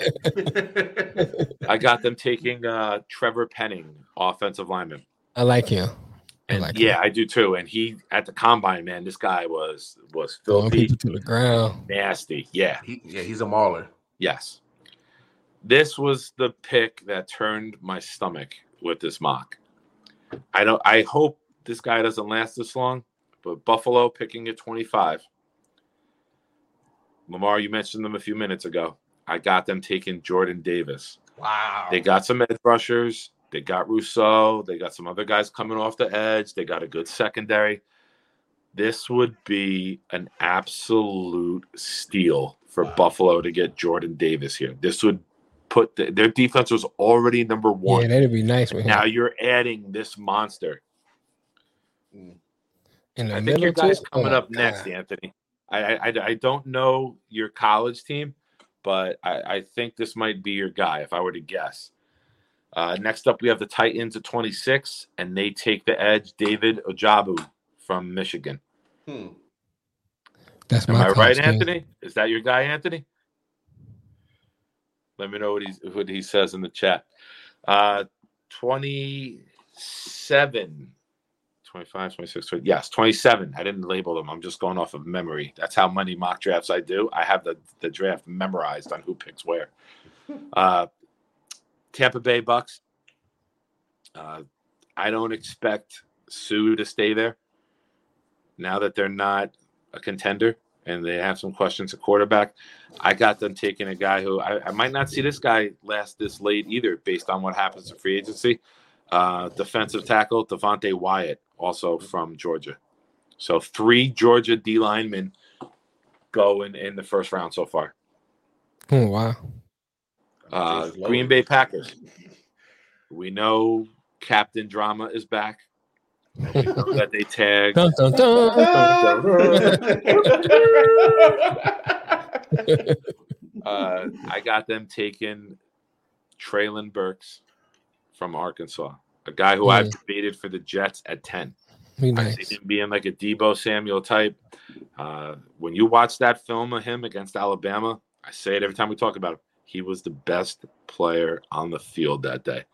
I got them taking uh, Trevor Penning, offensive lineman. I like him. I And like him. yeah, I do too. And he at the combine, man, this guy was was Throwing filthy, people to the ground. nasty. Yeah, He, yeah, he's a mauler. yes. This was the pick that turned my stomach with this mock. I don't. I hope this guy doesn't last this long. But Buffalo picking at 25. Lamar, you mentioned them a few minutes ago. I got them taking Jordan Davis. Wow. They got some edge rushers. They got Rousseau. They got some other guys coming off the edge. They got a good secondary. This would be an absolute steal for Buffalo to get Jordan Davis here. This would put the, their defense was already number one. Yeah, that'd be nice with him. now you're adding this monster. In the I think your guy's too? Oh coming my up next, God. Anthony. I, I I I don't know your college team, but I, I think this might be your guy if I were to guess. Uh, next up, we have the Titans at 26, and they take the edge. David Ojabo from Michigan. Hmm. That's Am my I right, team. Anthony? Is that your guy, Anthony? Let me know what he's what he says in the chat. Uh, 27, 25, 26, 20, yes, 27. I didn't label them. I'm just going off of memory. That's how many mock drafts I do. I have the, the draft memorized on who picks where. Uh, Tampa Bay Bucks. Uh, I don't expect Sue to stay there now that they're not a contender and they have some questions at quarterback. I got them taking a guy who I, I might not see this guy last this late either, based on what happens in free agency. Uh, defensive tackle Devonte Wyatt, also from Georgia. So three Georgia D linemen go in, in the first round so far. Oh, wow. Uh, Green Bay Packers. We know Captain Drama is back. That they tagged Dun, dun, dun. uh, I got them taking Treylon Burks from Arkansas, a guy who I've debated for the Jets at 10. Be I nice. see him being like a Deebo Samuel type. Uh, when you watch that film of him against Alabama, I say it every time we talk about him. He was the best player on the field that day.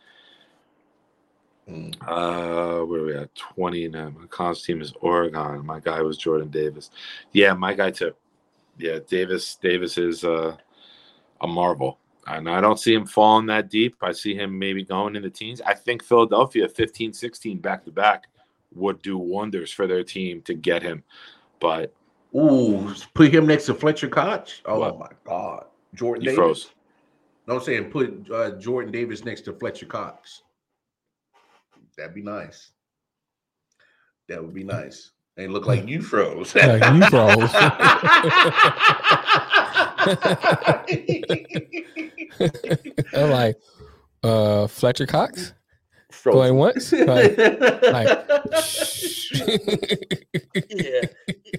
Hmm. Uh, where are we at? 20 now. My college team is Oregon. My guy was Jordan Davis. Yeah, my guy too. Yeah, Davis. Davis is uh, a marvel, and I don't see him falling that deep. I see him maybe going in the teens. I think Philadelphia 15, 16 back to back would do wonders for their team to get him. But Ooh, put him next to Fletcher Cox. Oh What? my God, Jordan he Davis. froze. No, I'm saying put uh, Jordan Davis next to Fletcher Cox. That'd be nice. That would be nice. And look like you froze. Like you froze. I'm like, uh, Fletcher Cox going once. Like, like, yeah,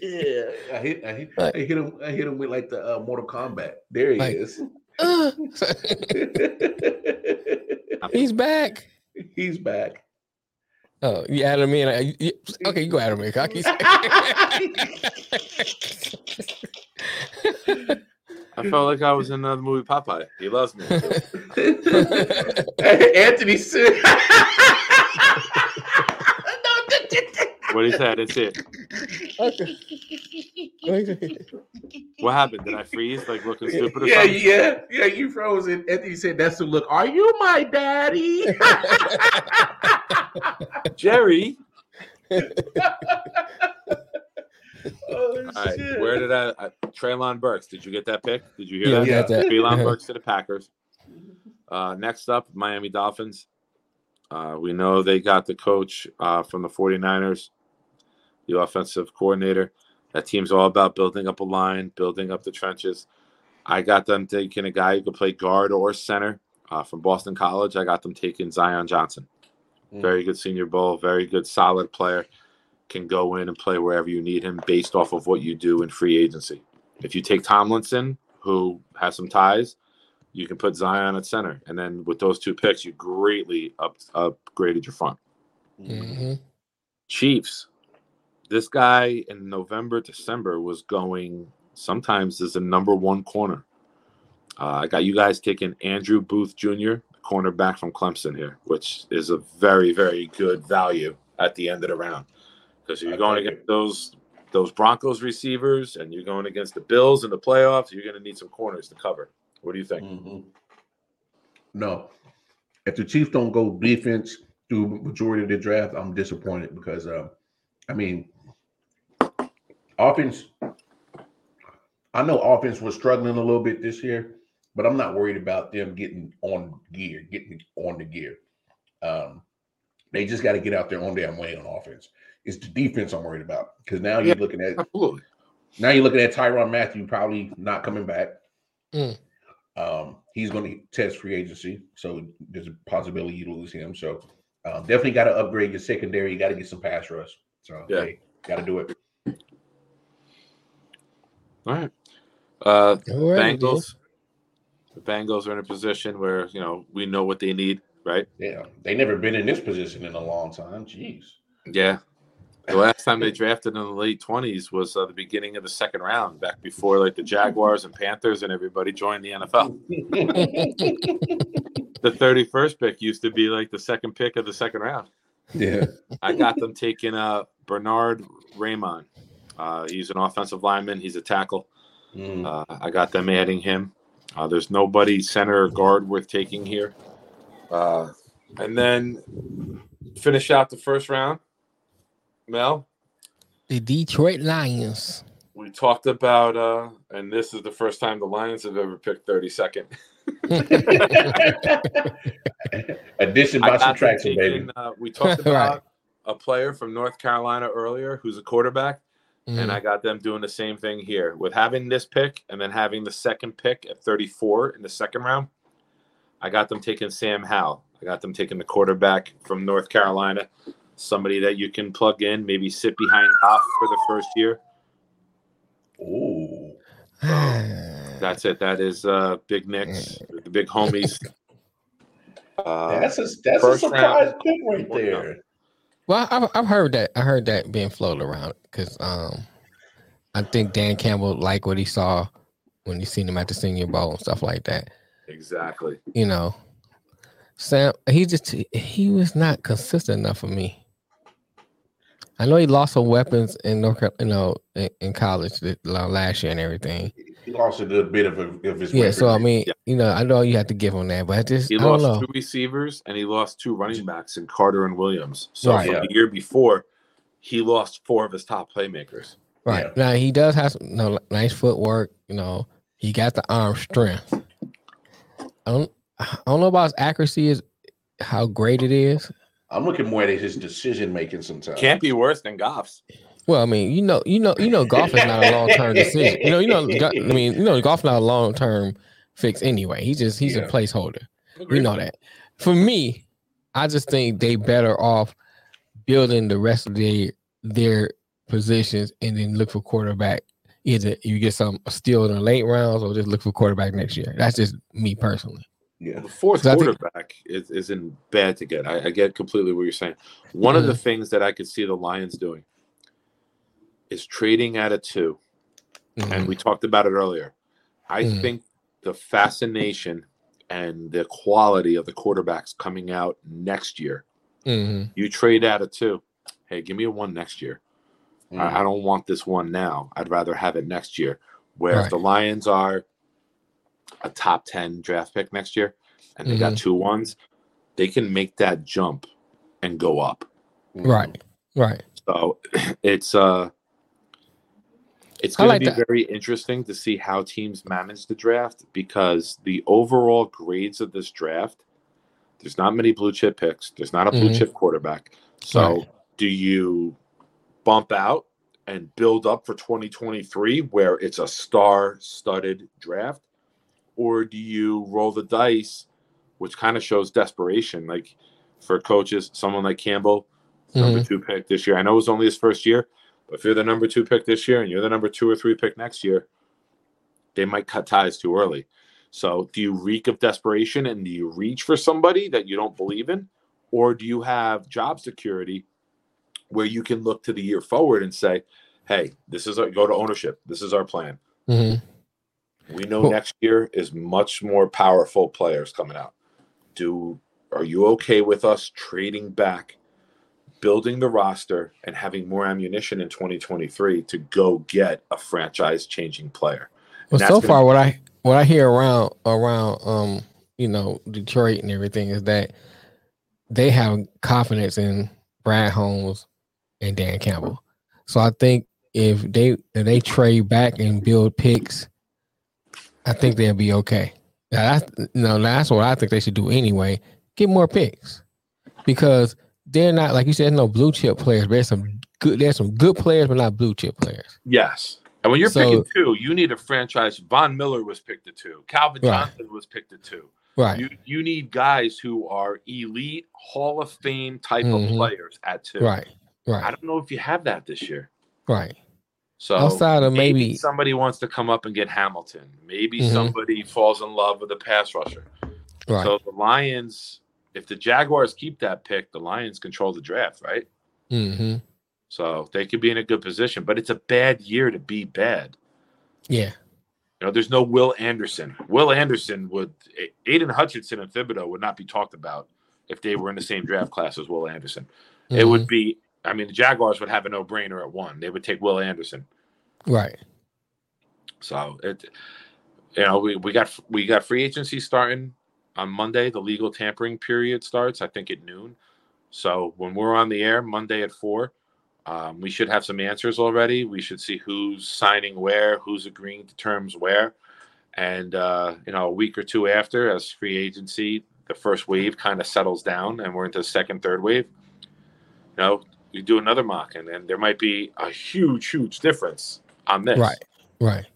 yeah. I hit, I hit, Like- I hit him. I hit him with like the uh, Mortal Kombat. There he Like- is. uh, he's back. He's back. Oh, you add him in. uh, you- okay, you go add him in. Cock. I felt like I was in another movie, Popeye. He loves me. Anthony said. What did he say? I didn't it. What happened? Did I freeze? Like looking stupid or yeah, something? yeah, yeah. You froze it. Anthony said, "That's the look." Are you my daddy? Jerry. Oh, All right, shit. where did I, I Treylon Burks? Did you get that pick? Did you hear Yeah, that? we got that. Treylon Burks to the Packers. Uh, next up, Miami Dolphins. Uh, we know they got the coach uh, from the 49ers, the offensive coordinator. That team's all about building up a line, building up the trenches. I got them taking a guy who could play guard or center uh, from Boston College. I got them taking Zion Johnson. Mm. Very good senior bowl, very good solid player. Can go in and play wherever you need him based off of what you do in free agency. If you take Tomlinson, who has some ties, you can put Zion at center. And then with those two picks, you greatly up, upgraded your front. hmm Chiefs. This guy in November, December was going sometimes as a number one corner. Uh, I got you guys taking Andrew Booth Jr., cornerback from Clemson here, which is a very, very good value at the end of the round. Because you're I going take against those those Broncos receivers and you're going against the Bills in the playoffs, you're going to need some corners to cover. What do you think? Mhm. No, if the Chiefs don't go defense through majority of the draft, I'm disappointed because, uh, I mean, offense. I know offense was struggling a little bit this year, but I'm not worried about them getting on gear, getting on the gear. Um, they just got to get out there on their way on offense. It's the defense I'm worried about because now you're looking at Absolutely. now you're looking at Tyrann Mathieu probably not coming back. Mm. Um, he's going to test free agency, so there's a possibility you lose him. So um, definitely got to upgrade your secondary. You got to get some pass rush. So Yeah. hey, got to do it. All right. Uh, All right. Bengals. The Bengals are in a position where you know we know what they need, right? Yeah, they never been in this position in a long time. Jeez. Yeah. The last time they drafted in the late twenties was uh, the beginning of the second round, back before like the Jaguars and Panthers and everybody joined the NFL. The thirty-first pick used to be like the second pick of the second round. yeah. I got them taking uh, Bernhard Raimann. Uh, he's an offensive lineman. He's a tackle. Mm. Uh, I got them adding him. Uh, there's nobody center or guard worth taking here. Uh, and then finish out the first round. Mel, The Detroit Lions. we talked about, uh, and this is the first time the Lions have ever picked 32nd. Addition by subtraction, baby. uh, we talked Right. about a player from North Carolina earlier who's a quarterback. Mm. and I got them doing the same thing here with having this pick and then having the second pick at 34 in the second round. I got them taking Sam Howell. I got them taking the quarterback from North Carolina, somebody that you can plug in, maybe sit behind Goff for the first year. Ooh. That's it. That is uh, Big Nicks, the big homies. Uh, That's a that's a surprise pick right Well, there. Well, I've, I've heard that. I heard that being floated around because um, I think Dan Campbell liked what he saw when he seen him at the Senior Bowl and stuff like that. exactly. You know, Sam, he just he was not consistent enough for me. I know he lost some weapons in North, Carolina, you know, in, in college th- last year and everything. He lost a good bit of, of his. Yeah, so I mean, Yeah. you know, I know you have to give him that, but I just He I don't lost know. two receivers and he lost two running backs in Carter and Williams. So Right. Yeah. the year before, he lost four of his top playmakers. Right Yeah. now, he does have some, you know, nice footwork. You know, he got the arm strength. I don't, I don't know about his accuracy is how great it is. I'm looking more at his decision making sometimes. Can't be worse than Goff's. Well, I mean, you know, you know, you know, Goff is not a long term decision. You know, you know, go- I mean, you know, Goff not a long term fix anyway. He just he's Yeah. a placeholder. We know that. For me, I just think they better off building the rest of their their positions and then look for quarterback. Either you get some steal in the late rounds or just look for quarterback next year. That's just me personally. Yeah. The fourth So I think- quarterback is, isn't bad to get. I, I get completely what you're saying. One of the Mm-hmm. things that I could see the Lions doing is trading at a two. Mhm. and we talked about it earlier. I Mhm. think the fascination and the quality of the quarterbacks coming out next year. Mhm. You trade out of two. Hey, give me a one next year. Mm. I, I don't want this one now. I'd rather have it next year. Where if Right. the Lions are a top 10 draft pick next year and they got two ones, they can make that jump and go up. Mm. Right. Right. So it's uh it's going like to be that. very interesting to see how teams manage the draft because the overall grades of this draft there's not many blue chip picks. There's not a blue Mhm. chip quarterback. So Right. do you bump out and build up for 2023 where it's a star studded draft or do you roll the dice which kind of shows desperation like for coaches someone like Campbell number two pick this year. I know it was only his first year, but if you're the number two pick this year and you're the number two or three pick next year, they might cut ties too early. So, do you reek of desperation and do you reach for somebody that you don't believe in? Or do you have job security where you can look to the year forward and say, hey, this is our go to ownership. This is our plan. Mhm. We know Cool. next year is much more powerful players coming out. Do are you okay with us trading back, building the roster, and having more ammunition in 2023 to go get a franchise changing player? Well, so far, what I what I hear around around um you know Detroit and everything is that they have confidence in Brad Holmes and Dan Campbell. So I think if they if they trade back and build picks, I think they'll be okay. Now that's no, that's what I think they should do anyway. Get more picks because they're not like you said, no blue chip players. There's some good. There's some good players, but not blue chip players. Yes. And when you're So- picking two, you need a franchise. Von Miller was picked at two. Calvin Right. Johnson was picked at two. Right. You you need guys who are elite Hall of Fame type Mhm. of players at two. Right. Right. I don't know if you have that this year. Right. So Outside of maybe somebody wants to come up and get Hamilton. Maybe Mhm. somebody falls in love with a pass rusher. right. So the Lions, if the Jaguars keep that pick, the Lions control the draft, right? hmm So they could be in a good position. But it's a bad year to be bad. Yeah. You know, there's no Will Anderson. Will Anderson would Aidan Hutchinson and Thibodeaux would not be talked about if they were in the same draft class as Will Anderson. It Mhm. would be I mean, the Jaguars would have a no-brainer at one. They would take Will Anderson. right. So it, you know, we, we got we got free agency starting on Monday. The legal tampering period starts, I think, at noon. So when we're on the air Monday at four, um, we should have some answers already. We should see who's signing where, who's agreeing to terms where, and uh, you know, a week or two after, as free agency, the first wave kind of settles down, and we're into the second, third wave. You know, you do another mock, and then there might be a huge, huge difference on this. Right. Right.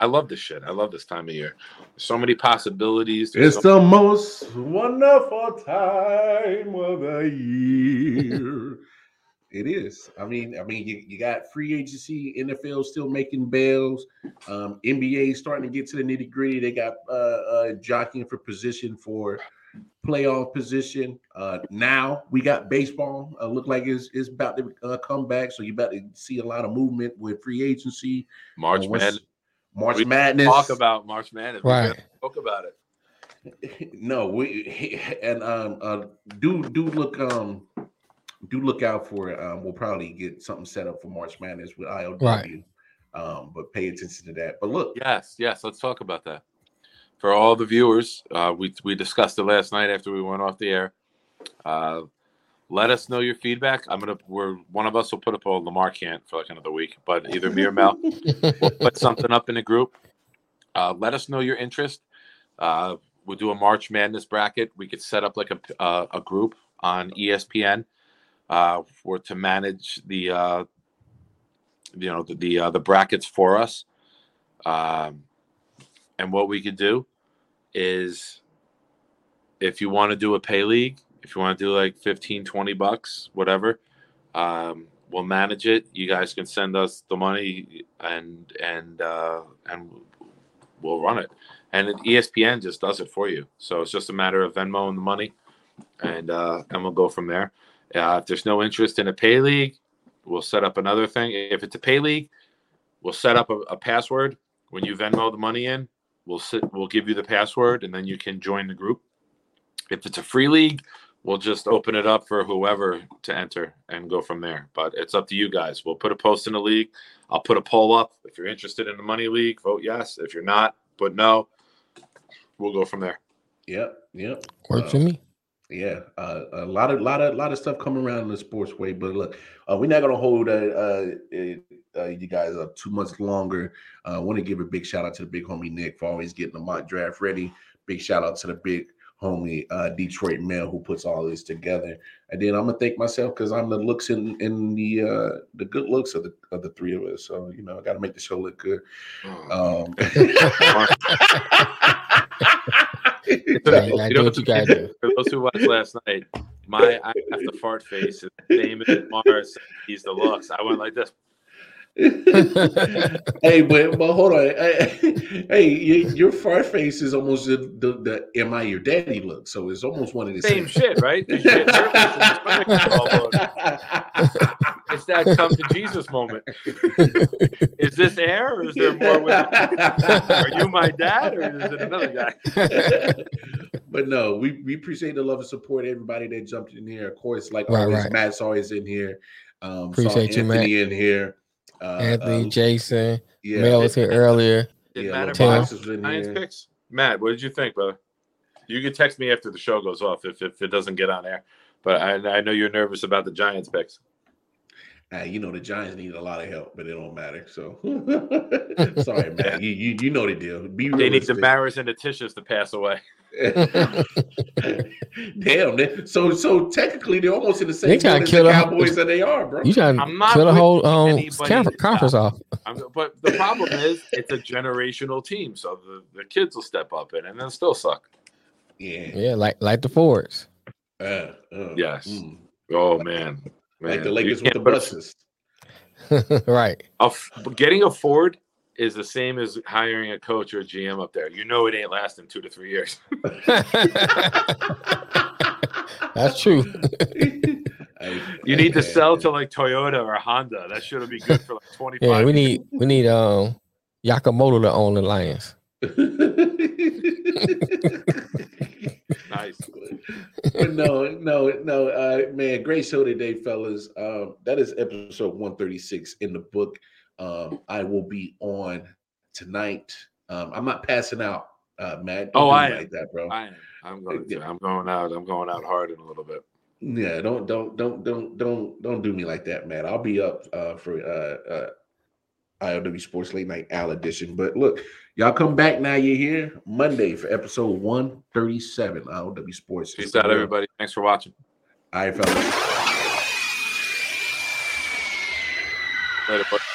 I love this shit. I love this time of year. So many possibilities. There's It's so- the most wonderful time of the year. it is. I mean, I mean, you, you got free agency, NFL still making bells. Um, NBA starting to get to the nitty gritty. They got uh, uh, jockeying for position for playoff position. Uh, now we got baseball. Uh, look like it's, it's about to uh, come back. So you're about to see a lot of movement with free agency. March Uh, Madness. March We Madness. Talk about March Madness. We Right. gotta Talk about it. no, we and um uh do do look um do look out for it. Um, we'll probably get something set up for March Madness with ILW. Right. Um, but pay attention to that. But look, Yes, yes. Let's talk about that. For all the viewers, uh, we we discussed it last night after we went off the air. Uh, let us know your feedback. I'm gonna. We're one of us will put up. a Lamar can't for like another week, but either me or Mel we'll put something up in a group. Uh, let us know your interest. Uh, we'll do a March Madness bracket. We could set up like a uh, a group on ESPN uh, for to manage the uh, you know the the, uh, the brackets for us. Um, and what we could do is if you want to do a pay league, if you want to do like 15, 20 bucks, whatever, um, we'll manage it. You guys can send us the money and and uh, and we'll run it. And ESPN just does it for you. So it's just a matter of Venmo and the money, and uh, and we'll go from there. Uh, if there's no interest in a pay league, we'll set up another thing. If it's a pay league, we'll set up a, a password. When you Venmo the money in, we'll sit, we'll give you the password, and then you can join the group. If it's a free league, we'll just open it up for whoever to enter and go from there. But it's up to you guys. We'll put a post in the league. I'll put a poll up. If you're interested in the money league, vote yes. If you're not, put no. We'll go from there. yep, yep. Works for Uh, me. Yeah, uh, a lot of lot of lot of stuff coming around in the sports way. But look, uh, we're not gonna hold uh, uh, uh, you guys up too much longer. Uh, I want to give a big shout out to the big homie Nick for always getting the mock draft ready. Big shout out to the big homie uh, Detroit Mel who puts all this together. And then I'm gonna thank myself because I'm the looks in in the uh, the good looks of the of the three of us. So you know, I got to make the show look good. Um, You gotta do what you gotta do. For those who watched last night, my I have the fart face is the same as Mars. He's the looks. I went like this. hey, but but hold on. Hey, hey, your, your fart face is almost the, the the am I your daddy look? So it's almost one of the Same shit, right? The shit nervous and almost. It's that come to Jesus moment. Is this air or is there more with Are you my dad or is it another guy? but no, we, we appreciate the love and support. Everybody that jumped in here, of course, like Right, always, right. Matt's always in here. Um, saw Appreciate you, Matt. Anthony in here. Uh, Anthony, uh, Jason, yeah, Mel was here earlier. Did Yeah, Matt Lil ever Box watch is in Giants here. picks? Matt, what did you think, brother? You can text me after the show goes off if, if it doesn't get on air. But I, I know you're nervous about the Giants picks. Uh, you know the Giants need a lot of help, but it don't matter. So sorry, man. You, you you know the deal. Be They need the realistic. Maras and the Tisches to pass away. Damn. they- So so technically they're almost in the same They trying to as kill the the whole- Cowboys that they are, bro. You trying I'm to not kill the with whole um anybody confer- to conference stop. off. I'm, but the problem is, it's a generational team, so the, the kids will step up in and then still suck. Yeah. Yeah, like like the Fords. Uh, uh, Yes. mm. Oh man, Like the Lakers with the put Busses. right. a f- getting a Ford is the same as hiring a coach or a GM up there. You know it ain't lasting two to three years. That's true. You need to sell to like Toyota or Honda. That should be good for like twenty five. Yeah, we need we need um Yakamoto to own the Lions. nice. But no, no, no, uh, man, great show today, fellas. Um, that is episode 136 in the book. Um, I will be on tonight. Um, I'm not passing out, uh, Matt. Don't Oh, I am. like that, bro. I am. I'm going. To, I'm going out. I'm going out hard in a little bit. Yeah, don't, don't, don't, don't, don't, don't do me like that, man. I'll be up uh, for uh, uh, ILW Sports Late Night Al edition. But look, y'all come back now. You're here Monday for episode 137 ILW Sports. Peace out, everybody. Thanks for watching. All right, fellas. Later, buddy.